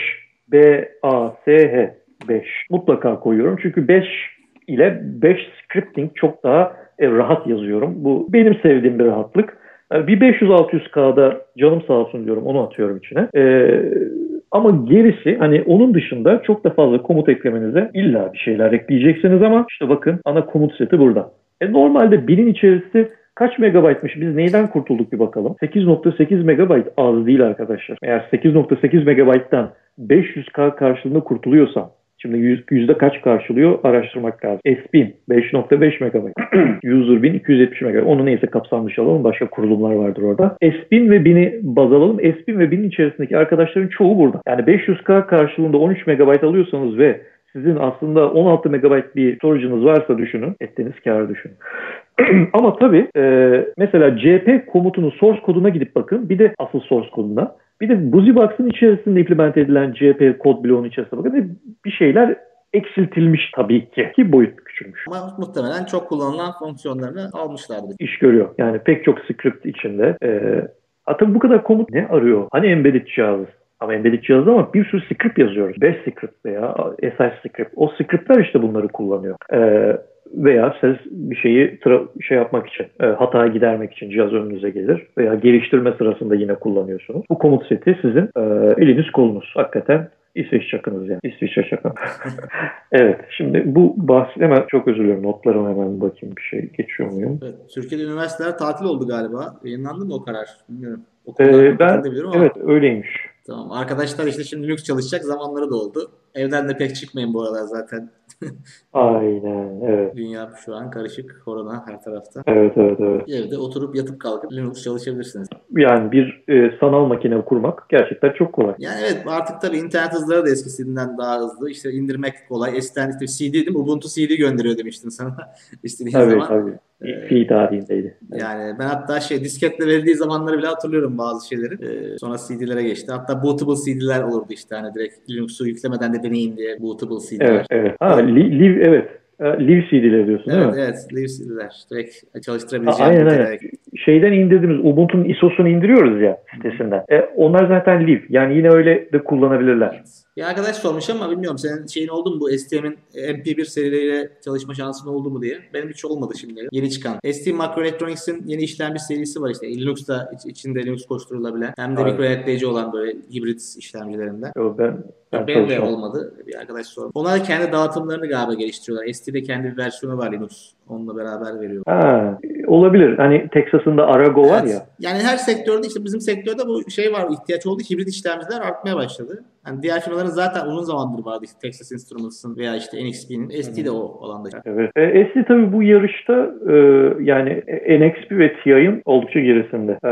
B, A, S, H 5 mutlaka koyuyorum. Çünkü 5 ile 5 scripting çok daha e, rahat yazıyorum. Bu benim sevdiğim bir rahatlık. E, Bir 500-600K'da canım sağ olsun diyorum onu atıyorum içine. E, ama gerisi hani onun dışında çok da fazla komut eklemenize illa bir şeyler ekleyeceksiniz ama işte bakın ana komut seti burada. E normalde binin içerisi kaç megabaytmış? Biz neyden kurtulduk bir bakalım. 8.8 megabayt az değil arkadaşlar. Eğer 8.8 megabayttan 500K karşılığında kurtuluyorsam Şimdi yüz, yüzde kaç karşılıyor araştırmak lazım. S1000 5.5 MB. User 1000 270 MB. Onu neyse kapsam dışı alalım. Başka kurulumlar vardır orada. S1000 ve 1000'i baz alalım. S1000 ve 1000'in içerisindeki arkadaşların çoğu burada. Yani 500K karşılığında 13 MB alıyorsanız ve sizin aslında 16 MB bir storage'ınız varsa düşünün. Ettiğiniz karı düşünün. (clears throat) Ama tabii e, mesela CP komutunun source koduna gidip bakın. Bir de asıl source koduna. Bir de BusyBox'ın içerisinde implement edilen CP kod bloğunun içerisinde bakın. Bir şeyler eksiltilmiş tabii ki. Ki boyut küçülmüş. Ama muhtemelen çok kullanılan fonksiyonlarını almışlardır. İş görüyor. Yani pek çok script içinde. E, ha tabii bu kadar komut ne arıyor? Hani embedded cihaz? Ama embedded cihazda ama bir sürü script yazıyoruz. Bash script veya SI script. O scriptler işte bunları kullanıyor. Ee, veya siz bir şeyi şey yapmak için, e, hatayı gidermek için cihaz önünüze gelir veya geliştirme sırasında yine kullanıyorsunuz. Bu komut seti sizin e, eliniz kolunuz. Hakikaten İsveç çakınız yani. İsviçre çakın. (laughs) evet. Şimdi bu bahsi hemen çok özür diliyorum. Notlarıma hemen bakayım bir şey geçiyor muyum? Evet, Türkiye'de üniversiteler tatil oldu galiba. Yayınlandı mı o karar? Bilmiyorum. Ee, ben ama. evet öyleymiş. Tamam. Arkadaşlar işte şimdi Linux çalışacak zamanları da oldu. Evden de pek çıkmayın bu aralar zaten. Aynen. Evet. Dünya şu an karışık. Korona her tarafta. Evet evet evet. Evde oturup yatıp kalkıp Linux çalışabilirsiniz. Yani bir e, sanal makine kurmak gerçekten çok kolay. Yani evet artık tabii internet hızları da eskisinden daha hızlı. İşte indirmek kolay. Eskiden işte CD değil mi? Ubuntu CD gönderiyor demiştim sana. (laughs) İstediğin Tabii zaman. tabii. Ee, Fi tarihindeydi. Evet. Yani ben hatta şey disketle verildiği zamanları bile hatırlıyorum bazı şeyleri. Ee, sonra CD'lere geçti. Hatta bootable CD'ler olurdu işte hani direkt Linux'u yüklemeden de deneyin diye bootable CD'ler. Evet, evet. Ha, li, live, evet. Live CD'leri diyorsun değil Evet, mi? evet. Live CD'ler. Direkt çalıştırabileceğim aynen aynen. tane- Şeyden indirdiğimiz Ubuntu'nun ISO'sunu indiriyoruz ya sitesinden. E, onlar zaten live. Yani yine öyle de kullanabilirler. Bir arkadaş sormuş ama bilmiyorum senin şeyin oldu mu bu STM'in MP1 serileriyle çalışma şansın oldu mu diye. Benim hiç olmadı şimdi. Yeni çıkan. ST Microelectronics'in yeni işlemci serisi var işte. Linux'ta iç, içinde Linux koşturulabilen. Hem de Evet. mikro ekleyici olan böyle hibrit işlemcilerinden. Yo, ben, ben Benim de olmadı. Bir arkadaş sormuş. Onlar da kendi dağıtımlarını galiba geliştiriyorlar. ST'de kendi bir versiyonu var Linux. Onunla beraber veriyor. Ha, olabilir. Hani Texas'ın da Arago var Evet. ya. Yani her sektörde işte bizim sektörde bu şey var ihtiyaç oldu. Hibrit işlemciler artmaya başladı. Yani diğer firmaların zaten uzun zamandır vardı. İşte Texas Instruments'ın veya işte NXP'nin. ST de o alanda. Evet. E, ST tabii bu yarışta e, yani NXP ve TI'ın oldukça gerisinde. E,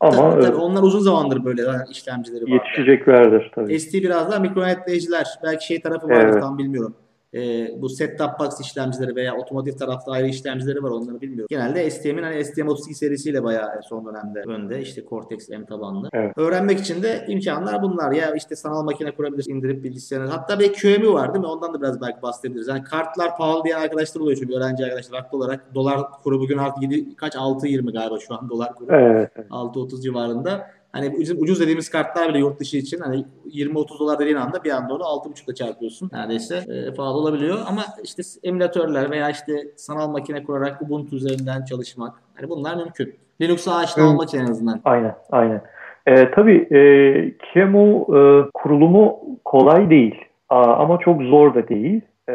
ama tabii, tabii e, onlar uzun zamandır böyle işlemcileri vardı. yetişeceklerdir tabii. ST biraz daha mikro netleyiciler. Belki şey tarafı vardır Evet. tam bilmiyorum. Ee, bu set-top box işlemcileri veya otomotiv tarafta ayrı işlemcileri var onları bilmiyorum. Genelde STM'in hani STM32 serisiyle bayağı son dönemde önde. işte Cortex M tabanlı. Evet. Öğrenmek için de imkanlar bunlar. Ya işte sanal makine kurabilirsin, indirip bilgisayarına. Hatta bir QEM'i var değil mi? Ondan da biraz belki bahsedebiliriz. Yani kartlar pahalı diyen arkadaşlar oluyor çünkü öğrenci arkadaşlar haklı olarak. Dolar kuru bugün artık yedi- kaç 6.20 galiba şu an dolar kuru. Evet. 6.30 civarında. Hani ucuz, ucuz dediğimiz kartlar bile yurt dışı için hani 20-30 dolar dediğin anda bir anda onu 6.5'la çarpıyorsun. Neredeyse e, pahalı olabiliyor. Ama işte emülatörler veya işte sanal makine kurarak Ubuntu üzerinden çalışmak. Hani bunlar mümkün. Linux'a aşina Evet. olmak en azından. Aynen, aynen. E, tabii e, Kemo e, kurulumu kolay değil Aa, ama çok zor da değil. E,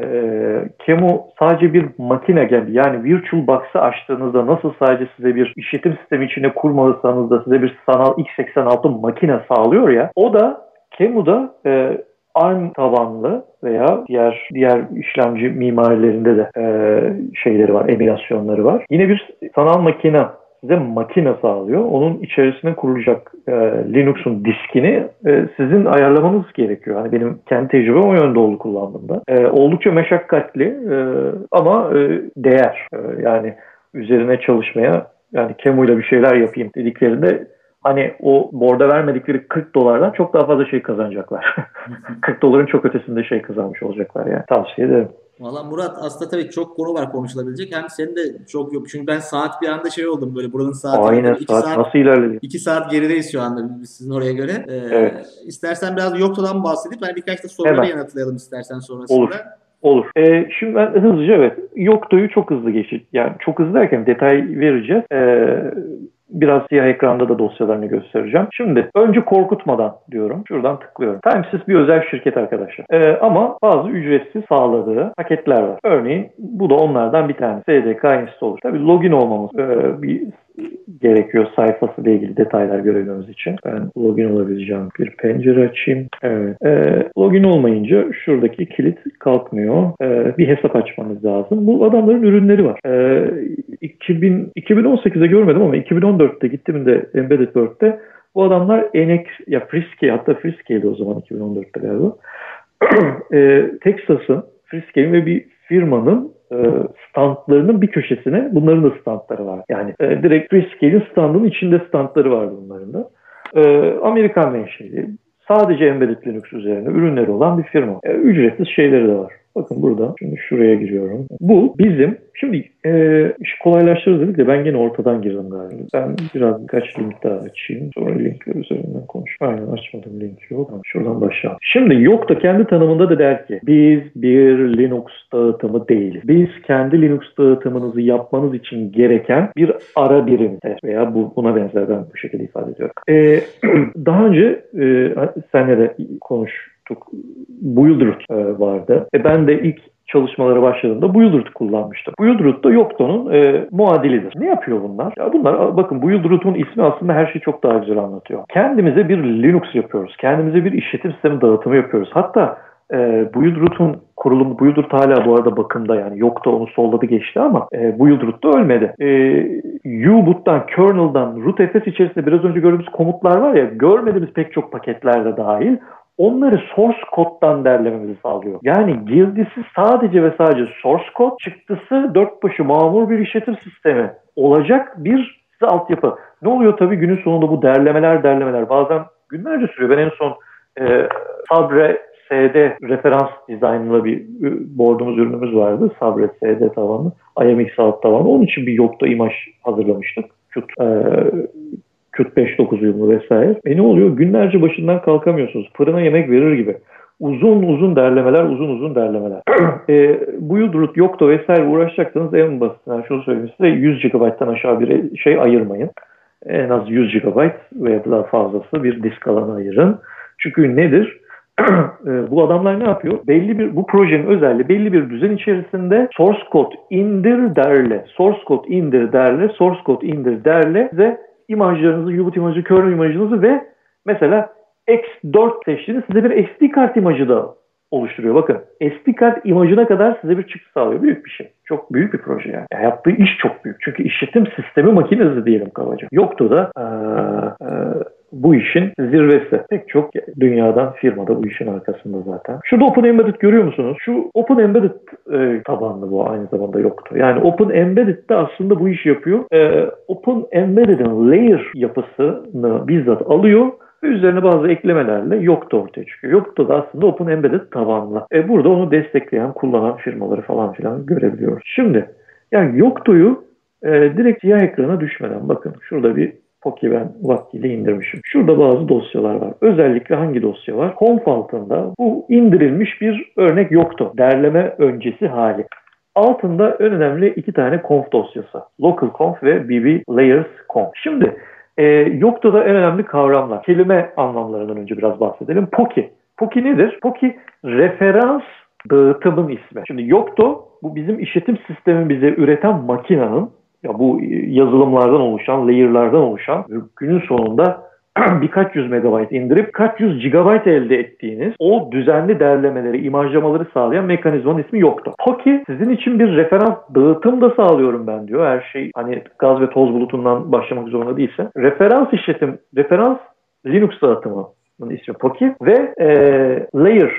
Kemo sadece bir makine gibi yani Virtual Box'ı açtığınızda nasıl sadece size bir işletim sistemi içine kurmalıysanız da size bir sanal x86 makine sağlıyor ya o da Kemo'da e, ARM tabanlı veya diğer diğer işlemci mimarilerinde de e, şeyleri var, emülasyonları var. Yine bir sanal makine size makine sağlıyor. Onun içerisine kurulacak e, Linux'un diskini e, sizin ayarlamanız gerekiyor. Hani benim kendi tecrübem o yönde oldu kullandığımda. E, oldukça meşakkatli e, ama e, değer. E, yani üzerine çalışmaya yani Kemu'yla bir şeyler yapayım dediklerinde hani o borda vermedikleri 40 dolardan çok daha fazla şey kazanacaklar. (laughs) 40 doların çok ötesinde şey kazanmış olacaklar yani. Tavsiye ederim. Valla Murat aslında tabii çok konu var konuşulabilecek. Hem senin de çok yok. Çünkü ben saat bir anda şey oldum böyle buranın saati. Aynen iki saat, saat, nasıl ilerledi? iki saat gerideyiz şu anda sizin oraya göre. Ee, Evet. İstersen biraz Yokta'dan bahsedip hani birkaç da soruları Hemen. yanıtlayalım istersen sonrasında. Olur. Olur. Ee, şimdi ben hızlıca evet. Yokto'yu çok hızlı geçeceğim. Yani çok hızlı derken detay vereceğiz. Ee, biraz siyah ekranda da dosyalarını göstereceğim. Şimdi önce korkutmadan diyorum. Şuradan tıklıyorum. Timesys bir özel şirket arkadaşlar. Ee, ama bazı ücretsiz sağladığı paketler var. Örneğin bu da onlardan bir tanesi. SDK installer. Tabii login olmamız e, bir gerekiyor sayfası ile ilgili detaylar görebilmemiz için. Ben login olabileceğim bir pencere açayım. Evet. Ee, login olmayınca şuradaki kilit kalkmıyor. Ee, bir hesap açmanız lazım. Bu adamların ürünleri var. Ee, 2000, 2018'de görmedim ama 2014'te gittiğimde Embedded World'de bu adamlar NX ya Friske hatta Friske'ydi o zaman 2014'te galiba. (clears throat) e, Texas'ın Friske'nin ve bir firmanın e, standlarının bir köşesine bunların da standları var. Yani e, direkt Friske'nin standının içinde standları vardı bunların da. E, Amerikan menşeli sadece embedded Linux üzerine ürünleri olan bir firma. E, ücretsiz şeyleri de var. Bakın burada. Şimdi şuraya giriyorum. Bu bizim şimdi e, işi kolaylaştırırız dedik de ben gene ortadan girdim galiba. Ben biraz birkaç link daha açayım. Sonra linkler üzerinden konuş. Aynen açmadım link yok. Ama Şuradan başlayalım. Şimdi yok da kendi tanımında da der ki biz bir Linux dağıtımı değiliz. Biz kendi Linux dağıtımınızı yapmanız için gereken bir ara birim veya bu, buna benzer ben bu şekilde ifade ediyorum. E, (clears throat) daha önce e, senle de konuştuk. Buildroot e, vardı. E, ben de ilk çalışmalara başladığımda Buildroot kullanmıştım. Buildroot da Yocto'nun e, muadilidir. Ne yapıyor bunlar? Ya bunlar bakın Buildroot'un ismi aslında her şeyi çok daha güzel anlatıyor. Kendimize bir Linux yapıyoruz. Kendimize bir işletim sistemi dağıtımı yapıyoruz. Hatta e, Buildroot'un kurulumu, Buildroot hala bu arada bakımda yani Yocto onu solladı geçti ama e, Buildroot da ölmedi. E, U-boot'tan, kernel'dan, rootfs içerisinde biraz önce gördüğümüz komutlar var ya görmediğimiz pek çok paketlerde dahil onları source koddan derlememizi sağlıyor. Yani girdisi sadece ve sadece source kod, çıktısı dört başı mamur bir işletim sistemi olacak bir altyapı. Ne oluyor tabii günün sonunda bu derlemeler derlemeler bazen günlerce sürüyor. Ben en son e, Sabre SD referans dizaynıyla bir board'umuz ürünümüz vardı. Sabre SD tavanlı, IMX alt tavanlı. Onun için bir yokta imaj hazırlamıştık. Qt, e, Qt 5.9 uyumlu vesaire. E ne oluyor? Günlerce başından kalkamıyorsunuz. Fırına yemek verir gibi. uzun uzun derlemeler, uzun uzun derlemeler. (clears throat) e, build root, yoktu vesaire uğraşacaksanız en basitinden şunu söyleyeyim size 100 GB'dan aşağı bir şey ayırmayın. En az 100 GB veya daha fazlası bir disk alanı ayırın. Çünkü nedir? (clears throat) E, bu adamlar ne yapıyor? Belli bir bu projenin özelliği belli bir düzen içerisinde source code indir derle, source code indir derle, source code indir derle size imajlarınızı, U-Boot imajı, kernel imajınızı ve mesela X4 seçtiğiniz size bir SD kart imajı da oluşturuyor. Bakın SD kart imajına kadar size bir çıktı sağlıyor. Büyük bir şey. Çok büyük bir proje yani. yani yaptığı iş çok büyük. Çünkü işletim sistemi makinesi diyelim kabaca. Yoktu da ee, ee, bu işin zirvesi. Pek çok dünyadan firmada bu işin arkasında zaten. Şurada Open Embedded görüyor musunuz? Şu Open Embedded e, tabanlı bu aynı zamanda yoktu. Yani Open Embedded de aslında bu işi yapıyor. E, Open Embedded'in layer yapısını bizzat alıyor ve üzerine bazı eklemelerle yoktu ortaya çıkıyor. Yoktu da aslında Open Embedded tabanlı. E burada onu destekleyen, kullanan firmaları falan filan görebiliyoruz. Şimdi yani yoktuyu e, direkt siyah ekrana düşmeden bakın şurada bir Poki ben vaktiyle indirmişim. Şurada bazı dosyalar var. Özellikle hangi dosya var? Conf altında bu indirilmiş bir örnek yoktu. Derleme öncesi hali. Altında en önemli iki tane conf dosyası. Local conf ve bb layers conf. Şimdi e, yoktu da en önemli kavramlar. Kelime anlamlarından önce biraz bahsedelim. Poki. Poki nedir? Poki referans dağıtımın ismi. Şimdi yoktu bu bizim işletim sistemimizi üreten makinenin ya bu yazılımlardan oluşan, layer'lardan oluşan günün sonunda (clears throat) birkaç yüz megabayt indirip kaç yüz gigabayt elde ettiğiniz o düzenli derlemeleri, imajlamaları sağlayan mekanizmanın ismi yoktu. Poki sizin için bir referans dağıtım da sağlıyorum ben diyor. Her şey hani gaz ve toz bulutundan başlamak zorunda değilse. Referans işletim, referans Linux dağıtımı ismi Poki ve e, layer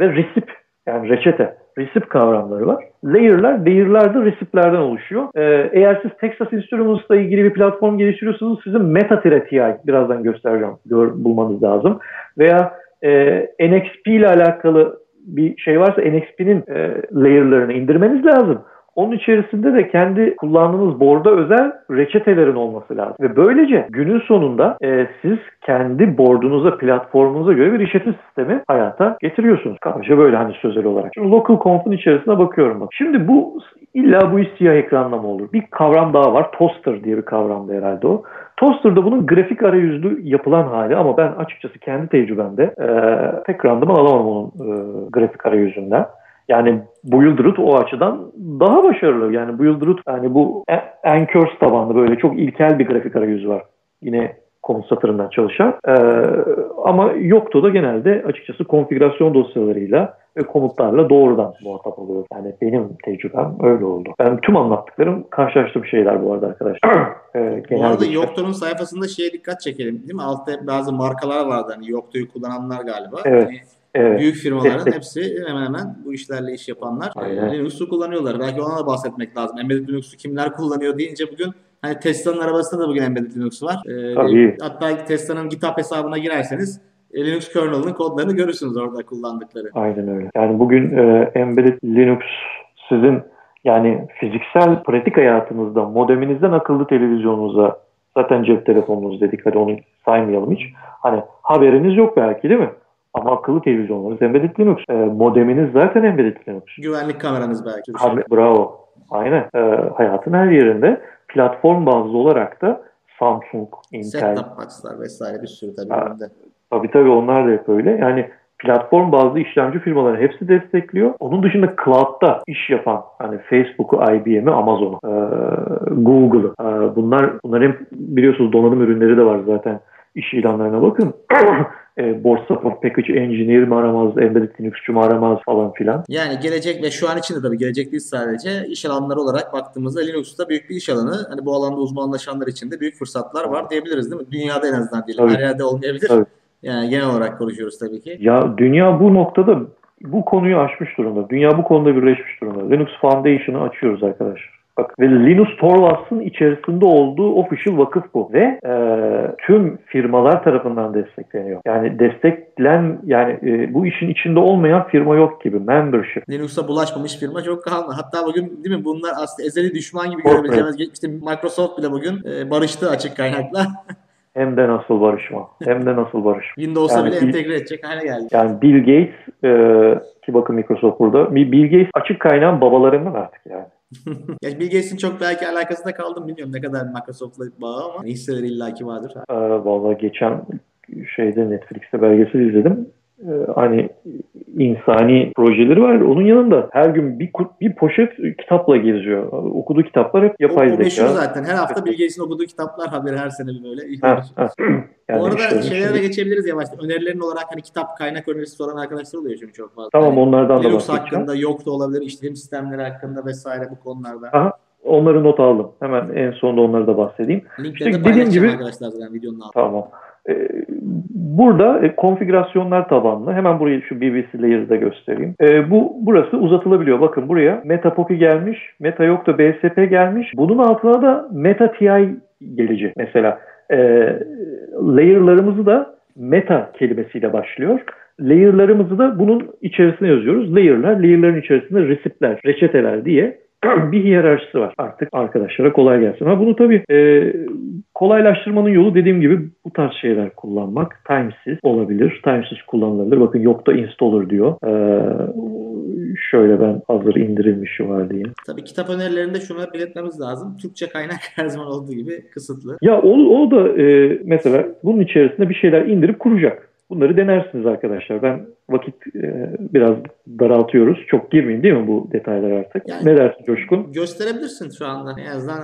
ve recip yani reçete recip kavramları var. Layer'lar, layer'lar da recip'lerden oluşuyor. Ee, eğer siz Texas Instruments'la ilgili bir platform geliştiriyorsanız sizin Meta-TI birazdan göstereceğim, gör, bulmanız lazım. Veya e, NXP ile alakalı bir şey varsa NXP'nin e, layer'larını indirmeniz lazım. Onun içerisinde de kendi kullandığınız board'a özel reçetelerin olması lazım. Ve böylece günün sonunda e, siz kendi board'unuza, platformunuza göre bir işletim sistemi hayata getiriyorsunuz. Kabaca böyle hani sözel olarak. Şimdi local conf'un içerisine bakıyorum bak. Şimdi bu illa bu iş siyah ekranla mı olur? Bir kavram daha var. Toaster diye bir kavramdı herhalde o. Toaster'da bunun grafik arayüzlü yapılan hali ama ben açıkçası kendi tecrübemde e, pek randıman alamadım onun e, grafik arayüzünden. Yani bu Yıldırut o açıdan daha başarılı. Yani bu Yıldırut yani bu Anchors tabanlı böyle çok ilkel bir grafik arayüzü var. Yine komut satırından çalışan. Ee, ama yoktu da genelde açıkçası konfigürasyon dosyalarıyla ve komutlarla doğrudan muhatap oluyor. Yani benim tecrübem öyle oldu. Ben tüm anlattıklarım karşılaştığım şeyler bu arada arkadaşlar. (clears throat) ee, bu arada. Yoktu'nun sayfasında şeye dikkat çekelim değil mi? Altta bazı markalar vardı hani Yoktu'yu kullananlar galiba. Evet. Hani Evet. Büyük firmaların hepsi hemen hemen bu işlerle iş yapanlar Aynen. Linux'u kullanıyorlar. Belki ona da bahsetmek lazım. Embedded Linux'u kimler kullanıyor deyince bugün hani Tesla'nın arabasında da bugün Embedded Linux var. Ee, Tabii. Hatta Tesla'nın GitHub hesabına girerseniz e, Linux kernel'ının kodlarını görürsünüz orada kullandıkları. Aynen öyle. Yani bugün e, Embedded Linux sizin yani fiziksel pratik hayatınızda modeminizden akıllı televizyonunuza zaten cep telefonunuz dedik hadi onu saymayalım hiç. Hani haberiniz yok belki değil mi? Ama akıllı televizyonlarınız embedded Linux. E, modeminiz zaten embedded Linux. Güvenlik kameranız belki. Abi, bravo. Aynen. E, hayatın her yerinde platform bazlı olarak da Samsung, Intel. Set-top box'lar vesaire bir sürü tabii. Ha, tabii tabii onlar da hep öyle. Yani platform bazlı işlemci firmaları hepsi destekliyor. Onun dışında cloud'da iş yapan hani Facebook'u, IBM'i, Amazon'u, e, Google'ı e, bunlar bunların biliyorsunuz donanım ürünleri de var zaten iş ilanlarına bakın. (clears throat) e, board support package engineer mi aramaz, embedded Linux'cu mu aramaz falan filan. Yani gelecek ve şu an için de tabii gelecek değil sadece iş alanları olarak baktığımızda Linux'ta büyük bir iş alanı. Hani bu alanda uzmanlaşanlar için de büyük fırsatlar var diyebiliriz değil mi? Dünyada en azından değil. Her yerde olmayabilir. Tabii. Yani genel olarak konuşuyoruz tabii ki. Ya dünya bu noktada bu konuyu aşmış durumda. Dünya bu konuda birleşmiş durumda. Linux Foundation'ı açıyoruz arkadaşlar. Bak ve Linus Torvalds'ın içerisinde olduğu official vakıf bu ve e, tüm firmalar tarafından destekleniyor. Yani desteklen yani e, bu işin içinde olmayan firma yok gibi membership. Linux'a bulaşmamış firma çok kalmadı. Hatta bugün değil mi bunlar aslında ezeli düşman gibi görebileceğimiz işte Microsoft bile bugün e, barıştı açık kaynakla. (laughs) Hem de nasıl barışma. Hem de nasıl barışma. Windows'a yani bile entegre edecek hale geldi. Yani Bill Gates e, ki bakın Microsoft burada. Bill Gates açık kaynağın babalarından artık yani. (laughs) ya Bill Gates'in çok belki alakasında kaldım bilmiyorum ne kadar Microsoft'la bağı ama hisseleri illaki vardır. Ee, vallahi geçen şeyde Netflix'te belgesel izledim. Ee, hani insani projeleri var. Onun yanında her gün bir bir poşet kitapla geziyor. Okuduğu kitaplar hep yapay zeka. O meşhur zaten. Her hafta Bill Gates'in okuduğu kitaplar haberi her sene böyle. Ha, ha. (clears throat) Yani Bu arada işte, şeylere de geçebiliriz yavaştan. Önerilerin olarak hani kitap kaynak önerisi soran arkadaşlar oluyor çünkü çok fazla. Tamam yani onlardan da bahsedeceğim. hakkında, yok da olabilir, işletim sistemleri hakkında vesaire bu konularda. Aha, onları not aldım. Hemen en sonunda onları da bahsedeyim. Linkleri işte de dediğim gibi arkadaşlar zaten videonun altında. Tamam. Ee, burada e, konfigürasyonlar tabanlı. Hemen burayı şu BBC Layers'da göstereyim. E, bu burası uzatılabiliyor. Bakın buraya Meta Poppy gelmiş. Meta yok da BSP gelmiş. Bunun altına da Meta TI gelecek mesela. E, layer'larımızı da Meta kelimesiyle başlıyor. Layer'larımızı da bunun içerisine yazıyoruz. Layer'lar, layer'ların içerisinde resipler, reçeteler diye bir hiyerarşisi var. Artık arkadaşlara kolay gelsin. Ha bunu tabii e, kolaylaştırmanın yolu dediğim gibi bu tarz şeyler kullanmak. Timesiz olabilir. Timesiz kullanılabilir. Bakın yok da installer diyor. Ee, şöyle ben hazır indirilmişi var diye. Tabii kitap önerilerinde şunu belirtmemiz lazım. Türkçe kaynak (laughs) her zaman olduğu gibi kısıtlı. Ya o, o da e, mesela bunun içerisinde bir şeyler indirip kuracak. Bunları denersiniz arkadaşlar. Ben vakit e, biraz daraltıyoruz. Çok girmeyeyim değil mi bu detaylar artık? Yani, ne dersin Coşkun? Gösterebilirsin şu anda. En azından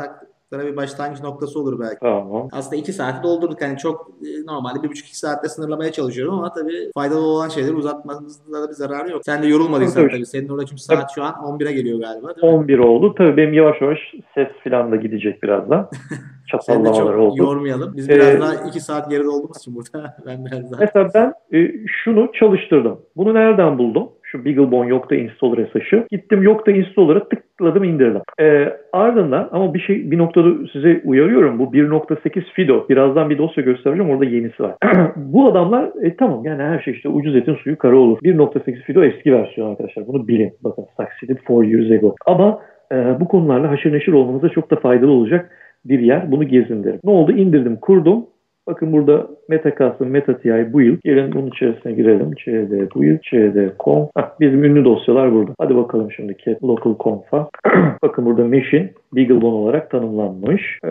sana bir başlangıç noktası olur belki. Tamam. Aslında iki saati doldurduk. Yani çok e, normalde bir buçuk iki saatte sınırlamaya çalışıyorum ama tabii faydalı olan şeyleri uzatmamızda da bir zararı yok. Sen de yorulmadıysan tabii. tabii. Senin orada çünkü saat tabii. şu an 11'e geliyor galiba. 11 oldu. Tabii benim yavaş yavaş ses falan da gidecek birazdan. (laughs) çatallamalar oldu. yormayalım. Biz biraz ee, daha iki saat geride olduğumuz için burada (laughs) ben biraz daha... Mesela ben e, şunu çalıştırdım. Bunu nereden buldum? Şu BeagleBone Yokta Installer SSH'ı. Gittim Yokta Installer'ı tıkladım indirdim. E, ardından ama bir şey bir noktada size uyarıyorum. Bu 1.8 Fido. Birazdan bir dosya göstereceğim. Orada yenisi var. (clears throat) Bu adamlar e, tamam yani her şey işte ucuz etin suyu kara olur. 1.8 Fido eski versiyon arkadaşlar. Bunu bilin. Bakın succeeded 4 years ago. Ama e, bu konularla haşır neşir olmanıza çok da faydalı olacak bir yer. Bunu gezin derim. Ne oldu? İndirdim, kurdum. Bakın burada MetaCast'ın MetaTI build. Gelin bunun içerisine girelim. cd build, cd conf. Heh, bizim ünlü dosyalar burada. Hadi bakalım şimdi cat local conf'a. (clears throat) Bakın burada machine BeagleBone olarak tanımlanmış. Ee,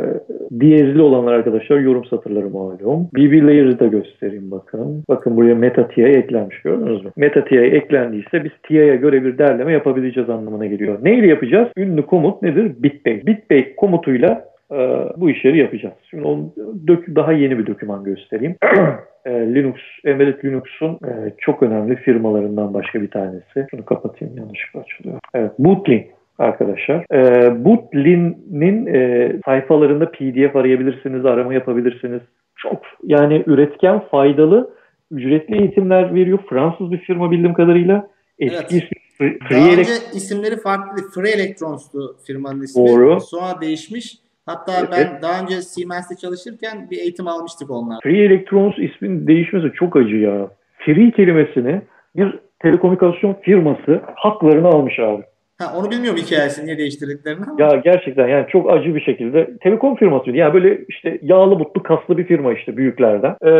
diyezli olanlar arkadaşlar yorum satırları malum. BB layer'ı da göstereyim bakın. Bakın buraya MetaTI eklenmiş gördünüz mü? MetaTI eklendiyse biz TI'ye göre bir derleme yapabileceğiz anlamına geliyor. Neyle yapacağız? Ünlü komut nedir? Bitbake. Bitbake komutuyla e, bu işleri yapacağız. Şimdi onu dök, daha yeni bir doküman göstereyim. (clears throat) e, Linux, Embedded Linux'un e, çok önemli firmalarından başka bir tanesi. Şunu kapatayım yanlışlıkla açılıyor. Evet, Bootlin arkadaşlar. E, Bootlin'in e, sayfalarında PDF arayabilirsiniz, arama yapabilirsiniz. Çok yani üretken, faydalı, ücretli eğitimler veriyor. Fransız bir firma bildiğim kadarıyla. Eski evet. Free, Daha önce isimleri farklı. Free Electrons'tu firmanın ismi. Doğru. Sonra değişmiş. Hatta evet. ben daha önce Siemens'te çalışırken bir eğitim almıştık onlar. Free Electrons ismin değişmesi çok acı ya. Free kelimesini bir telekomünikasyon firması haklarını almış abi. Ha, onu bilmiyorum hikayesini niye değiştirdiklerini ama. Ya gerçekten yani çok acı bir şekilde. Telekom firması yani böyle işte yağlı mutlu kaslı bir firma işte büyüklerden. Ee,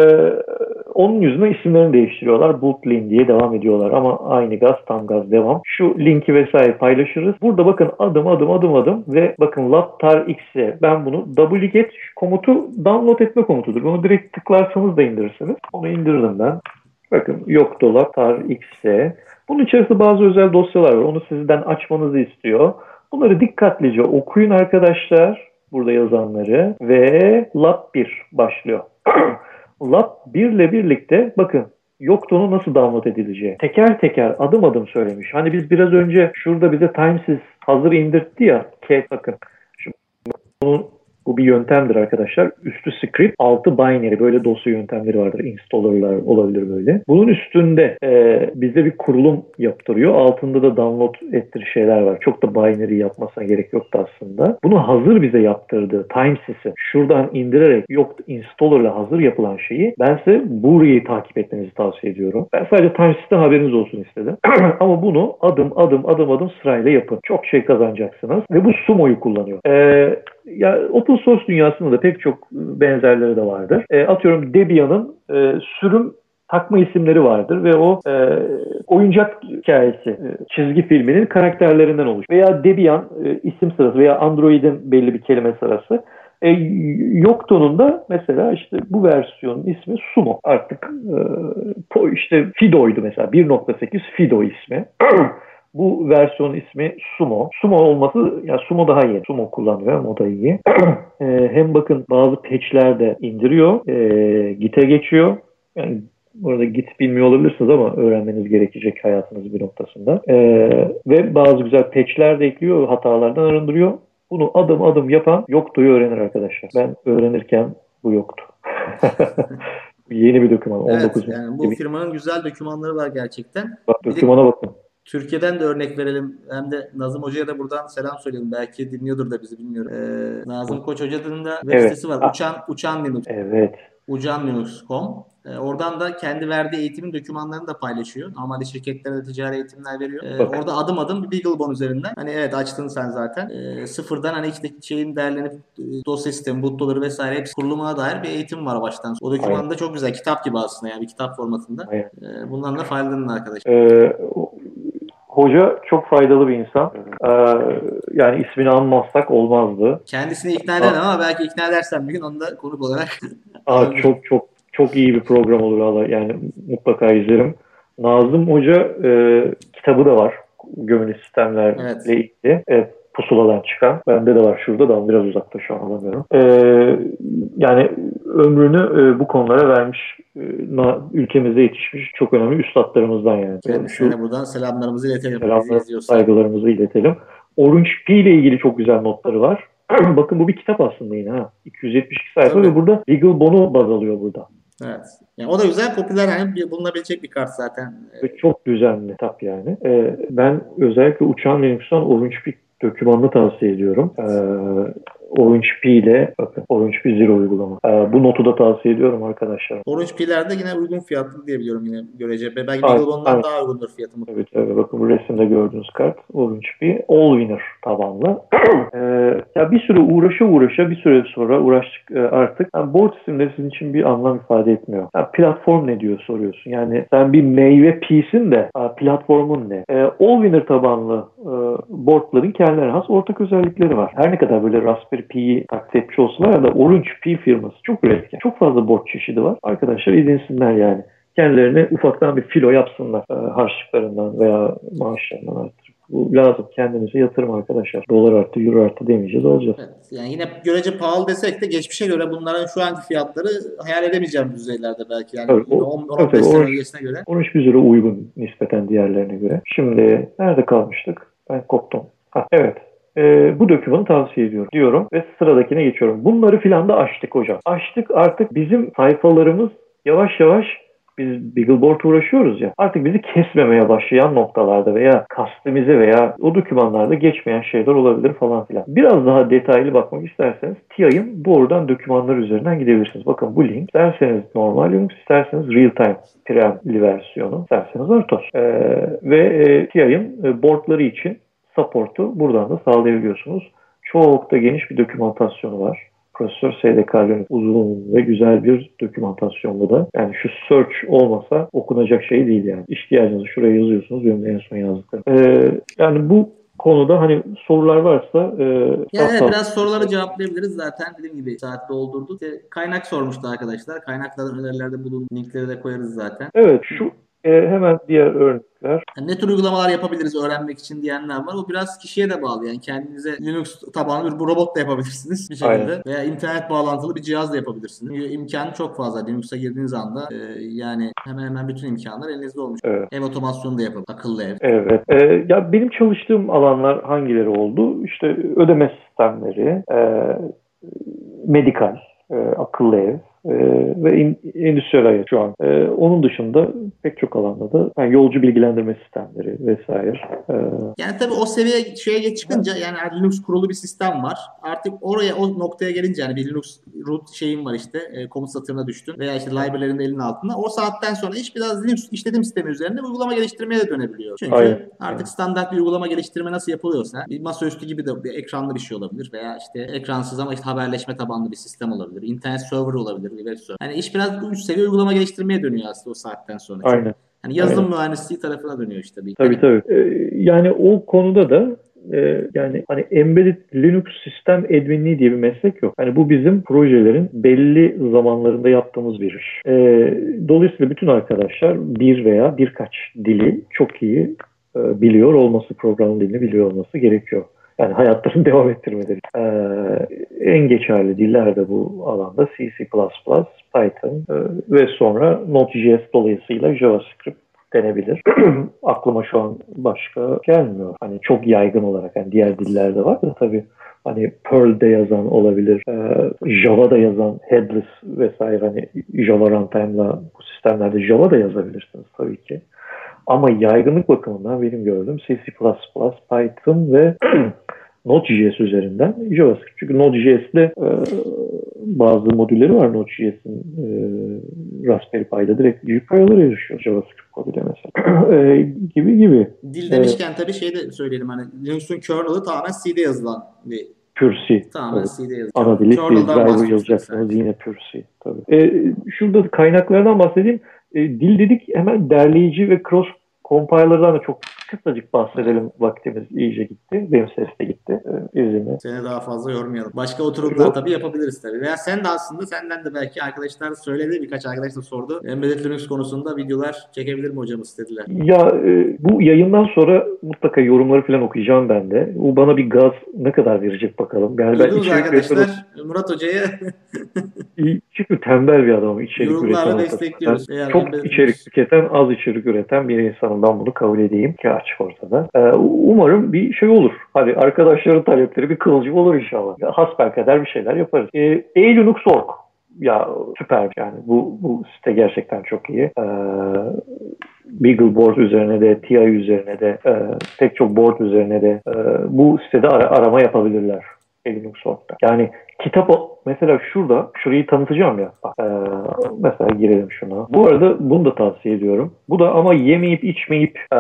onun yüzünden isimlerini değiştiriyorlar. Bootlin diye devam ediyorlar ama aynı gaz tam gaz devam. Şu linki vesaire paylaşırız. Burada bakın adım adım adım adım ve bakın laptar x'e ben bunu wget komutu download etme komutudur. Bunu direkt tıklarsanız da indirirsiniz. Onu indirdim ben. Bakın yok dolap tar x'e bunun içerisinde bazı özel dosyalar var. Onu sizden açmanızı istiyor. Bunları dikkatlice okuyun arkadaşlar. Burada yazanları. Ve Lab 1 başlıyor. (clears throat) Lab 1 ile birlikte bakın Yokton'u nasıl download edileceği. Teker teker adım adım söylemiş. Hani biz biraz önce şurada bize Timesys hazır indirtti ya. Cat bakın. Şimdi bunun bu bir yöntemdir arkadaşlar. Üstü script, altı binary. Böyle dosya yöntemleri vardır. Installer'lar olabilir böyle. Bunun üstünde e, bize bir kurulum yaptırıyor. Altında da download ettir şeyler var. Çok da binary yapmasına gerek yoktu aslında. Bunu hazır bize yaptırdı. Timesys'i şuradan indirerek yok installer'la hazır yapılan şeyi ben size burayı takip etmenizi tavsiye ediyorum. Ben sadece Timesys'ten haberiniz olsun istedim. (clears throat) Ama bunu adım adım adım adım sırayla yapın. Çok şey kazanacaksınız. Ve bu Sumo'yu kullanıyor. Eee ya open source dünyasında da pek çok benzerleri de vardır. E, atıyorum Debian'ın e, sürüm takma isimleri vardır ve o e, oyuncak hikayesi e, çizgi filminin karakterlerinden oluşur. Veya Debian e, isim sırası veya Android'in belli bir kelime sırası. E, Yokto'nun da mesela işte bu versiyonun ismi Sumo. Artık e, işte Fido'ydu mesela 1.8 Fido ismi. (clears throat) Bu versiyon ismi Sumo. Sumo olması, ya Sumo daha iyi. Sumo kullanıyor, o da iyi. (clears throat) e, hem bakın bazı patchler de indiriyor, e, Git'e geçiyor. Yani Burada git bilmiyor olabilirsiniz ama öğrenmeniz gerekecek hayatınız bir noktasında. Ee, ve bazı güzel patchler de ekliyor, hatalardan arındırıyor. Bunu adım adım yapan yoktuyu öğrenir arkadaşlar. Ben öğrenirken bu yoktu. (laughs) Yeni bir doküman. Evet, 19 yani bu gibi. firmanın güzel dokümanları var gerçekten. Bak dokümana bakın. Türkiye'den de örnek verelim. Hem de Nazım Hoca'ya da buradan selam söyleyelim. Belki dinliyordur da bizi bilmiyorum. Ee, Nazım Koç Hoca'nın da web evet. sitesi var. Uçan Uçan Linux. Evet. ucanlinux.com. E, oradan da kendi verdiği eğitimin dokümanlarını da paylaşıyor. Normalde şirketlere de ticari eğitimler veriyor. E, orada adım adım bir BeagleBone üzerinden. Hani evet açtın sen zaten. E, sıfırdan hani işte şeyin değerlenip e, dosya sistemi, bootloader'ı vesaire hepsi kurulumuna dair bir eğitim var baştan. O doküman da çok güzel. Kitap gibi aslında yani bir kitap formatında. E, bundan da faydalanın arkadaşlar. Ee, Hoca çok faydalı bir insan. Ee, yani ismini anmazsak olmazdı. Kendisini ikna edemem ama belki ikna edersen bir gün onu da konuk olarak. (laughs) Aa, çok çok çok iyi bir program olur valla. Yani mutlaka izlerim. Nazım Hoca e, kitabı da var. Gömülü sistemlerle evet. ilgili. Evet, pusuladan çıkan. Bende de var şurada da biraz uzakta şu an alamıyorum. Ee, yani ömrünü e, bu konulara vermiş, e, ülkemize yetişmiş çok önemli üstadlarımızdan yani. Kendisine şu, buradan selamlarımızı iletelim. Selamlarımızı, saygılarımızı iletelim. Orange Pi ile ilgili çok güzel notları var. (clears throat) Bakın bu bir kitap aslında yine ha. 272 sayfa Tabii. ve burada Beagle Bono baz alıyor burada. Evet. Yani o da güzel, popüler yani bulunabilecek bir kart zaten. Ve çok düzenli kitap yani. Ee, ben özellikle uçan Linux'tan Orange Pi dokümanını tavsiye ediyorum. Ee, Orange Pi ile bakın Orange Pi Zero uygulama. Ee, bu notu da tavsiye ediyorum arkadaşlar. Orange Pi'lerde yine uygun fiyatlı diyebiliyorum yine görece. Belki Beagle daha uygundur fiyatı? Evet, evet. Bakın bu resimde gördüğünüz kart Orange Pi All Winner tabanlı. (clears throat) ee, ya bir süre uğraşa uğraşa bir süre sonra uğraştık e, artık. Yani board isimleri sizin için bir anlam ifade etmiyor. Yani platform ne diyor soruyorsun. Yani sen bir meyve pisin de platformun ne? Ee, All Winner tabanlı e, boardların kendilerine has ortak özellikleri var. Her ne kadar böyle Raspberry bir Pi taklit olsalar da Orange Pi firması çok üretken. Çok fazla borç çeşidi var. Arkadaşlar edinsinler yani. Kendilerine ufaktan bir filo yapsınlar e, harçlıklarından veya maaşlarından arttırıp. Bu lazım. Kendinize yatırım arkadaşlar. Dolar arttı, euro arttı demeyeceğiz alacağız. Evet, yani yine görece pahalı desek de geçmişe göre bunların şu anki fiyatları hayal edemeyeceğim düzeylerde belki. Yani evet, 10-15 sene öncesine göre. 13 bir uygun nispeten diğerlerine göre. Şimdi nerede kalmıştık? Ben koptum. Ha, evet e, bu dokümanı tavsiye ediyorum diyorum ve sıradakine geçiyorum. Bunları filan da açtık hocam. Açtık artık bizim sayfalarımız yavaş yavaş biz Beagleboard uğraşıyoruz ya artık bizi kesmemeye başlayan noktalarda veya kastimize veya o dokümanlarda geçmeyen şeyler olabilir falan filan. Biraz daha detaylı bakmak isterseniz TI'ın doğrudan dokümanlar üzerinden gidebilirsiniz. Bakın bu link isterseniz normal Linux isterseniz real time premli versiyonu isterseniz RTOS. Ee, ve e, TI'ın e, boardları için support'u buradan da sağlayabiliyorsunuz. Çok da geniş bir dokümantasyonu var. Profesör SDK'nın uzun ve güzel bir dokümantasyon bu da. Yani şu search olmasa okunacak şey değil yani. İhtiyacınızı şuraya yazıyorsunuz. Benim en son yazdıklarım. Ee, yani bu konuda hani sorular varsa e, yani evet, biraz soruları cevaplayabiliriz zaten dediğim gibi saat doldurduk. İşte kaynak sormuştu arkadaşlar. Kaynaklardan önerilerde bulun linkleri de koyarız zaten. Evet şu e, hemen diğer örnekler. Yani ne tür uygulamalar yapabiliriz öğrenmek için diyenler var. O biraz kişiye de bağlı. Yani kendinize Linux tabanlı bir robot da yapabilirsiniz bir şekilde. Aynen. Veya internet bağlantılı bir cihaz da yapabilirsiniz. İmkanı çok fazla. Linux'a girdiğiniz anda e, yani hemen hemen bütün imkanlar elinizde olmuş. Evet. Ev otomasyonu da yapabilir. Akıllı ev. Evet. E, ya benim çalıştığım alanlar hangileri oldu? İşte ödeme sistemleri, e, medikal, e, akıllı ev, e, ve in, endüstriyel hayat şu an. E, onun dışında pek çok alanda da yani yolcu bilgilendirme sistemleri vesaire. E, yani tabii o seviye şeye çıkınca yani Linux kurulu bir sistem var. Artık oraya o noktaya gelince yani bir Linux root şeyin var işte e, komut satırına düştün veya işte library'lerin elinin altında. O saatten sonra iş biraz Linux işletim sistemi üzerinde uygulama geliştirmeye de dönebiliyor. Çünkü Aynen. artık standart bir uygulama geliştirme nasıl yapılıyorsa bir masaüstü gibi de bir ekranlı bir şey olabilir veya işte ekransız ama işte haberleşme tabanlı bir sistem olabilir. İnternet server olabilir, bir web server. Yani iş biraz üst seviye uygulama geliştirmeye dönüyor aslında o saatten sonra. Aynen. Hani yazılım Aynen. mühendisliği tarafına dönüyor işte. Bir. Tabii tabii. Ee, yani o konuda da e, yani hani embedded Linux sistem adminliği diye bir meslek yok. Hani bu bizim projelerin belli zamanlarında yaptığımız bir iş. E, dolayısıyla bütün arkadaşlar bir veya birkaç dili çok iyi e, biliyor olması, program dilini biliyor olması gerekiyor. Yani hayatlarını (laughs) devam ettirmeleri. Ee, en geçerli diller de bu alanda C, C++, Python e, ve sonra Node.js dolayısıyla JavaScript denebilir. (clears throat) Aklıma şu an başka gelmiyor. Hani çok yaygın olarak yani diğer dillerde var da tabii hani Perl'de yazan olabilir, e, Java'da yazan headless vesaire hani Java runtime'la bu sistemlerde Java da yazabilirsiniz tabii ki. Ama yaygınlık bakımından benim gördüğüm C++, Python ve (clears throat) Node.js üzerinden JavaScript. Çünkü Node.js'de e, bazı modülleri var Node.js'in e, Raspberry Pi'da direkt büyük payalara erişiyor JavaScript koduyla mesela. (clears throat) e, gibi gibi. Dil demişken e, tabii şey de söyleyelim hani Linux'un kernel'ı tamamen C'de yazılan bir C. Tamamen evet. C'de yazılan. Ana dili C. Driver yazacaksınız yine C. Tabii. E, şurada kaynaklardan bahsedeyim. E, dil dedik hemen derleyici ve cross compiler'dan da çok kısacık bahsedelim. Vaktimiz iyice gitti. Benim ses de gitti. Ee. Seni daha fazla yormayalım. Başka oturumlar tabii yapabiliriz tabii. Veya sen de aslında senden de belki arkadaşlar söyledi. Birkaç arkadaş da sordu. Embedded Linux konusunda videolar çekebilir mi hocam istediler. Ya e, bu yayından sonra mutlaka yorumları falan okuyacağım ben de. Bu bana bir gaz ne kadar verecek bakalım. Yani Duydunuz ben arkadaşlar. Yaparım. Murat Hoca'ya çünkü tembel bir adam. içerik Yorumlarla destekliyoruz. çok içerik tüketen, az içerik üreten bir insanım. Ben bunu kabul edeyim ki açık ortada. Ee, umarım bir şey olur. Hadi arkadaşların talepleri bir kılıcı olur inşallah. Hasbel kadar bir şeyler yaparız. Ee, E-Linux.org ya süper yani bu, bu site gerçekten çok iyi. Ee, Beagleboard üzerine de, TI üzerine de, e, pek çok board üzerine de e, bu sitede ara, arama yapabilirler. Linux.org'da. Yani kitap mesela şurada şurayı tanıtacağım ya. Ee, mesela girelim şuna. Bu arada bunu da tavsiye ediyorum. Bu da ama yemeyip içmeyip e,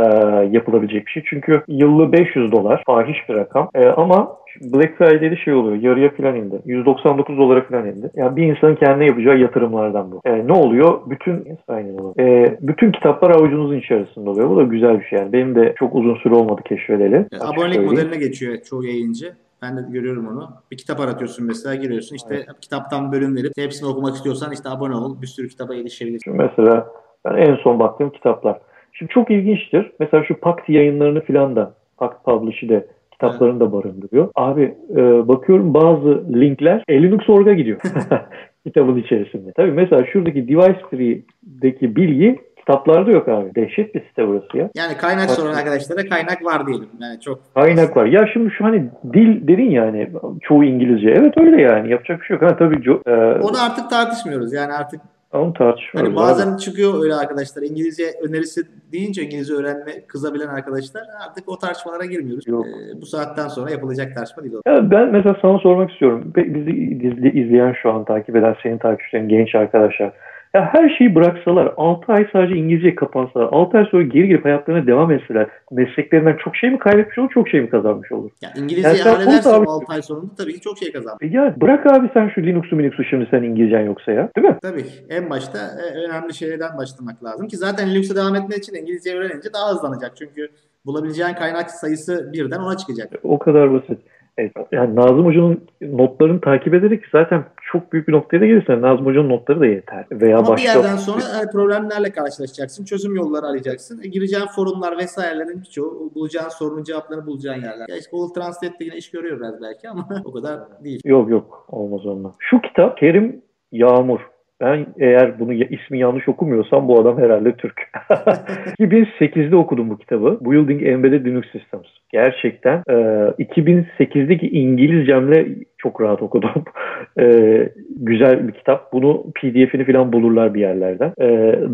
yapılabilecek bir şey. Çünkü yıllı 500 dolar fahiş bir rakam. E, ama Black Friday'de şey oluyor. Yarıya falan indi. 199 dolara falan indi. Yani bir insanın kendine yapacağı yatırımlardan bu. E, ne oluyor? Bütün e, bütün kitaplar avucunuzun içerisinde oluyor. Bu da güzel bir şey yani. Benim de çok uzun süre olmadı keşfedeli. Abonelik modeline geçiyor çoğu yayıncı. Ben de görüyorum onu. Bir kitap aratıyorsun mesela giriyorsun. İşte evet. kitaptan bölüm verip hepsini okumak istiyorsan işte abone ol. Bir sürü kitaba erişebilirsin. Mesela ben en son baktığım kitaplar. Şimdi çok ilginçtir. Mesela şu Pakt yayınlarını filan da Pakt Publish'i de kitaplarını da barındırıyor. Abi e, bakıyorum bazı linkler Linux.org'a gidiyor. (laughs) (laughs) kitabın içerisinde. Tabii mesela şuradaki Device Tree'deki bilgi Kitaplarda yok abi. Dehşet bir site burası ya. Yani kaynak Bak, soran arkadaşlara kaynak var diyelim. Yani çok. Kaynak var. Ya şimdi şu hani dil dedin yani çoğu İngilizce. Evet öyle yani. Yapacak bir şey yok. Ha, tabii e, Onu artık tartışmıyoruz. Yani artık onu tartışmıyoruz. Hani bazen abi. çıkıyor öyle arkadaşlar. İngilizce önerisi deyince İngilizce öğrenme kızabilen arkadaşlar artık o tartışmalara girmiyoruz. Yok. Ee, bu saatten sonra yapılacak tartışma değil. Ya ben mesela sana sormak istiyorum. Bizi izleyen şu an takip eden senin takipçilerin genç arkadaşlar ya her şeyi bıraksalar, 6 ay sadece İngilizce kapansalar, 6 ay sonra geri gelip hayatlarına devam etseler, mesleklerinden çok şey mi kaybetmiş olur, çok şey mi kazanmış olur? Ya İngilizceyi yani halledersen 6 ay sonunda tabii ki çok şey kazanmış. Ya bırak abi sen şu Linux'u Linux'u şimdi sen İngilizcen yoksa ya, değil mi? Tabii. En başta e, önemli şeylerden başlamak lazım ki zaten Linux'a devam etmek için İngilizce öğrenince daha hızlanacak. Çünkü bulabileceğin kaynak sayısı birden ona çıkacak. O kadar basit. Evet, yani Nazım Hoca'nın notlarını takip ederek zaten çok büyük bir noktaya da gelirsen Nazım Hoca'nın notları da yeter. Veya Ama başka... bir yerden sonra e, problemlerle karşılaşacaksın. Çözüm yolları arayacaksın. E, gireceğin forumlar vesairelerin birçoğu bulacağın sorunun cevaplarını bulacağın yerler. Ya işte Google Translate'de yine iş görüyor biraz belki ama (laughs) o kadar değil. Yok yok olmaz onunla. Şu kitap Kerim Yağmur. Ben eğer bunu ismi yanlış okumuyorsam bu adam herhalde Türk. (laughs) 2008'de okudum bu kitabı. Building Embedded Linux Systems. Gerçekten e, 2008'deki İngilizcemle çok rahat okudum. e, güzel bir kitap. Bunu PDF'ini falan bulurlar bir yerlerden. E,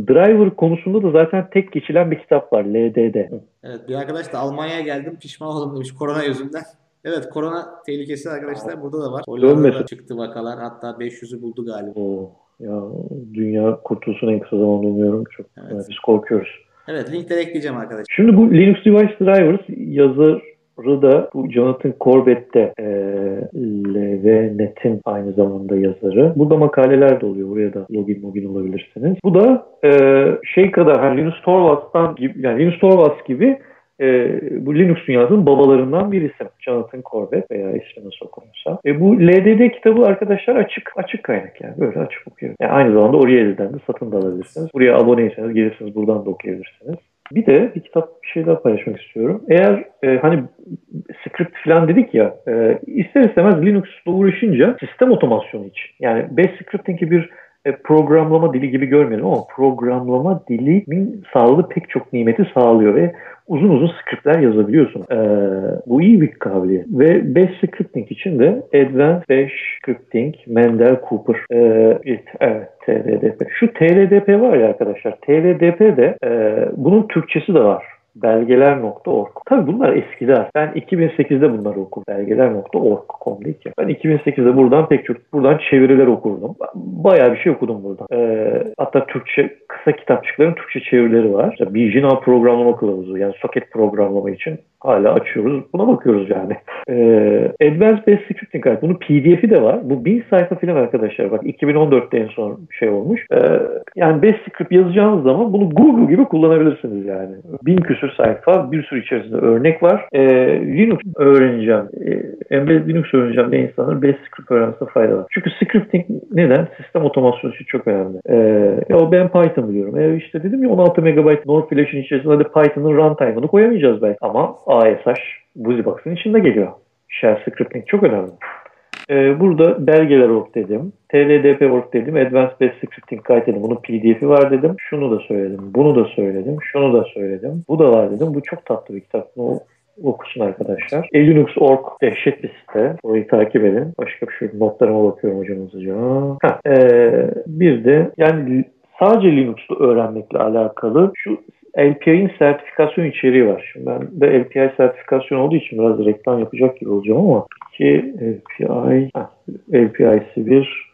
driver konusunda da zaten tek geçilen bir kitap var. LDD. Evet bir arkadaş da Almanya'ya geldim pişman oldum demiş korona yüzünden. Evet korona tehlikesi arkadaşlar burada da var. Hollanda'da çıktı vakalar hatta 500'ü buldu galiba. Oo, ya dünya kurtulsun en kısa zamanda umuyorum. Çok Evet. yani biz korkuyoruz. Evet linkleri ekleyeceğim arkadaşlar. Şimdi bu Linux Device Drivers yazarı da bu Jonathan Corbett'te e, LVNet'in aynı zamanda yazarı. Burada makaleler de oluyor. Buraya da login login olabilirsiniz. Bu da e, şey kadar hani Linus Torvalds'tan gibi yani Linus Torvalds gibi e, bu Linux dünyasının babalarından birisi. Jonathan Corbett veya ismi nasıl okunursa. E, bu LDD kitabı arkadaşlar açık açık kaynak yani. Böyle açık okuyor. Yani aynı zamanda Oriel'den de satın da alabilirsiniz. Buraya aboneyseniz gelirsiniz buradan da okuyabilirsiniz. Bir de bir kitap bir şey daha paylaşmak istiyorum. Eğer e, hani script falan dedik ya e, ister istemez Linux'la uğraşınca sistem otomasyonu için yani Bash Scripting'i bir programlama dili gibi görmeyelim ama programlama dilinin sağladığı pek çok nimeti sağlıyor ve uzun uzun scriptler yazabiliyorsun. Ee, bu iyi bir kabiliyet. Ve Bash Scripting için de Advanced Bash Scripting Mendel Cooper. Ee, evet, TLDP. Şu TLDP var ya arkadaşlar. TLDP de e, bunun Türkçesi de var belgeler.org. Tabii bunlar eskiler. Ben 2008'de bunları okudum. Belgeler.org.com'dayken. Ben 2008'de buradan pek çok buradan çeviriler okurdum. Bayağı bir şey okudum buradan. Ee, hatta Türkçe kısa kitapçıkların Türkçe çevirileri var. İşte Bijina programlama kılavuzu yani soket programlama için hala açıyoruz. Buna bakıyoruz yani. Ee, Advanced Basic Scripting Guide. Bunun PDF'i de var. Bu bin sayfa falan arkadaşlar. Bak 2014'te en son şey olmuş. Ee, yani Basic Script yazacağınız zaman bunu Google gibi kullanabilirsiniz yani. Bin küsür sayfa, bir sürü içerisinde örnek var. Ee, Linux öğreneceğim. Ee, Embedded Linux öğreneceğim diye insanlar Basic Script öğrenmesine fayda var. Çünkü scripting neden? Sistem otomasyonu için çok önemli. Ee, ya ben Python biliyorum. E işte dedim ya 16 MB Nord Flash'ın içerisinde de Python'ın runtime'ını koyamayacağız belki. Ama ASH BusyBox'ın içinde geliyor. Shell scripting çok önemli. Ee, burada belgeler org dedim. TLDP org dedim. Advanced Basic Scripting Guide dedim. Bunun pdf'i var dedim. Şunu da söyledim. Bunu da söyledim. Şunu da söyledim. Bu da var dedim. Bu çok tatlı bir kitap. Bunu okusun arkadaşlar. E, Linux.org dehşet bir site. Orayı takip edin. Başka bir şey notlarıma bakıyorum hocam hızlıca. Ha, ee, bir de yani sadece Linux'u öğrenmekle alakalı şu LPI'nin sertifikasyon içeriği var. Şimdi ben de LPI sertifikasyon olduğu için biraz reklam yapacak gibi olacağım ama ki LPI LPI'si bir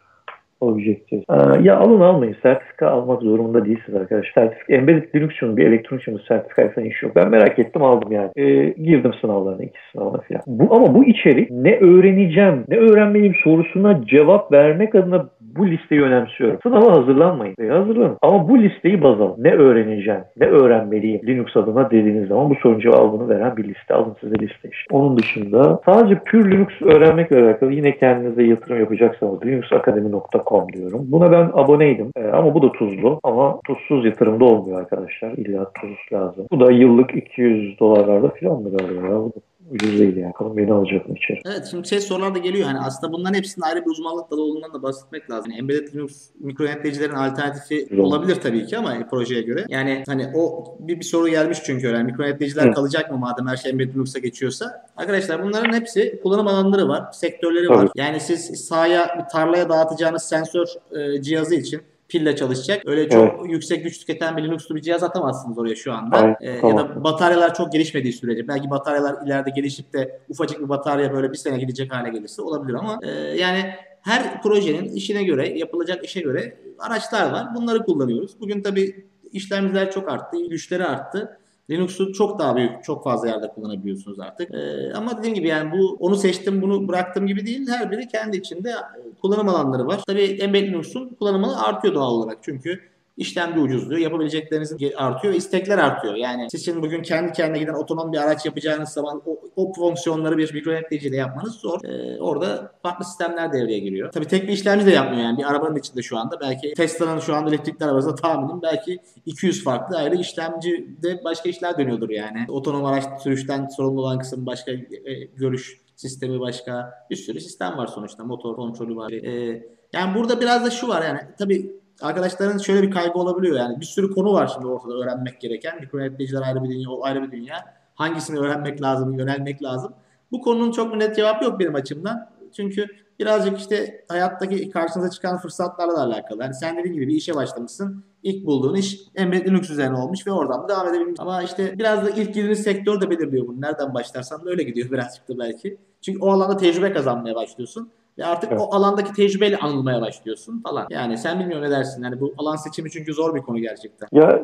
Objective. Aa, ya alın almayın. Sertifika almak zorunda değilsiniz arkadaşlar. Sertifika, embedded Linux'un bir elektronik sertifika falan iş yok. Ben merak ettim aldım yani. Ee, girdim sınavlarına, iki sınavına falan. Bu, ama bu içerik ne öğreneceğim, ne öğrenmeliyim sorusuna cevap vermek adına bu listeyi önemsiyorum. Sınava hazırlanmayın. E, hazırlanın. Ama bu listeyi baz alın. Ne öğreneceğim, ne öğrenmeliyim Linux adına dediğiniz zaman bu sorunun cevabını veren bir liste alın size liste işte. Onun dışında sadece pür Linux öğrenmekle alakalı yine kendinize yatırım yapacaksanız linuxakademi.com diyorum. Buna ben aboneydim. E, ama bu da tuzlu. Ama tuzsuz yatırımda olmuyor arkadaşlar. İlla tuz lazım. Bu da yıllık 200 dolarlarda falan mı galiba? Bu da ucuz değil yani. Bakalım beni alacak mı içeri? Evet şimdi şey sorular da geliyor. Hani aslında bunların hepsinin ayrı bir uzmanlık dalı olduğundan da bahsetmek lazım. Yani embedded Linux mikro yöneticilerin alternatifi Doğru. olabilir tabii ki ama projeye göre. Yani hani o bir, bir soru gelmiş çünkü öyle. Yani mikro yöneticiler Evet. kalacak mı madem her şey embedded Linux'a geçiyorsa? Arkadaşlar bunların hepsi kullanım alanları var. Sektörleri Tabii. var. Yani siz sahaya bir tarlaya dağıtacağınız sensör e, cihazı için pille çalışacak. Öyle çok yüksek güç tüketen bir Linux'lu bir cihaz atamazsınız oraya şu anda. Aynen, E, Ya tamam. da bataryalar çok gelişmediği sürece belki bataryalar ileride gelişip de ufacık bir batarya böyle bir sene gidecek hale gelirse olabilir ama e, yani her projenin işine göre yapılacak işe göre araçlar var. Bunları kullanıyoruz. Bugün tabii işlemciler çok arttı, güçleri arttı. Linux'u çok daha büyük, çok fazla yerde kullanabiliyorsunuz artık. E, ama dediğim gibi yani bu onu seçtim, bunu bıraktım gibi değil. Her biri kendi içinde e, kullanım alanları var. Tabii Embedded Linux'un kullanım alanı artıyor doğal olarak. Çünkü işlemci ucuzluyor. Yapabilecekleriniz artıyor ve istekler artıyor. Yani siz şimdi bugün kendi kendine giden otonom bir araç yapacağınız zaman o, o fonksiyonları bir mikro yöneticiyle yapmanız zor. Ee, orada farklı sistemler devreye giriyor. Tabii tek bir işlemci de yapmıyor yani. Bir arabanın içinde şu anda belki Tesla'nın şu anda elektrikli arabasında tahminim belki 200 farklı ayrı işlemci de başka işler dönüyordur yani. Otonom araç sürüşten sorumlu olan kısım başka e, görüş sistemi başka bir sürü sistem var sonuçta. Motor kontrolü var. Ee, yani burada biraz da şu var yani tabii arkadaşların şöyle bir kaygı olabiliyor yani bir sürü konu var şimdi ortada öğrenmek gereken. Mikro yöneticiler ayrı bir dünya, o ayrı bir dünya. Hangisini öğrenmek lazım, yönelmek lazım. Bu konunun çok net cevabı yok benim açımdan. Çünkü birazcık işte hayattaki karşınıza çıkan fırsatlarla da alakalı. Yani sen dediğin gibi bir işe başlamışsın. İlk bulduğun iş embedded Linux üzerine olmuş ve oradan da devam edebilmiş. Ama işte biraz da ilk girdiğiniz sektör de belirliyor bunu. Nereden başlarsan da öyle gidiyor (laughs) birazcık da belki. Çünkü o alanda tecrübe kazanmaya başlıyorsun. Ve artık Evet. o alandaki tecrübeyle anılmaya başlıyorsun falan. Yani sen bilmiyorum ne dersin. Yani bu alan seçimi çünkü zor bir konu gerçekten. Ya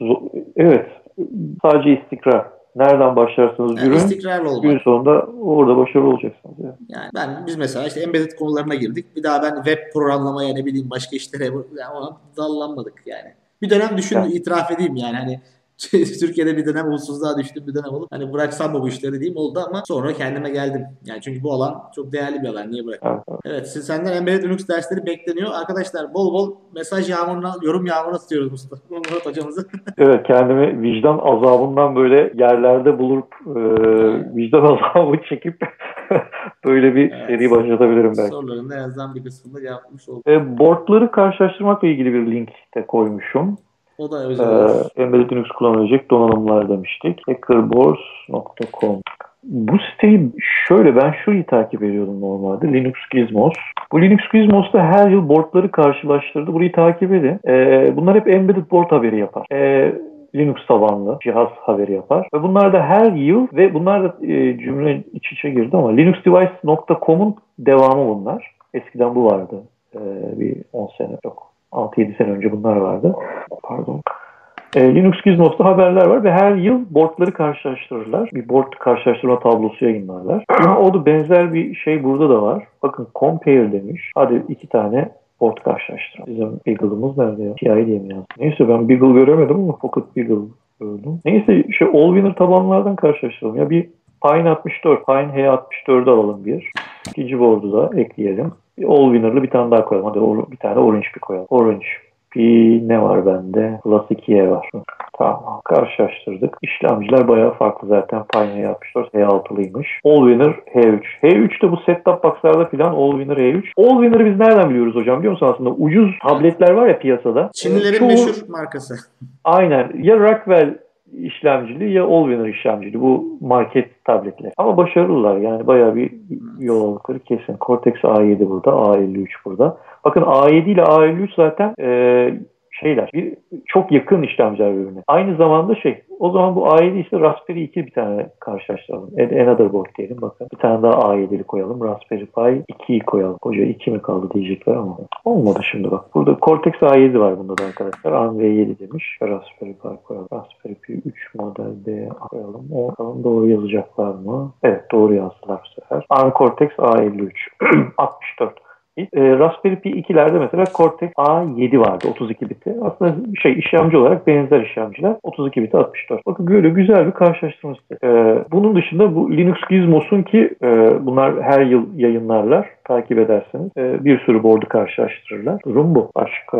e, evet sadece istikrar. Nereden başlarsanız Yani yürüyün gün sonunda orada başarılı olacaksınız. Yani. Yani ben biz mesela işte embedded konularına girdik. Bir daha ben web programlamaya ne bileyim başka işlere yani ona dallanmadık yani. Bir dönem düşündüm Yani. itiraf edeyim yani hani (laughs) Türkiye'de bir dönem umutsuzluğa düştüm bir dönem olup hani bıraksam mı bu işleri diyeyim oldu ama sonra kendime geldim. Yani çünkü bu alan çok değerli bir alan. Niye bırak? Evet, evet. Evet siz senden embedded Linux dersleri bekleniyor. Arkadaşlar bol bol mesaj yağmuruna, yorum yağmuruna tutuyoruz Mustafa (laughs) Murat hocamızı. (laughs) Evet kendimi vicdan azabından böyle yerlerde bulup e, vicdan azabı çekip böyle bir Evet. seri başlatabilirim belki. Soruların en azından bir kısmını yapmış olduk. E, boardları karşılaştırmakla ilgili bir link de koymuşum. O da E, özel olur. embedded Linux kullanabilecek donanımlar demiştik. hackerboards.com Bu siteyi şöyle ben şurayı takip ediyordum normalde. Linux Gizmos. Bu Linux Gizmos'ta her yıl boardları karşılaştırdı. Burayı takip edin. E, bunlar hep embedded board haberi yapar. E, Linux tabanlı cihaz haberi yapar. Ve bunlar da her yıl ve bunlar da e, cümle iç içe girdi ama linuxdevice.com'un devamı bunlar. Eskiden bu vardı. E, bir 10 sene yok. 6-7 sene önce bunlar vardı. Pardon. E, Linux Gizmos'ta haberler var ve her yıl boardları karşılaştırırlar. Bir board karşılaştırma tablosu yayınlarlar. (clears throat) o da benzer bir şey burada da var. Bakın compare demiş. Hadi iki tane board karşılaştıralım. Bizim Beagle'ımız nerede ya? TI diye mi yazdı? Neyse ben Beagle göremedim ama Pocket Beagle gördüm. Neyse şey Allwinner tabanlardan karşılaştıralım. Ya bir Pine 64, Pine H64'ü alalım bir. İkinci board'u da ekleyelim. Bir Allwinner'lı bir tane daha koyalım. Hadi bir tane Orange bir koyalım. Orange bir ne var bende? Plus 2'ye var. Tamam. Karşılaştırdık. İşlemciler bayağı farklı zaten. Pioneer 64 H6'lıymış. Allwinner H3. H3 de bu set-top box'larda filan Allwinner H3. Allwinner'ı biz nereden biliyoruz hocam biliyor musun aslında? Ucuz tabletler var ya piyasada. Çinlilerin Çoğu- meşhur markası. Aynen. Ya Rockwell işlemcili ya Allwinner işlemcili bu market tabletler. Ama başarılılar yani bayağı bir yol aldıkları kesin. Cortex A7 burada, A53 burada. Bakın A7 ile A53 zaten e, şeyler bir çok yakın işlemciler birbirine. Aynı zamanda şey o zaman bu A7 ise Raspberry 2 bir tane karşılaştıralım. An- Another board diyelim bakın. Bir tane daha A7'li koyalım. Raspberry Pi 2'yi koyalım. Koca 2 mi kaldı diyecekler ama olmadı şimdi bak. Burada Cortex A7 var bunda da arkadaşlar. ARM V7 demiş. Raspberry Pi koyalım. Raspberry Pi 3 model B koyalım. O bakalım doğru yazacaklar mı? Evet doğru yazdılar bu sefer. ARM Cortex A53 64. (clears throat) E, Raspberry Pi 2'lerde mesela Cortex A7 vardı 32 biti. Aslında şey işlemci olarak benzer işlemciler 32 biti 64. Bakın böyle güzel bir karşılaştırma sitesi. E, bunun dışında bu Linux Gizmos'un ki e, bunlar her yıl yayınlarlar. Takip ederseniz e, bir sürü board'u karşılaştırırlar. Durum bu. Başka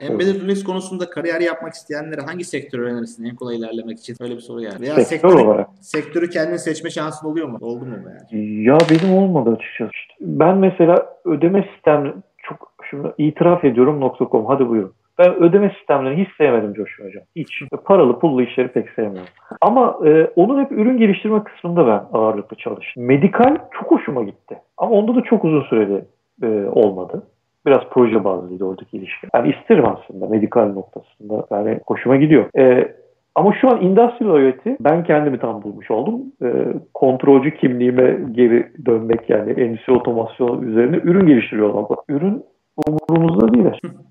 Embedded Linux konusunda kariyer yapmak isteyenlere hangi sektörü önerirsin en kolay ilerlemek için? Öyle bir soru yani. Veya sektör sektörü, olarak. sektörü kendin seçme şansın oluyor mu? Oldu mu yani? Ya benim olmadı açıkçası. İşte ben mesela ödeme sistemleri çok şimdi itiraf ediyorum .com hadi buyurun. Ben ödeme sistemlerini hiç sevmedim Coşkun Hocam. Hiç. Paralı pullu işleri pek sevmiyorum. Ama e, onun hep ürün geliştirme kısmında ben ağırlıklı çalıştım. Medikal çok hoşuma gitti. Ama onda da çok uzun süreli e, olmadı. Biraz proje bazlıydı oradaki ilişki. Yani isterim aslında medikal noktasında. Yani hoşuma gidiyor. E, ama şu an Industrial IoT ben kendimi tam bulmuş oldum. E, kontrolcü kimliğime geri dönmek yani endüstri otomasyon üzerine ürün geliştiriyor. Bak, Ürün umurumuzda değil.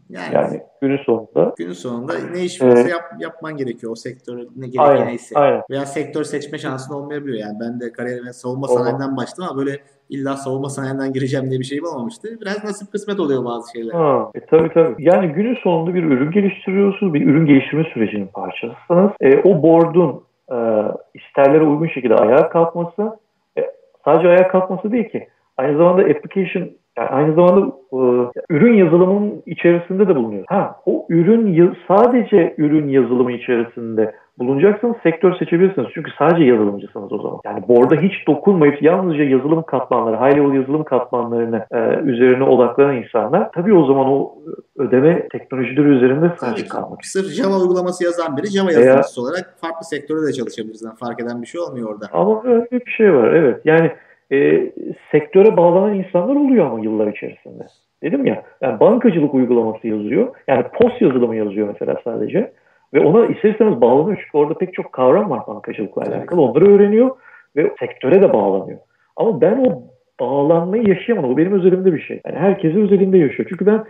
Yani, Yani günün sonunda günün sonunda ne iş varsa Evet. yap, yapman gerekiyor. O sektör ne gereken aynen, neyse. aynen. Veya sektör seçme şansın olmayabiliyor. Yani ben de kariyerime savunma Olmaz. sanayiden başladım ama böyle illa savunma sanayinden gireceğim diye bir şeyim olmamıştı. Biraz nasip kısmet oluyor bazı şeyler. Ha, e, tabii tabii. Yani günün sonunda bir ürün geliştiriyorsunuz. Bir ürün geliştirme sürecinin parçasısınız. E, o board'un e, isterlere uygun şekilde ayağa kalkması e, sadece ayağa kalkması değil ki. Aynı zamanda application yani aynı zamanda e, ürün yazılımının içerisinde de bulunuyor. Ha, o ürün sadece ürün yazılımı içerisinde bulunacaksanız sektör seçebilirsiniz. Çünkü sadece yazılımcısınız o zaman. Yani board'a hiç dokunmayıp yalnızca yazılım katmanları, high level yazılım katmanlarını e, üzerine odaklanan insanlar tabii o zaman o ödeme teknolojileri üzerinde sadece kalmak. Sırf Java uygulaması yazan biri Java yazılımcısı olarak farklı sektörde de çalışabiliriz. Yani fark eden bir şey olmuyor orada. Ama öyle bir şey var evet. Yani e, sektöre bağlanan insanlar oluyor ama yıllar içerisinde. Dedim ya yani bankacılık uygulaması yazıyor. Yani post yazılımı yazıyor mesela sadece. Ve ona isterseniz bağlanıyor. Çünkü orada pek çok kavram var bankacılıkla alakalı. Onları öğreniyor ve sektöre de bağlanıyor. Ama ben o bağlanmayı yaşayamadım. O benim özelimde bir şey. Yani herkesin özelinde yaşıyor. Çünkü ben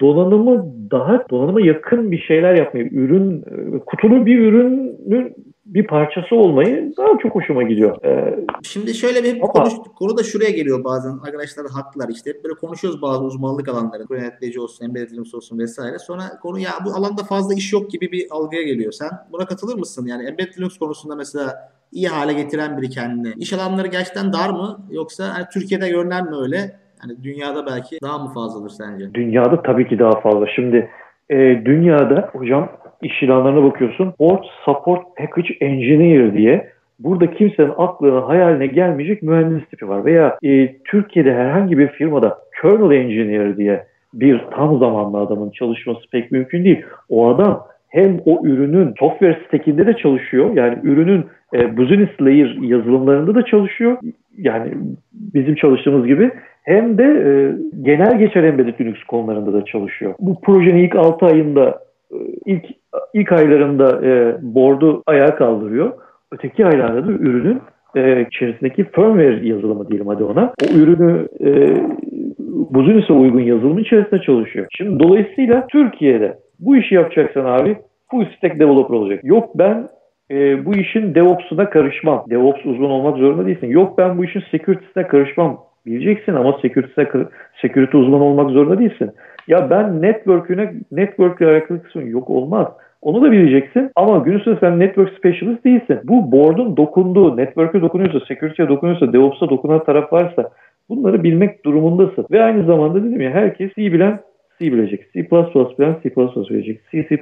donanımı daha donanıma yakın bir şeyler yapmayı, ürün kutulu bir ürünün bir parçası olmayı daha çok hoşuma gidiyor. Ee, Şimdi şöyle bir ama, konuş, konu da şuraya geliyor bazen. Arkadaşlar haklılar işte. Hep böyle konuşuyoruz bazı uzmanlık alanları. Yönetici olsun, embedded olsun vesaire. Sonra konu ya bu alanda fazla iş yok gibi bir algıya geliyor. Sen buna katılır mısın? Yani embedded Linux konusunda mesela iyi hale getiren biri kendini. İş alanları gerçekten dar mı? Yoksa hani Türkiye'de görünen mi öyle? Hani dünyada belki daha mı fazladır sence? Dünyada tabii ki daha fazla. Şimdi e, dünyada hocam iş ilanlarına bakıyorsun. Port Support Package Engineer diye burada kimsenin aklına hayaline gelmeyecek mühendis tipi var. Veya e, Türkiye'de herhangi bir firmada Kernel Engineer diye bir tam zamanlı adamın çalışması pek mümkün değil. O adam hem o ürünün software stack'inde de çalışıyor. Yani ürünün e, business layer yazılımlarında da çalışıyor. Yani bizim çalıştığımız gibi hem de e, genel geçer embedded Linux konularında da çalışıyor. Bu projenin ilk 6 ayında ilk ilk aylarında e, board'u ayağa kaldırıyor. Öteki aylarda da ürünün e, içerisindeki firmware yazılımı diyelim hadi ona. O ürünü e, Buzinus'a uygun yazılımın içerisinde çalışıyor. Şimdi dolayısıyla Türkiye'de bu işi yapacaksan abi full stack developer olacak. Yok ben e, bu işin DevOps'una karışmam. DevOps uzman olmak zorunda değilsin. Yok ben bu işin security'sine karışmam. Bileceksin ama security, security uzman olmak zorunda değilsin. Ya ben network'üne network ile alakalı kısmı yok olmaz. Onu da bileceksin ama gün sonunda sen network specialist değilsin. Bu board'un dokunduğu, network'e dokunuyorsa, security'ye dokunuyorsa, DevOps'a dokunan taraf varsa bunları bilmek durumundasın. Ve aynı zamanda dedim ya herkes iyi bilen C bilecek. C++ bilen C++ bilecek. C, C++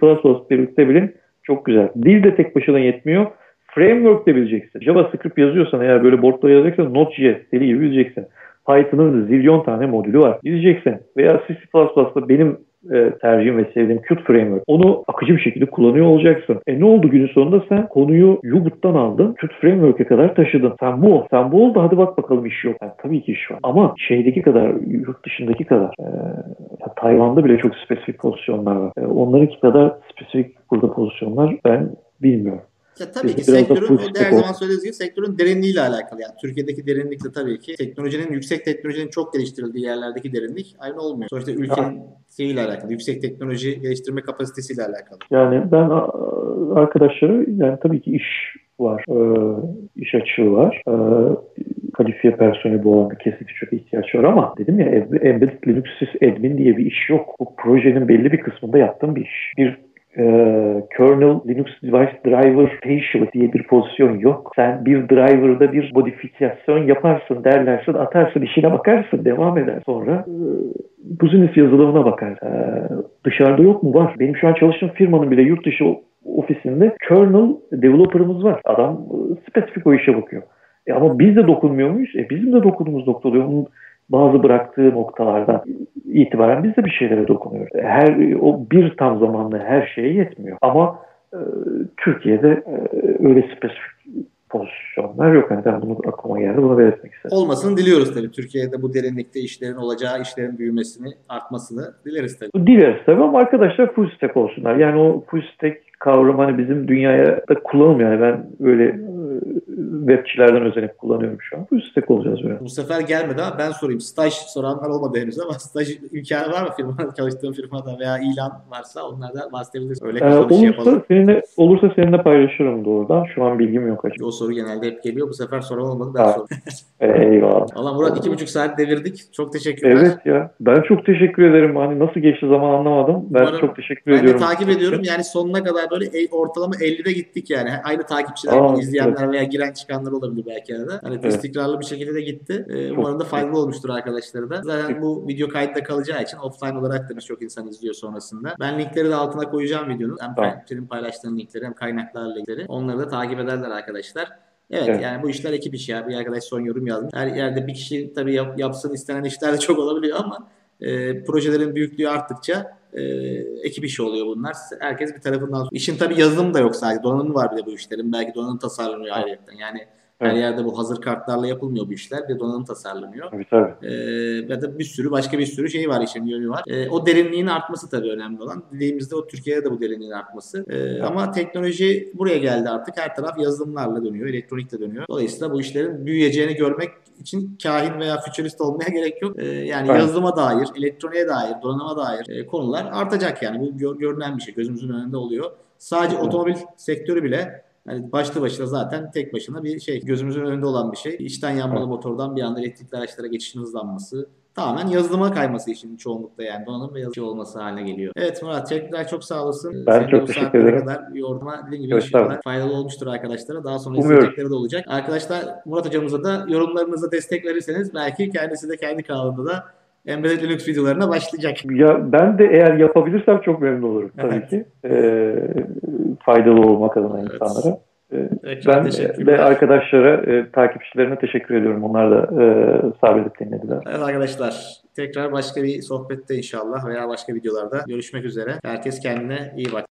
birlikte bilin çok güzel. Dil de tek başına yetmiyor. Framework de bileceksin. JavaScript yazıyorsan eğer böyle boardda yazacaksan Node.js deli gibi bileceksin. Python'ın zilyon tane modülü var. Bileceksin. Veya C++'da benim e, tercihim ve sevdiğim Qt Framework. Onu akıcı bir şekilde kullanıyor olacaksın. E ne oldu günün sonunda sen konuyu Ubuntu'dan aldın. Qt Framework'e kadar taşıdın. Sen bu ol. Sen bu ol da hadi bak bakalım iş yok. Yani tabii ki iş var. Ama şeydeki kadar, yurt dışındaki kadar e, Tayvan'da bile çok spesifik pozisyonlar var. E, onlarınki kadar spesifik burada pozisyonlar ben bilmiyorum. Ya tabii ki sektörün her zaman söylediğiniz gibi sektörün derinliğiyle alakalı. Yani Türkiye'deki derinlik de tabii ki teknolojinin yüksek teknolojinin çok geliştirildiği yerlerdeki derinlik aynı olmuyor. Sonuçta ülkenin şeyiyle alakalı, yüksek teknoloji geliştirme kapasitesiyle alakalı. Yani ben arkadaşları yani tabii ki iş var, e, iş açığı var. E, kalifiye personeli bu alanda kesinlikle çok ihtiyaç var ama dedim ya Embedded Linux Admin diye bir iş yok. Bu projenin belli bir kısmında yaptığım bir iş. Bir e, kernel Linux Device Driver Specialist diye bir pozisyon yok. Sen bir driver'da bir modifikasyon yaparsın derlersin, atarsın, işine bakarsın, devam eder. Sonra e, business yazılımına bakar. E, dışarıda yok mu? Var. Benim şu an çalıştığım firmanın bile yurt dışı ofisinde kernel developer'ımız var. Adam e, spesifik o işe bakıyor. E ama biz de dokunmuyor muyuz? E bizim de dokunumuz nokta oluyor. Onun bazı bıraktığı noktalardan itibaren biz de bir şeylere dokunuyoruz. Her o bir tam zamanlı her şeye yetmiyor. Ama e, Türkiye'de e, öyle spesifik pozisyonlar yok. Yani ben bunu aklıma geldi. Bunu belirtmek istedim. Olmasını diliyoruz tabii. Türkiye'de bu derinlikte işlerin olacağı, işlerin büyümesini, artmasını dileriz tabii. Dileriz tabii ama arkadaşlar full stack olsunlar. Yani o full stack kavramı hani bizim dünyaya da kullanılmıyor. Yani ben böyle e, webçilerden özenip kullanıyorum şu an. Bu stack olacağız böyle. Bu sefer gelmedi ama ben sorayım. Staj soranlar olmadı henüz ama staj imkanı var mı firmada, (laughs) çalıştığım firmada veya ilan varsa onlardan bahsedebilirsin. Öyle ee, olursa, yapalım. Seninle, olursa seninle paylaşırım doğrudan. Şu an bilgim yok açıkçası. O soru genelde hep geliyor. Bu sefer soran olmadı. Ben sordum. (laughs) Eyvallah. Valla Murat iki buçuk saat devirdik. Çok teşekkürler. Evet ya. Ben çok teşekkür ederim. Hani nasıl geçti zaman anlamadım. Ben Umarım, çok teşekkür ben ediyorum. Ben takip ediyorum. Yani sonuna kadar böyle ortalama 50'de gittik yani. Aynı takipçiler, Aa, izleyenler evet. Veya giren çıkanlar olabilir belki arada. Hani evet. istikrarlı bir şekilde de gitti. Ee, umarım da faydalı olmuştur arkadaşları da. Zaten bu video kayıtta kalacağı için offline olarak da birçok insan izliyor sonrasında. Ben linkleri de altına koyacağım videonun. Hem tamam. senin paylaştığın linkleri hem kaynaklar linkleri. Onları da takip ederler arkadaşlar. Evet, evet yani bu işler ekip işi ya. Bir arkadaş son yorum yazmış. Her yerde bir kişi tabii yap, yapsın istenen işler de çok olabiliyor ama e, projelerin büyüklüğü arttıkça e, ekip işi oluyor bunlar. Herkes bir tarafından. İşin tabii yazılımı da yok sadece. Donanımı var bir de bu işlerin. Belki donanım tasarlanıyor ayrıca. Yani Her Evet. yerde bu hazır kartlarla yapılmıyor bu işler. Bir donanım tasarlanıyor. Tabii tabii. Ee, ya da bir sürü başka bir sürü şey var işin yönü var. Ee, o derinliğin artması tabii önemli olan. Dediğimizde o Türkiye'de de bu derinliğin artması. Ee, ama teknoloji buraya geldi artık. Her taraf yazılımlarla dönüyor, elektronikle dönüyor. Dolayısıyla bu işlerin büyüyeceğini görmek için kahin veya fütürist olmaya (laughs) gerek yok. Ee, yani Evet. yazılıma dair, elektroniğe dair, donanıma dair e, konular artacak yani. Bu gör- görünen bir şey. Gözümüzün önünde oluyor. Sadece Evet. otomobil sektörü bile yani başlı başına zaten tek başına bir şey. Gözümüzün önünde olan bir şey. İçten yanmalı motordan bir anda elektrikli araçlara geçişin hızlanması. Tamamen yazılıma kayması işin çoğunlukla yani donanım ve yazıcı olması haline geliyor. Evet Murat tekrar çok sağ olasın. Ben Senin çok teşekkür ederim. kadar yoruma dediğim gibi Evet, faydalı olmuştur arkadaşlara. Daha sonra Umuyorum. izleyecekleri de olacak. Arkadaşlar Murat hocamıza da yorumlarınıza destek verirseniz belki kendisi de kendi kanalında da Embedded Linux videolarına başlayacak. Ya ben de eğer yapabilirsem çok memnun olurum tabii Evet. ki. Ee, faydalı olmak adına Evet. insanlara. Ee, Tekrar ben teşekkürler. ve arkadaşlara, e, takipçilerine teşekkür ediyorum. Onlar da e, sabredip dinlediler. Evet arkadaşlar tekrar başka bir sohbette inşallah veya başka videolarda görüşmek üzere. Herkes kendine iyi bak.